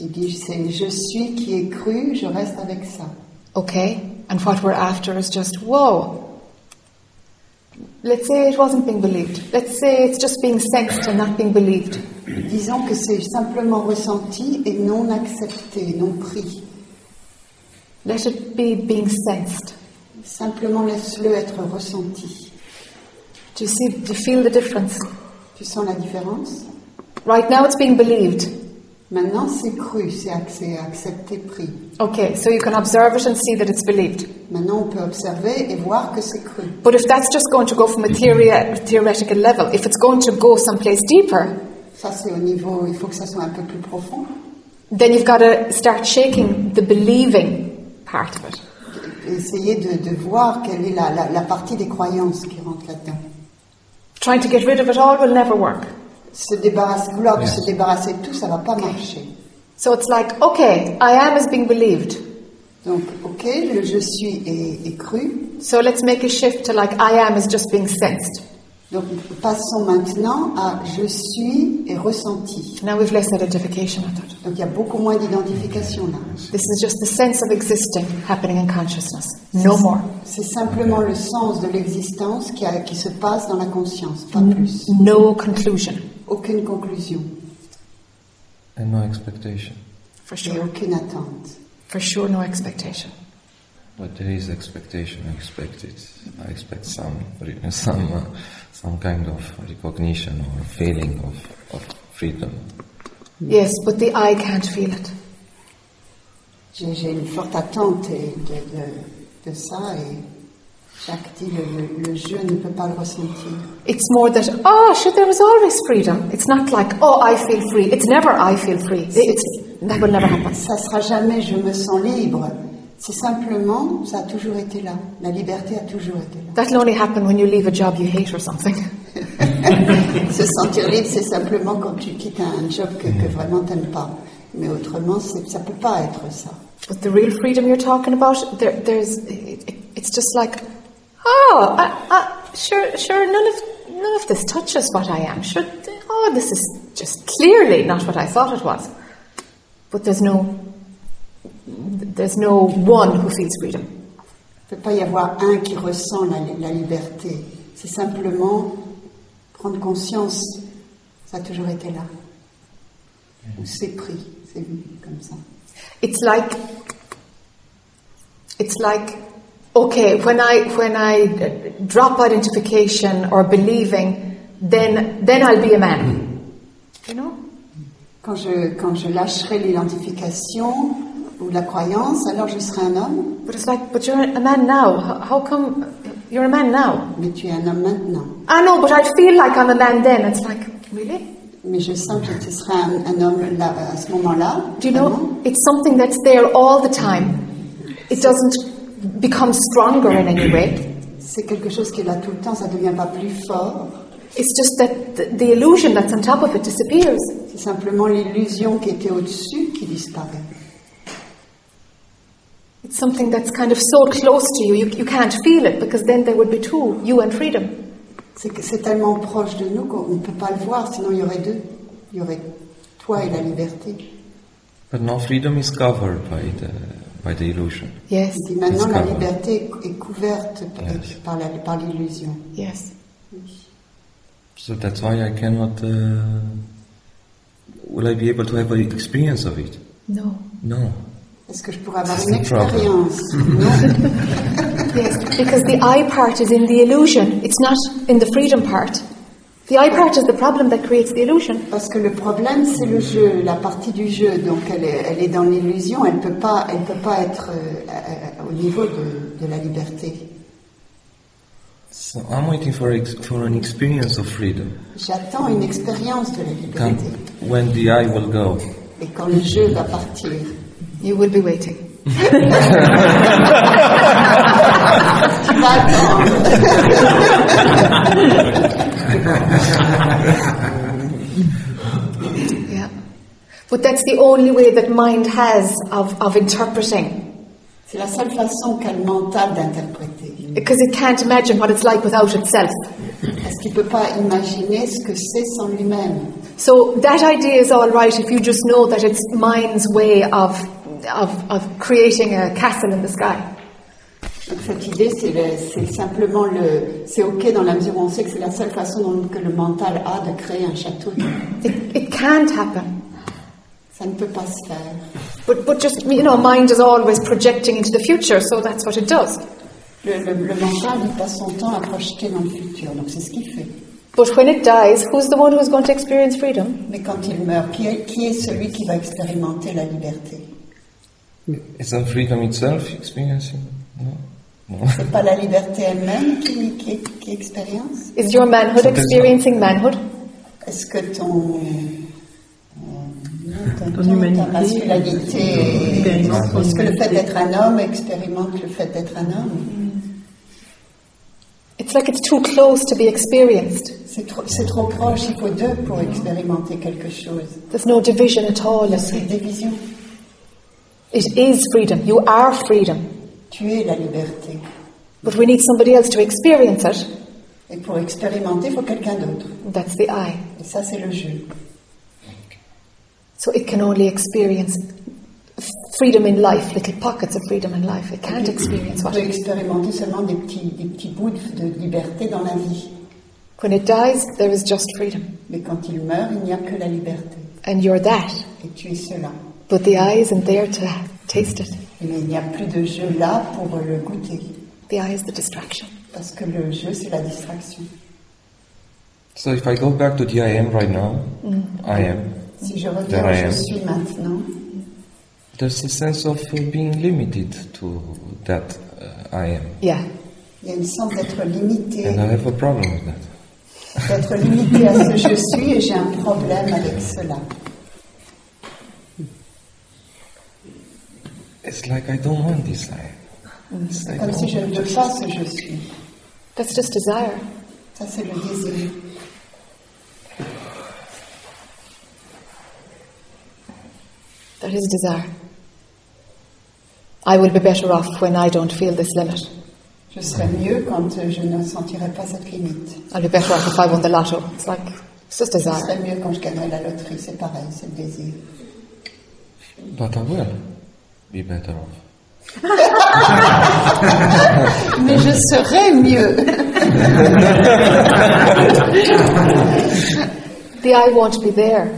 Il dit c'est je suis qui est cru, je reste avec ça. Okay? And what we're after is just, whoa. Let's say it wasn't being believed. Let's say it's just being sensed and not being believed. Disons que c'est simplement ressenti et non accepté, non pris. Let it be being sensed. Simplement laisse-le être ressenti. Do you see, do you feel the difference? Tu sens la différence? Right now it's being believed. Maintenant c'est cru, c'est ac- accepté, pris. Okay, so you can observe it and see that it's believed. Maintenant on peut observer et voir que c'est cru. But if that's just going to go from a theory, theoretical level, if it's going to go someplace deeper, Ça c'est au niveau, il faut que ça soit un peu plus profond. then you've got to start shaking the believing part of it. Essayer de, de voir quelle est la, la, la partie des croyances qui rentre là-dedans. Trying to get rid of it all will never work. Se débarrasser, vouloir Yes. se débarrasser de tout, ça va pas marcher. So it's like, okay, I am is being believed. Donc, ok, le je suis est, est cru. So let's make a shift to like, I am is just being sensed. Donc passons maintenant à je suis et ressenti. Now we've less identification it. Donc il y a beaucoup moins d'identification là. This is just the sense of existing happening in consciousness. No more. C'est simplement le sens de l'existence qui, a- qui se passe dans la conscience, pas plus. No conclusion. Aucune conclusion And no expectation. For et sure. aucune attente. For sure, no expectation. But there is expectation. I expect it. I expect some, some, uh, some kind of recognition or feeling of, of freedom. Yes, but the I can't feel it. J'ai j'ai une forte attente de, de- de ça et Jacques dit le, le, le jeu ne peut pas le ressentir. It's more that, oh, sure, there was always freedom. It's not like, oh, I feel free. It's never I feel free. It's, that will never happen. Ça sera jamais je me sens libre. C'est simplement, ça a toujours été là. La liberté a toujours été là. That'll only happen when you leave a job you hate or something. Se sentir libre, c'est simplement quand tu quittes un job que, que vraiment t'aimes pas. Mais autrement, ça peut pas être ça. But the real freedom you're talking about, there, there's, it- it's just like, oh, I, I, sure, sure, none of, none of this touches what I am. Sure, oh, this is just clearly not what I thought it was. But there's no, there's no one who feels freedom. Il ne peut pas y avoir un qui ressent la, la liberté. C'est simplement prendre conscience. Ça a toujours été là. Ou c'est pris, c'est vu comme ça. It's like, it's like, okay, when I when I drop identification or believing, then then I'll be a man. You know. Quand je, quand je lâcherai l'identification ou la croyance, alors je serai un homme. But it's like, but you're a man now. How, how come you're a man now? Mais tu es un homme maintenant. I know, but I feel like I'm a man then. It's like, really? Mais je sens que tu seras un, un homme là, à ce moment-là. Do you know? It's something that's there all the time. It doesn't become stronger in any way. C'est quelque chose qui est là tout le temps, ça ne devient pas plus fort. It's just that the, the illusion that's on top of it disappears. C'est simplement l'illusion qui était au-dessus qui disparaît. It's something that's kind of so close to you, you, you can't feel it because then there would be two, you and freedom. C'est que c'est tellement proche de nous qu'on ne peut pas le voir, sinon il y aurait deux. Il y aurait toi et la liberté. But no freedom is covered by the, by the illusion. Yes, Il dit maintenant la liberté est couverte par- Yes. par la- par l'illusion. yes. So that's why I cannot. Uh, will I be able to have an experience of it? No. No. Est-ce que je pourrais avoir une the problem. expérience Yes, because the I part is in the illusion, it's not in the freedom part. The I part is the problem that creates the illusion. Parce que le problème, c'est le jeu, la partie du jeu. Donc elle est, elle est dans l'illusion, elle ne peut pas, elle peut pas être euh, à- au niveau de, de la liberté. So I'm waiting for ex- for an experience of freedom. J'attends une expérience de la liberté. when the I will go. Et quand le jeu va partir, You will be waiting. tu vas attendre. Yeah. But that's the only way that mind has of, of interpreting. C'est la seule façon qu'a le mental d'interpréter. Because it can't imagine what it's like without itself. Parce qu'il peut pas imaginer ce que c'est sans lui-même. So that idea is all right if you just know that it's mind's way of, of, of creating a castle in the sky. Donc cette idée, c'est le- c'est simplement le, c'est ok dans la mesure où on sait que c'est la seule façon dont, que le mental a de créer un château. It, it can't happen. Ça ne peut pas se faire. But, but just, you know, mind is always projecting into the future, so that's what it does. Le, le- le mental, il passe son temps à projeter dans le futur, donc c'est ce qu'il fait. But when it dies, who's the one who's going to experience freedom? Mais quand il meurt, qui est, qui est celui qui va expérimenter la liberté? Isn't freedom itself experiencing? No. C'est pas la liberté elle-même qui, qui, qui expérience? Is your manhood experiencing manhood? Est-ce que ton, ton, Ton humanité ta masculinité, est-ce que le fait d'être un homme expérimente le fait d'être un homme? It's like it's too close to be experienced. C'est trop, c'est trop proche, il faut deux pour expérimenter quelque chose. There's no division at all. Il y a cette see. division. It is freedom. You are freedom. Tu es la liberté. But we need somebody else to experience it. Et pour expérimenter, faut quelqu'un d'autre. That's the I. Et ça, c'est le jeu. So it can only experience freedom in life, little pockets of freedom in life. It can't experience what peut expérimenter seulement des petits, des petits bouts de, de liberté dans la vie. When it dies, there is just freedom. Mais quand il meurt, il n'y a que la liberté. And you're that. Et tu es cela. But the I isn't there to taste it. Mais il n'y a plus de jeu là pour le goûter. The eye is the distraction. Parce que le jeu, c'est la distraction. So if I go back to the I am right now, I am. Si je reviens où I je am. suis maintenant, There's a sense of being limited to that uh, I am, Yeah. il y a une sens d'être limité, and I have a problem with that. d'être limité à ce je suis et j'ai un problème avec cela. It's like I don't want this I am. It's like, Comme si je ne veux pas ce je suis. That's just desire. Ça, c'est le désir. That is desire. I will be better off when I don't feel this limit. Je serai mieux quand je ne sentirai pas cette limite. I'll be better off if I won the lotto. It's like, it's just Je desire. serai mieux quand je gagnerai la loterie. C'est pareil, c'est le désir. But I will be better off. Mais je serai mieux. The I won't be there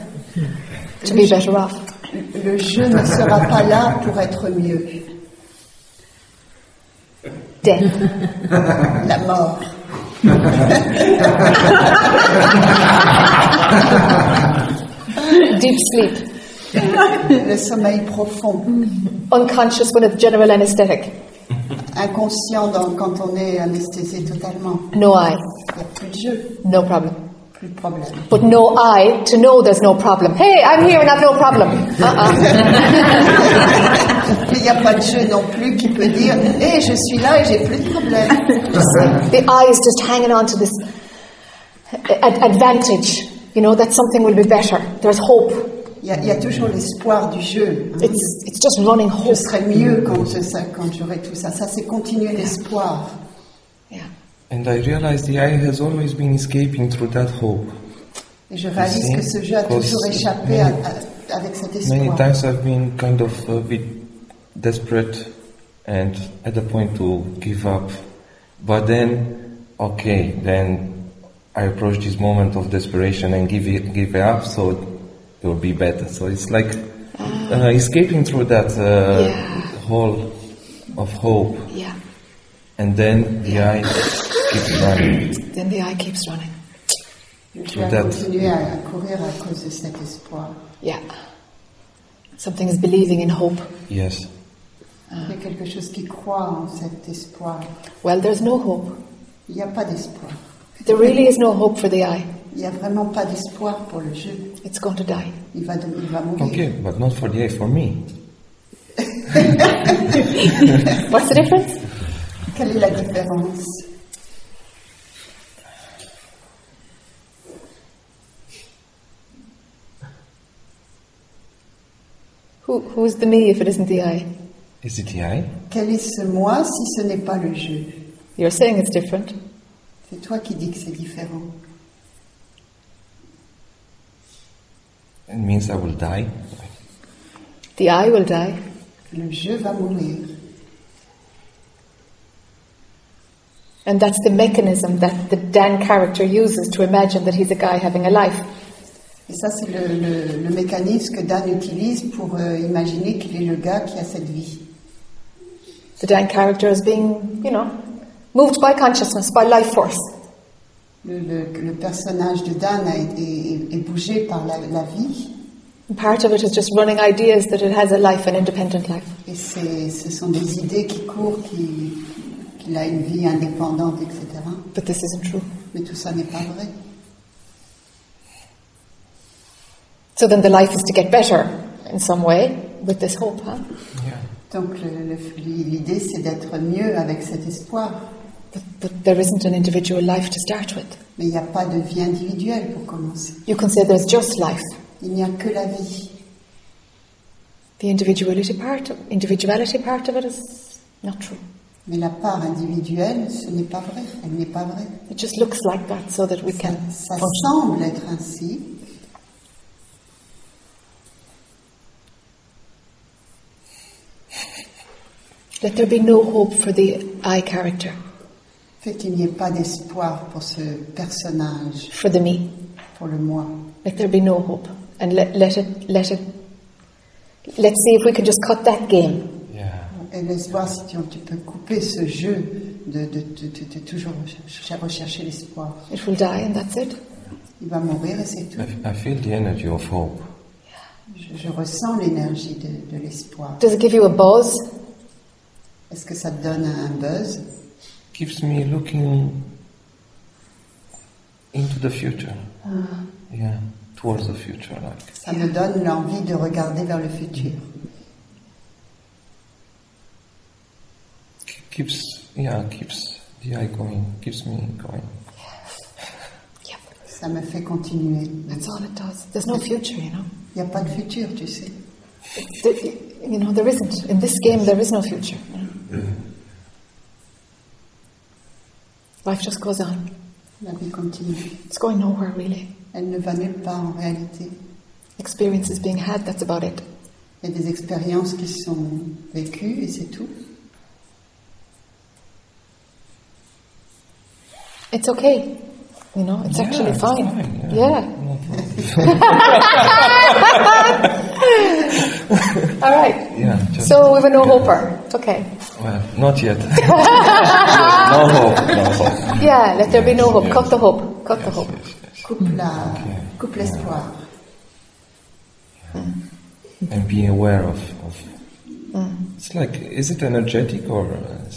to be better off. Le je ne sera pas là pour être mieux. Death. La mort. Deep sleep. Le sommeil profond. Unconscious when it's general anesthetic. Inconscient dans- quand on est anesthésié totalement. No I. Il n'y a plus de jeu, No problem. plus de problème. But no I to know there's no problem. Hey, I'm here and I've no problem. Uh-uh. Il n'y a pas de jeu non plus qui peut dire Hé, je suis là et j'ai plus de problème. the I is just hanging on to this ad- advantage, you know, that something will be better. There's hope. Il y a, il y a toujours l'espoir du jeu. hein. It's, it's just running Je hope. serai mieux quand, je, quand j'aurai tout ça. Ça, c'est continuer l'espoir. Yeah. And I realize the I has always been escaping through that hope. Et je réalise que ce jeu a toujours échappé à- à- avec cet Many espoir. times I've been kind of a bit desperate and at the point to give up. But then, okay, then I approach this moment of desperation and give it, give it up, so it will be better. So it's like uh, escaping through that uh, Yeah. hole of hope, Yeah. and then the I keeps running. Then the I keeps running. Je So vais that- continuer à, à courir à cause de cet espoir. Yeah. Something is believing in hope. Yes. Il y a quelque chose qui croit en cet espoir. Well, there's no hope. Il n'y a pas d'espoir. There really is no hope for the I. Il n'y a vraiment pas d'espoir pour le jeu. It's going to die. Il va, il va. Okay, but not for the I, for me. What's the difference? Quelle est la différence Who, who's the me if it isn't the I? Is it the I? Quel est ce moi si ce n'est pas le jeu You're saying it's different. C'est toi qui dis que c'est différent. It means I will die. The I will die. Le jeu va mourir. And that's the mechanism that the Dan character uses to imagine that he's a guy having a life. Et ça, c'est le, le- le mécanisme que Dan utilise pour euh, imaginer qu'il est le gars qui a cette vie. The Dan character is being, you know, moved by consciousness, by life force. Le, le- le personnage de Dan a été est, est bougé par la, la vie. Part of it is just running ideas that it has a life, an independent life. Et c'est- ce sont des idées qui courent, qui- qu'il a une vie indépendante, etc. But this isn't true. Mais tout ça n'est pas vrai. So then the life is to get better in some way with this hope, huh? Donc le- le- l'idée, c'est d'être mieux avec cet espoir. But, but there isn't an individual life to start with. Mais il n'y a pas de vie individuelle pour commencer. You can say there's just life. Il n'y a que la vie. The individuality part of, individuality part of it is not true. Mais la part individuelle, ce n'est pas vrai. Elle n'est pas vraie. It just looks like that so that we can Ça function. semble être ainsi. Let there be no hope for the I character, Fait qu'il n'y ait pas d'espoir pour ce personnage, for the me. pour le moi. Let there be no hope. And let, let it, let it, let's see if we can just cut that game. Yeah. Et laisse voir si tu, tu peux couper ce jeu de, de, de- de- de toujours rechercher, rechercher l'espoir. It will die and that's it. Il va mourir et c'est tout. I, I feel the energy of hope. Je, je ressens l'énergie de, de l'espoir. Does it give you a buzz? Est-ce que ça te donne un buzz? Keeps me looking into the future. Ah. Yeah, towards the future, like. Ça me donne l'envie de regarder vers le futur. Keeps, yeah, keeps the I going, keeps me going. Yep. Ça me fait continuer. That's all it does. There's no future, you know. Il n'y a pas de futur, tu sais. The- you know, there isn't. In this game, there is no future. you know. Life just goes on. La vie continue. It's going nowhere, really. Elle ne va nulle part en réalité. Experience is being had, that's about it. Il y a des expériences qui sont vécues et c'est tout. It's okay. You know, it's Yeah, actually it's fine. fine, yeah. No. All right. Yeah, just, So we've a no hoper. It's okay. well, not yet. no hope, no hope. Yeah, let there be no hope. Cut the hope. Cut the hope. Coupe la, coupe l'espoir. And be aware of, of it's like, is it energetic or uh,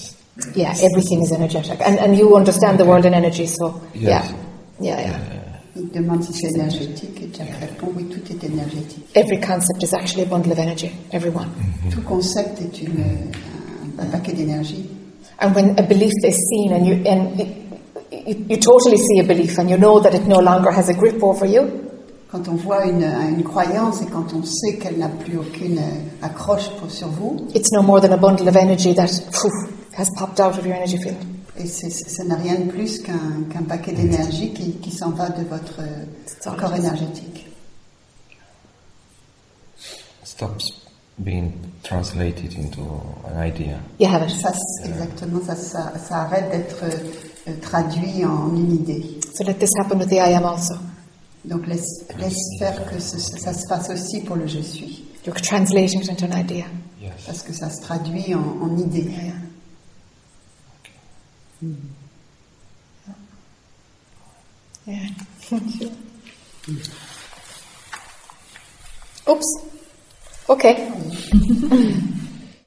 Yeah, everything is energetic. And, and you understand the world in energy, so Yes. yeah. Yeah, yeah. Euh, Il te demande si c'est énergétique et Jac répond oui, tout est énergétique. Every concept is actually a bundle of energy. Everyone. Mm-hmm. Tout concept est une, un, un paquet d'énergie. And when a belief is seen and you and you, you totally see a belief and you know that it no longer has a grip over you, Quand on voit une, une croyance et quand on sait qu'elle n'a plus aucune euh, accroche pour, sur vous, it's no more than a bundle of energy that phew, has popped out of your energy field. Et c'est- ça n'a rien de plus qu'un qu'un paquet d'énergie qui, qui s'en va de votre euh, corps énergétique. stops being translated into an idea? It. Ça, exactement, ça, ça, ça arrête d'être euh, traduit en une idée. So let this happen with the I am also. Donc laisse, laisse faire que ce- ça se passe aussi pour le je suis, You're translating it into an idea. Yes. parce que ça se traduit en, en idée. Yeah. Ya, 谢谢 Oops. okay.